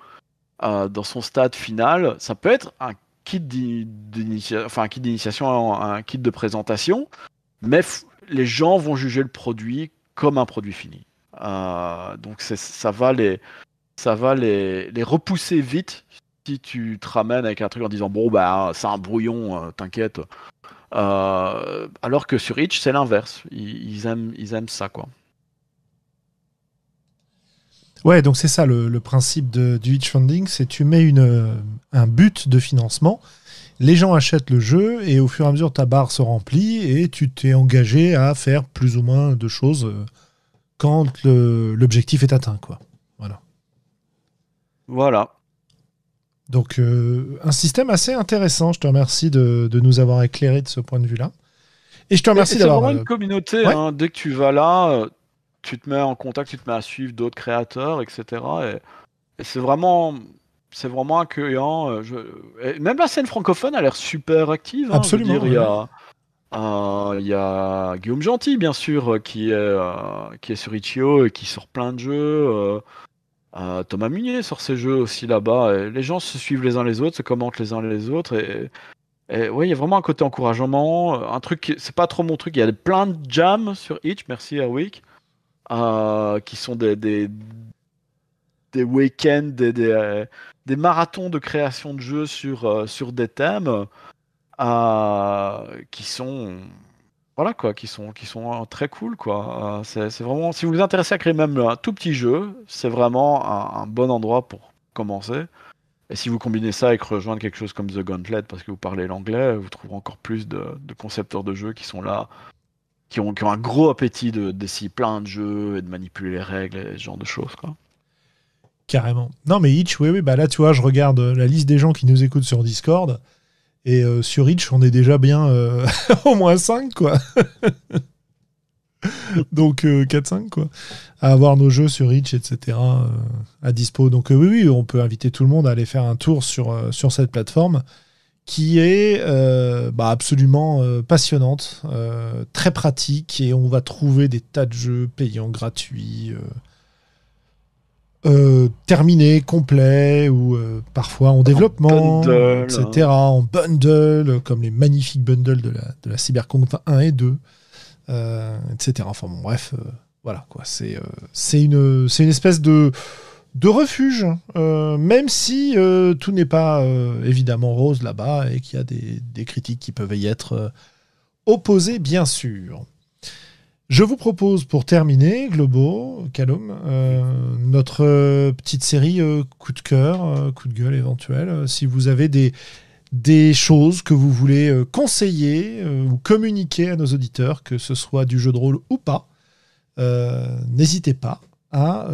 euh, dans son stade final, ça peut être un kit d'initiation, enfin un kit d'initiation, un kit de présentation, mais les gens vont juger le produit comme un produit fini. Euh, donc ça va les, ça va les, les, repousser vite si tu te ramènes avec un truc en disant bon bah c'est un brouillon, euh, t'inquiète, euh, alors que sur Itch, c'est l'inverse. Ils, aiment, ils aiment ça, quoi. Ouais, donc c'est ça le, principe de, du Itch Funding, c'est tu mets une, un but de financement, les gens achètent le jeu et au fur et à mesure ta barre se remplit et tu t'es engagé à faire plus ou moins de choses euh, quand l'objectif est atteint, quoi. Voilà. Voilà. Donc euh, un système assez intéressant. Je te remercie de, nous avoir éclairé de ce point de vue-là. Et je te remercie d'avoir. C'est vraiment une euh, communauté. Hein. dès que tu vas là, euh, tu te mets en contact, tu te mets à suivre d'autres créateurs, etc. Et, c'est vraiment, c'est vraiment accueillant. même la scène francophone a l'air super active. Hein, Absolument. il y a. Il y a Guillaume Gentil, bien sûr, qui est, qui est sur Itch.io et qui sort plein de jeux. Thomas Munier sur ces jeux aussi là-bas. Les gens se suivent les uns les autres, se commentent les uns les autres. Et, et il y a vraiment un côté encouragement. Un truc, c'est pas trop mon truc. Il y a plein de jams sur Itch, merci Airwick, euh, qui sont des, des, des week-ends, des, des, des, marathons de création de jeux sur, euh, sur des thèmes euh, qui sont voilà quoi, qui sont, qui sont euh, très cool quoi. Euh, c'est vraiment, si vous vous intéressez à créer même un tout petit jeu, c'est vraiment un, bon endroit pour commencer. Et si vous combinez ça avec rejoindre quelque chose comme The Gauntlet parce que vous parlez l'anglais, vous trouverez encore plus de, concepteurs de jeux qui sont là, qui ont, qui ont un gros appétit d'essayer plein de jeux et de manipuler les règles et ce genre de choses quoi. Carrément. Non mais Itch, oui, oui, bah là tu vois, je regarde la liste des gens qui nous écoutent sur Discord. Et euh, sur Reach, on est déjà bien euh, au moins 5, quoi. Donc 4-5, euh, quoi. À avoir nos jeux sur Reach, etc. à dispo. Donc oui, oui, on peut inviter tout le monde à aller faire un tour sur, cette plateforme qui est bah, absolument passionnante, très pratique, et on va trouver des tas de jeux payants gratuits. Euh, terminé, complet, ou euh, parfois en développement, etc., en bundle, comme les magnifiques bundles de la, de la Cyberpunk 1 et 2, euh, etc. Enfin bon, bref, voilà, quoi. C'est c'est une, une espèce de, de refuge, même si tout n'est pas évidemment rose là-bas et qu'il y a des, des, critiques qui peuvent y être opposées, bien sûr. Je vous propose pour terminer, Globo, Calum, euh, notre euh, petite série euh, coup de cœur, coup de gueule éventuel. si vous avez des, choses que vous voulez conseiller ou communiquer à nos auditeurs, que ce soit du jeu de rôle ou pas, n'hésitez pas à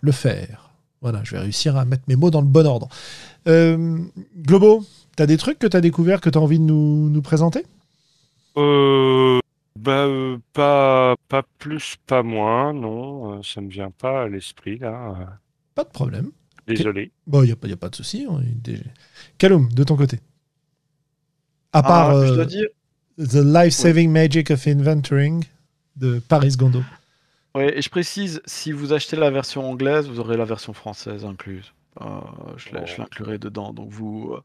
le faire. Voilà, je vais réussir à mettre mes mots dans le bon ordre. Globo, tu as des trucs que tu as découvert que tu as envie de nous, nous présenter? Bah, euh, pas, pas plus, pas moins, non, euh, ça me vient pas à l'esprit là. Pas de problème. Désolé. Bon, il n'y a, pas- y a pas de souci. Hein, Calum, de ton côté. À ah, part je dois euh, dire, The Life-Saving Magic of Inventoring de Paris Gondo. ouais, et je précise, si vous achetez la version anglaise, vous aurez la version française incluse. Euh, je l'inclurai dedans. Donc vous,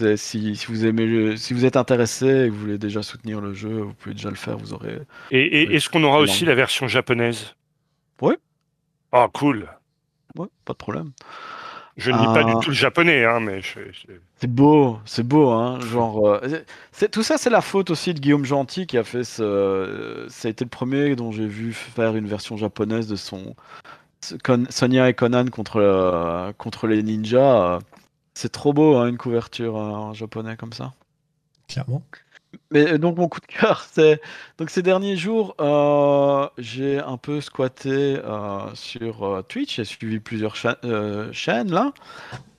euh, si, vous aimez, si vous êtes intéressé et que vous voulez déjà soutenir le jeu, vous pouvez déjà le faire. Vous aurez. Et, est-ce qu'on aura aussi la version japonaise? Oui. Ah cool. Ouais, pas de problème. Je ne lis pas du ah. tout le japonais, hein, mais c'est beau, c'est beau, hein. Genre, euh, c'est tout ça, c'est la faute aussi de Guillaume Gentil qui a fait ce. Ça a été le premier dont j'ai vu faire une version japonaise de son Sonia et Conan contre, euh, contre les ninjas, euh, c'est trop beau, hein, une couverture euh, en japonais comme ça. Clairement. Mais donc mon coup de cœur, c'est donc ces derniers jours, euh, j'ai un peu squatté euh, sur euh, Twitch, j'ai suivi plusieurs chaînes là,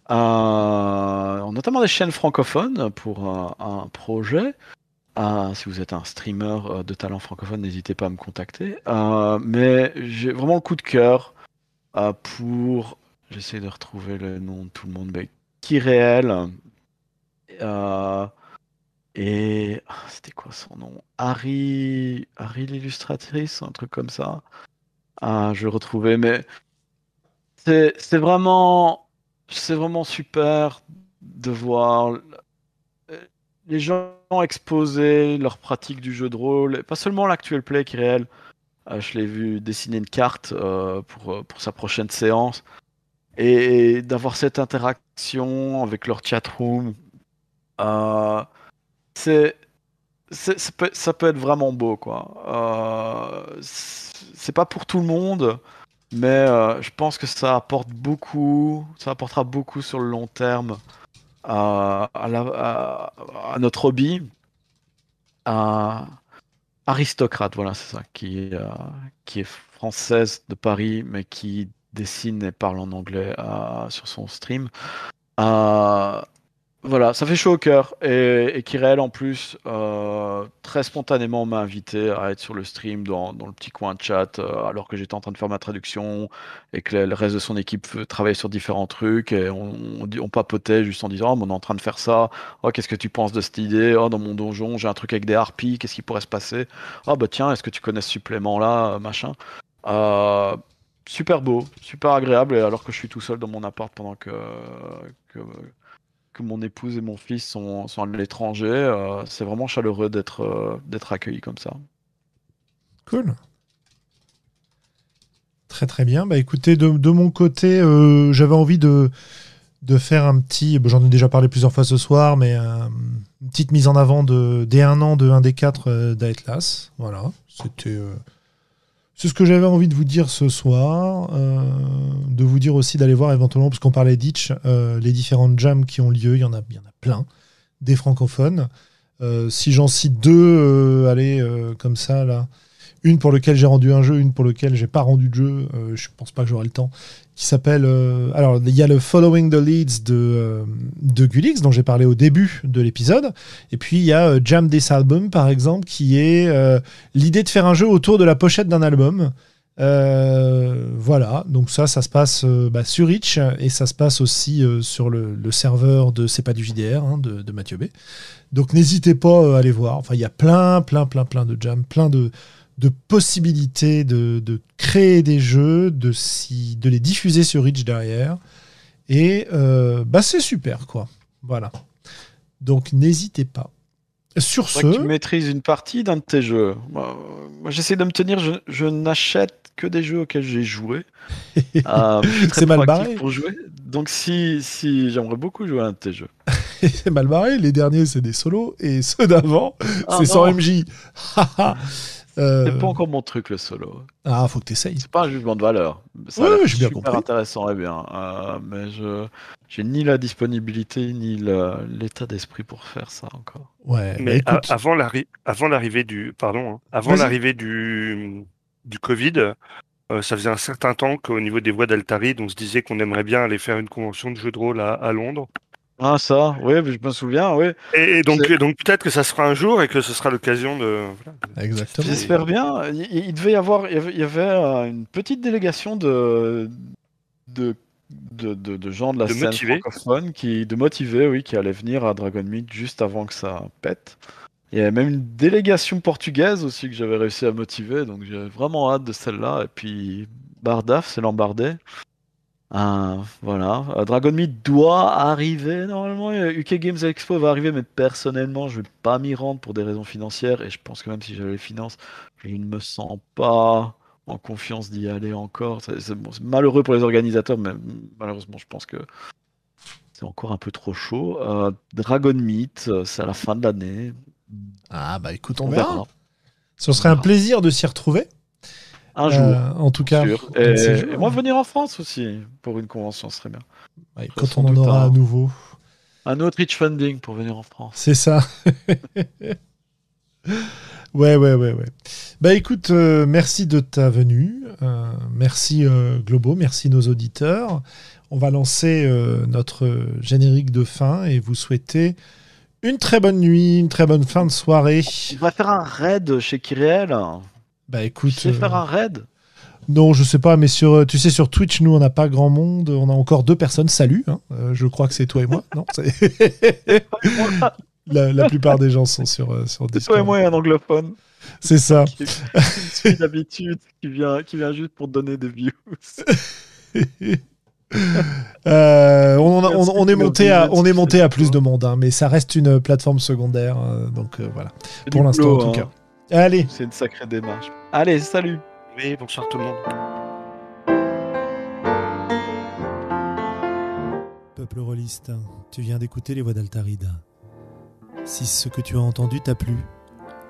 notamment des chaînes francophones pour un projet. si vous êtes un streamer de talent francophone, n'hésitez pas à me contacter. mais j'ai vraiment le coup de cœur pour, j'essaie de retrouver le nom de tout le monde, mais qui réel. Et ah, c'était quoi son nom? Harry, Harry l'illustratrice, un truc comme ça. Ah, je le retrouvais, mais c'est vraiment, c'est vraiment super de voir les gens exposer leur pratique du jeu de rôle, pas seulement l'actuel play qui réel. Ah, je l'ai vu dessiner une carte euh, pour, pour sa prochaine séance et d'avoir cette interaction avec leur chat room. Euh, c'est ça peut, être vraiment beau quoi. Euh, c'est pas pour tout le monde, mais euh, je pense que ça apporte beaucoup, ça apportera beaucoup sur le long terme à, à, notre hobby. Aristocrate, voilà, c'est ça, qui, euh, qui est française de Paris, mais qui dessine et parle en anglais sur son stream. Voilà, ça fait chaud au cœur. Et, et Kirel, en plus, euh, très spontanément m'a invité à être sur le stream dans, le petit coin de chat, euh, alors que j'étais en train de faire ma traduction et que le, reste de son équipe travaillait sur différents trucs. Et on, papotait juste en disant oh, on est en train de faire ça. Oh, qu'est-ce que tu penses de cette idée? Oh, dans mon donjon, j'ai un truc avec des harpies. Qu'est-ce qui pourrait se passer? Oh, bah tiens, est-ce que tu connais ce supplément-là Machin? Euh, super beau, super agréable, alors que je suis tout seul dans mon appart pendant que que mon épouse et mon fils sont, sont à l'étranger. Euh, c'est vraiment chaleureux d'être euh, accueilli comme ça. Cool. Très très bien. Bah écoutez, de, de mon côté, euh, j'avais envie de, de faire un petit. J'en ai déjà parlé plusieurs fois ce soir, mais une petite mise en avant de, des 1 an de 1 des 4 d'Atlas. Voilà. C'était c'est ce que j'avais envie de vous dire ce soir, euh, de vous dire aussi d'aller voir éventuellement, parce qu'on parlait d'Itch, euh, les différentes jams qui ont lieu, il y en a, plein, des francophones. Euh, si j'en cite deux, allez, comme ça, là, une pour laquelle j'ai rendu un jeu, une pour laquelle j'ai pas rendu de jeu, je pense pas que j'aurai le temps, qui s'appelle. Euh, alors, il y a le Following the Leads de, euh, de Gulix, dont j'ai parlé au début de l'épisode. Et puis, il y a euh, Jam This Album, par exemple, qui est l'idée de faire un jeu autour de la pochette d'un album. voilà, donc ça, ça se passe bah, sur Itch et ça se passe aussi sur le, serveur de C'est pas du JDR hein, de, de, Mathieu B. Donc n'hésitez pas à aller voir. Enfin, il y a plein, plein, plein, plein de jams, plein de, de possibilités de, créer des jeux, de, si, de les diffuser sur Reach derrière. Et euh, bah c'est super, quoi. Voilà. Donc n'hésitez pas. Sur ce. tu maîtrises une partie d'un de tes jeux. Moi, j'essaie de me tenir, je, n'achète que des jeux auxquels j'ai joué. Euh, c'est mal barré. Pour jouer. Donc si, si j'aimerais beaucoup jouer à un de tes jeux. c'est mal barré. Les derniers, c'est des solos. Et ceux d'avant, ah c'est sans MJ. Euh, c'est pas encore mon truc le solo. Ah, faut que t'essayes. C'est pas un jugement de valeur. Ça oui, j'ai bien compris. intéressant et bien. Euh, mais je j'ai ni la disponibilité ni l'état d'esprit pour faire ça encore. Ouais. Mais avant l'arrivée du pardon, hein, avant l'arrivée du du Covid, euh, ça faisait un certain temps qu'au niveau des voix d'Altari, on se disait qu'on aimerait bien aller faire une convention de jeux de rôle à, à Londres. Ah ça, oui, je me souviens, oui. Et, donc, donc peut-être que ça sera un jour et que ce sera l'occasion de. Exactement. J'espère bien. Il, devait y avoir, il y avait euh, une petite délégation de de, de, de, gens de la scène francophone qui de motiver, oui, qui allaient venir à Dragon Meet juste avant que ça pète. Il y avait même une délégation portugaise aussi que j'avais réussi à motiver, donc j'ai vraiment hâte de celle-là. Et puis Bardaf, c'est l'embardé. Ah, voilà. Euh, Dragon Meat doit arriver normalement. UK Games Expo va arriver, mais personnellement, je vais pas m'y rendre pour des raisons financières. Et je pense que même si j'avais les finances, je ne me sens pas en confiance d'y aller encore. C'est malheureux pour les organisateurs, mais malheureusement, je pense que c'est encore un peu trop chaud. Euh, Dragon Meat, euh, c'est à la fin de l'année. Ah bah écoute, on, verra. Ce serait un plaisir de s'y retrouver. Un jour. Euh, en tout cas. Et, moi, venir en France aussi pour une convention, ce serait bien. quand on en aura à nouveau. Un autre rich funding pour venir en France. C'est ça. Ouais, ouais, ouais, ouais. Bah écoute, euh, merci de ta venue. Euh, merci euh, Globo, merci nos auditeurs. On va lancer notre générique de fin et vous souhaiter une très bonne nuit, une très bonne fin de soirée. On va faire un raid chez Kyriel. Bah écoute. Tu sais faire un raid? Non, je sais pas, mais sur, tu sais, sur Twitch, nous, on n'a pas grand monde. On a encore deux personnes. Salut, hein. je crois que c'est toi et moi. Non, la, plupart des gens sont sur, euh, sur Discord. toi et moi et un anglophone. C'est ça. Qui, d'habitude, qui vient, qui vient juste pour donner des views. Euh, on, est monté à, on est monté à plus de monde, hein, mais ça reste une plateforme secondaire. Euh, donc voilà, pour l'instant en tout hein. Allez. C'est une sacrée démarche. Allez, salut. Oui, bonsoir tout le monde. Peuple rôliste, tu viens d'écouter les voix d'Altarida. Si ce que tu as entendu t'a plu,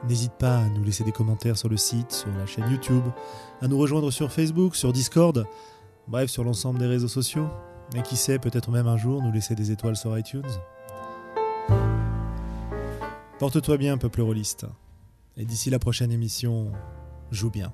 n'hésite pas à nous laisser des commentaires sur le site, sur la chaîne YouTube, à nous rejoindre sur Facebook, sur Discord, bref sur l'ensemble des réseaux sociaux, et qui sait peut-être même un jour nous laisser des étoiles sur iTunes. Porte-toi bien, peuple rôliste, et d'ici la prochaine émission, joue bien.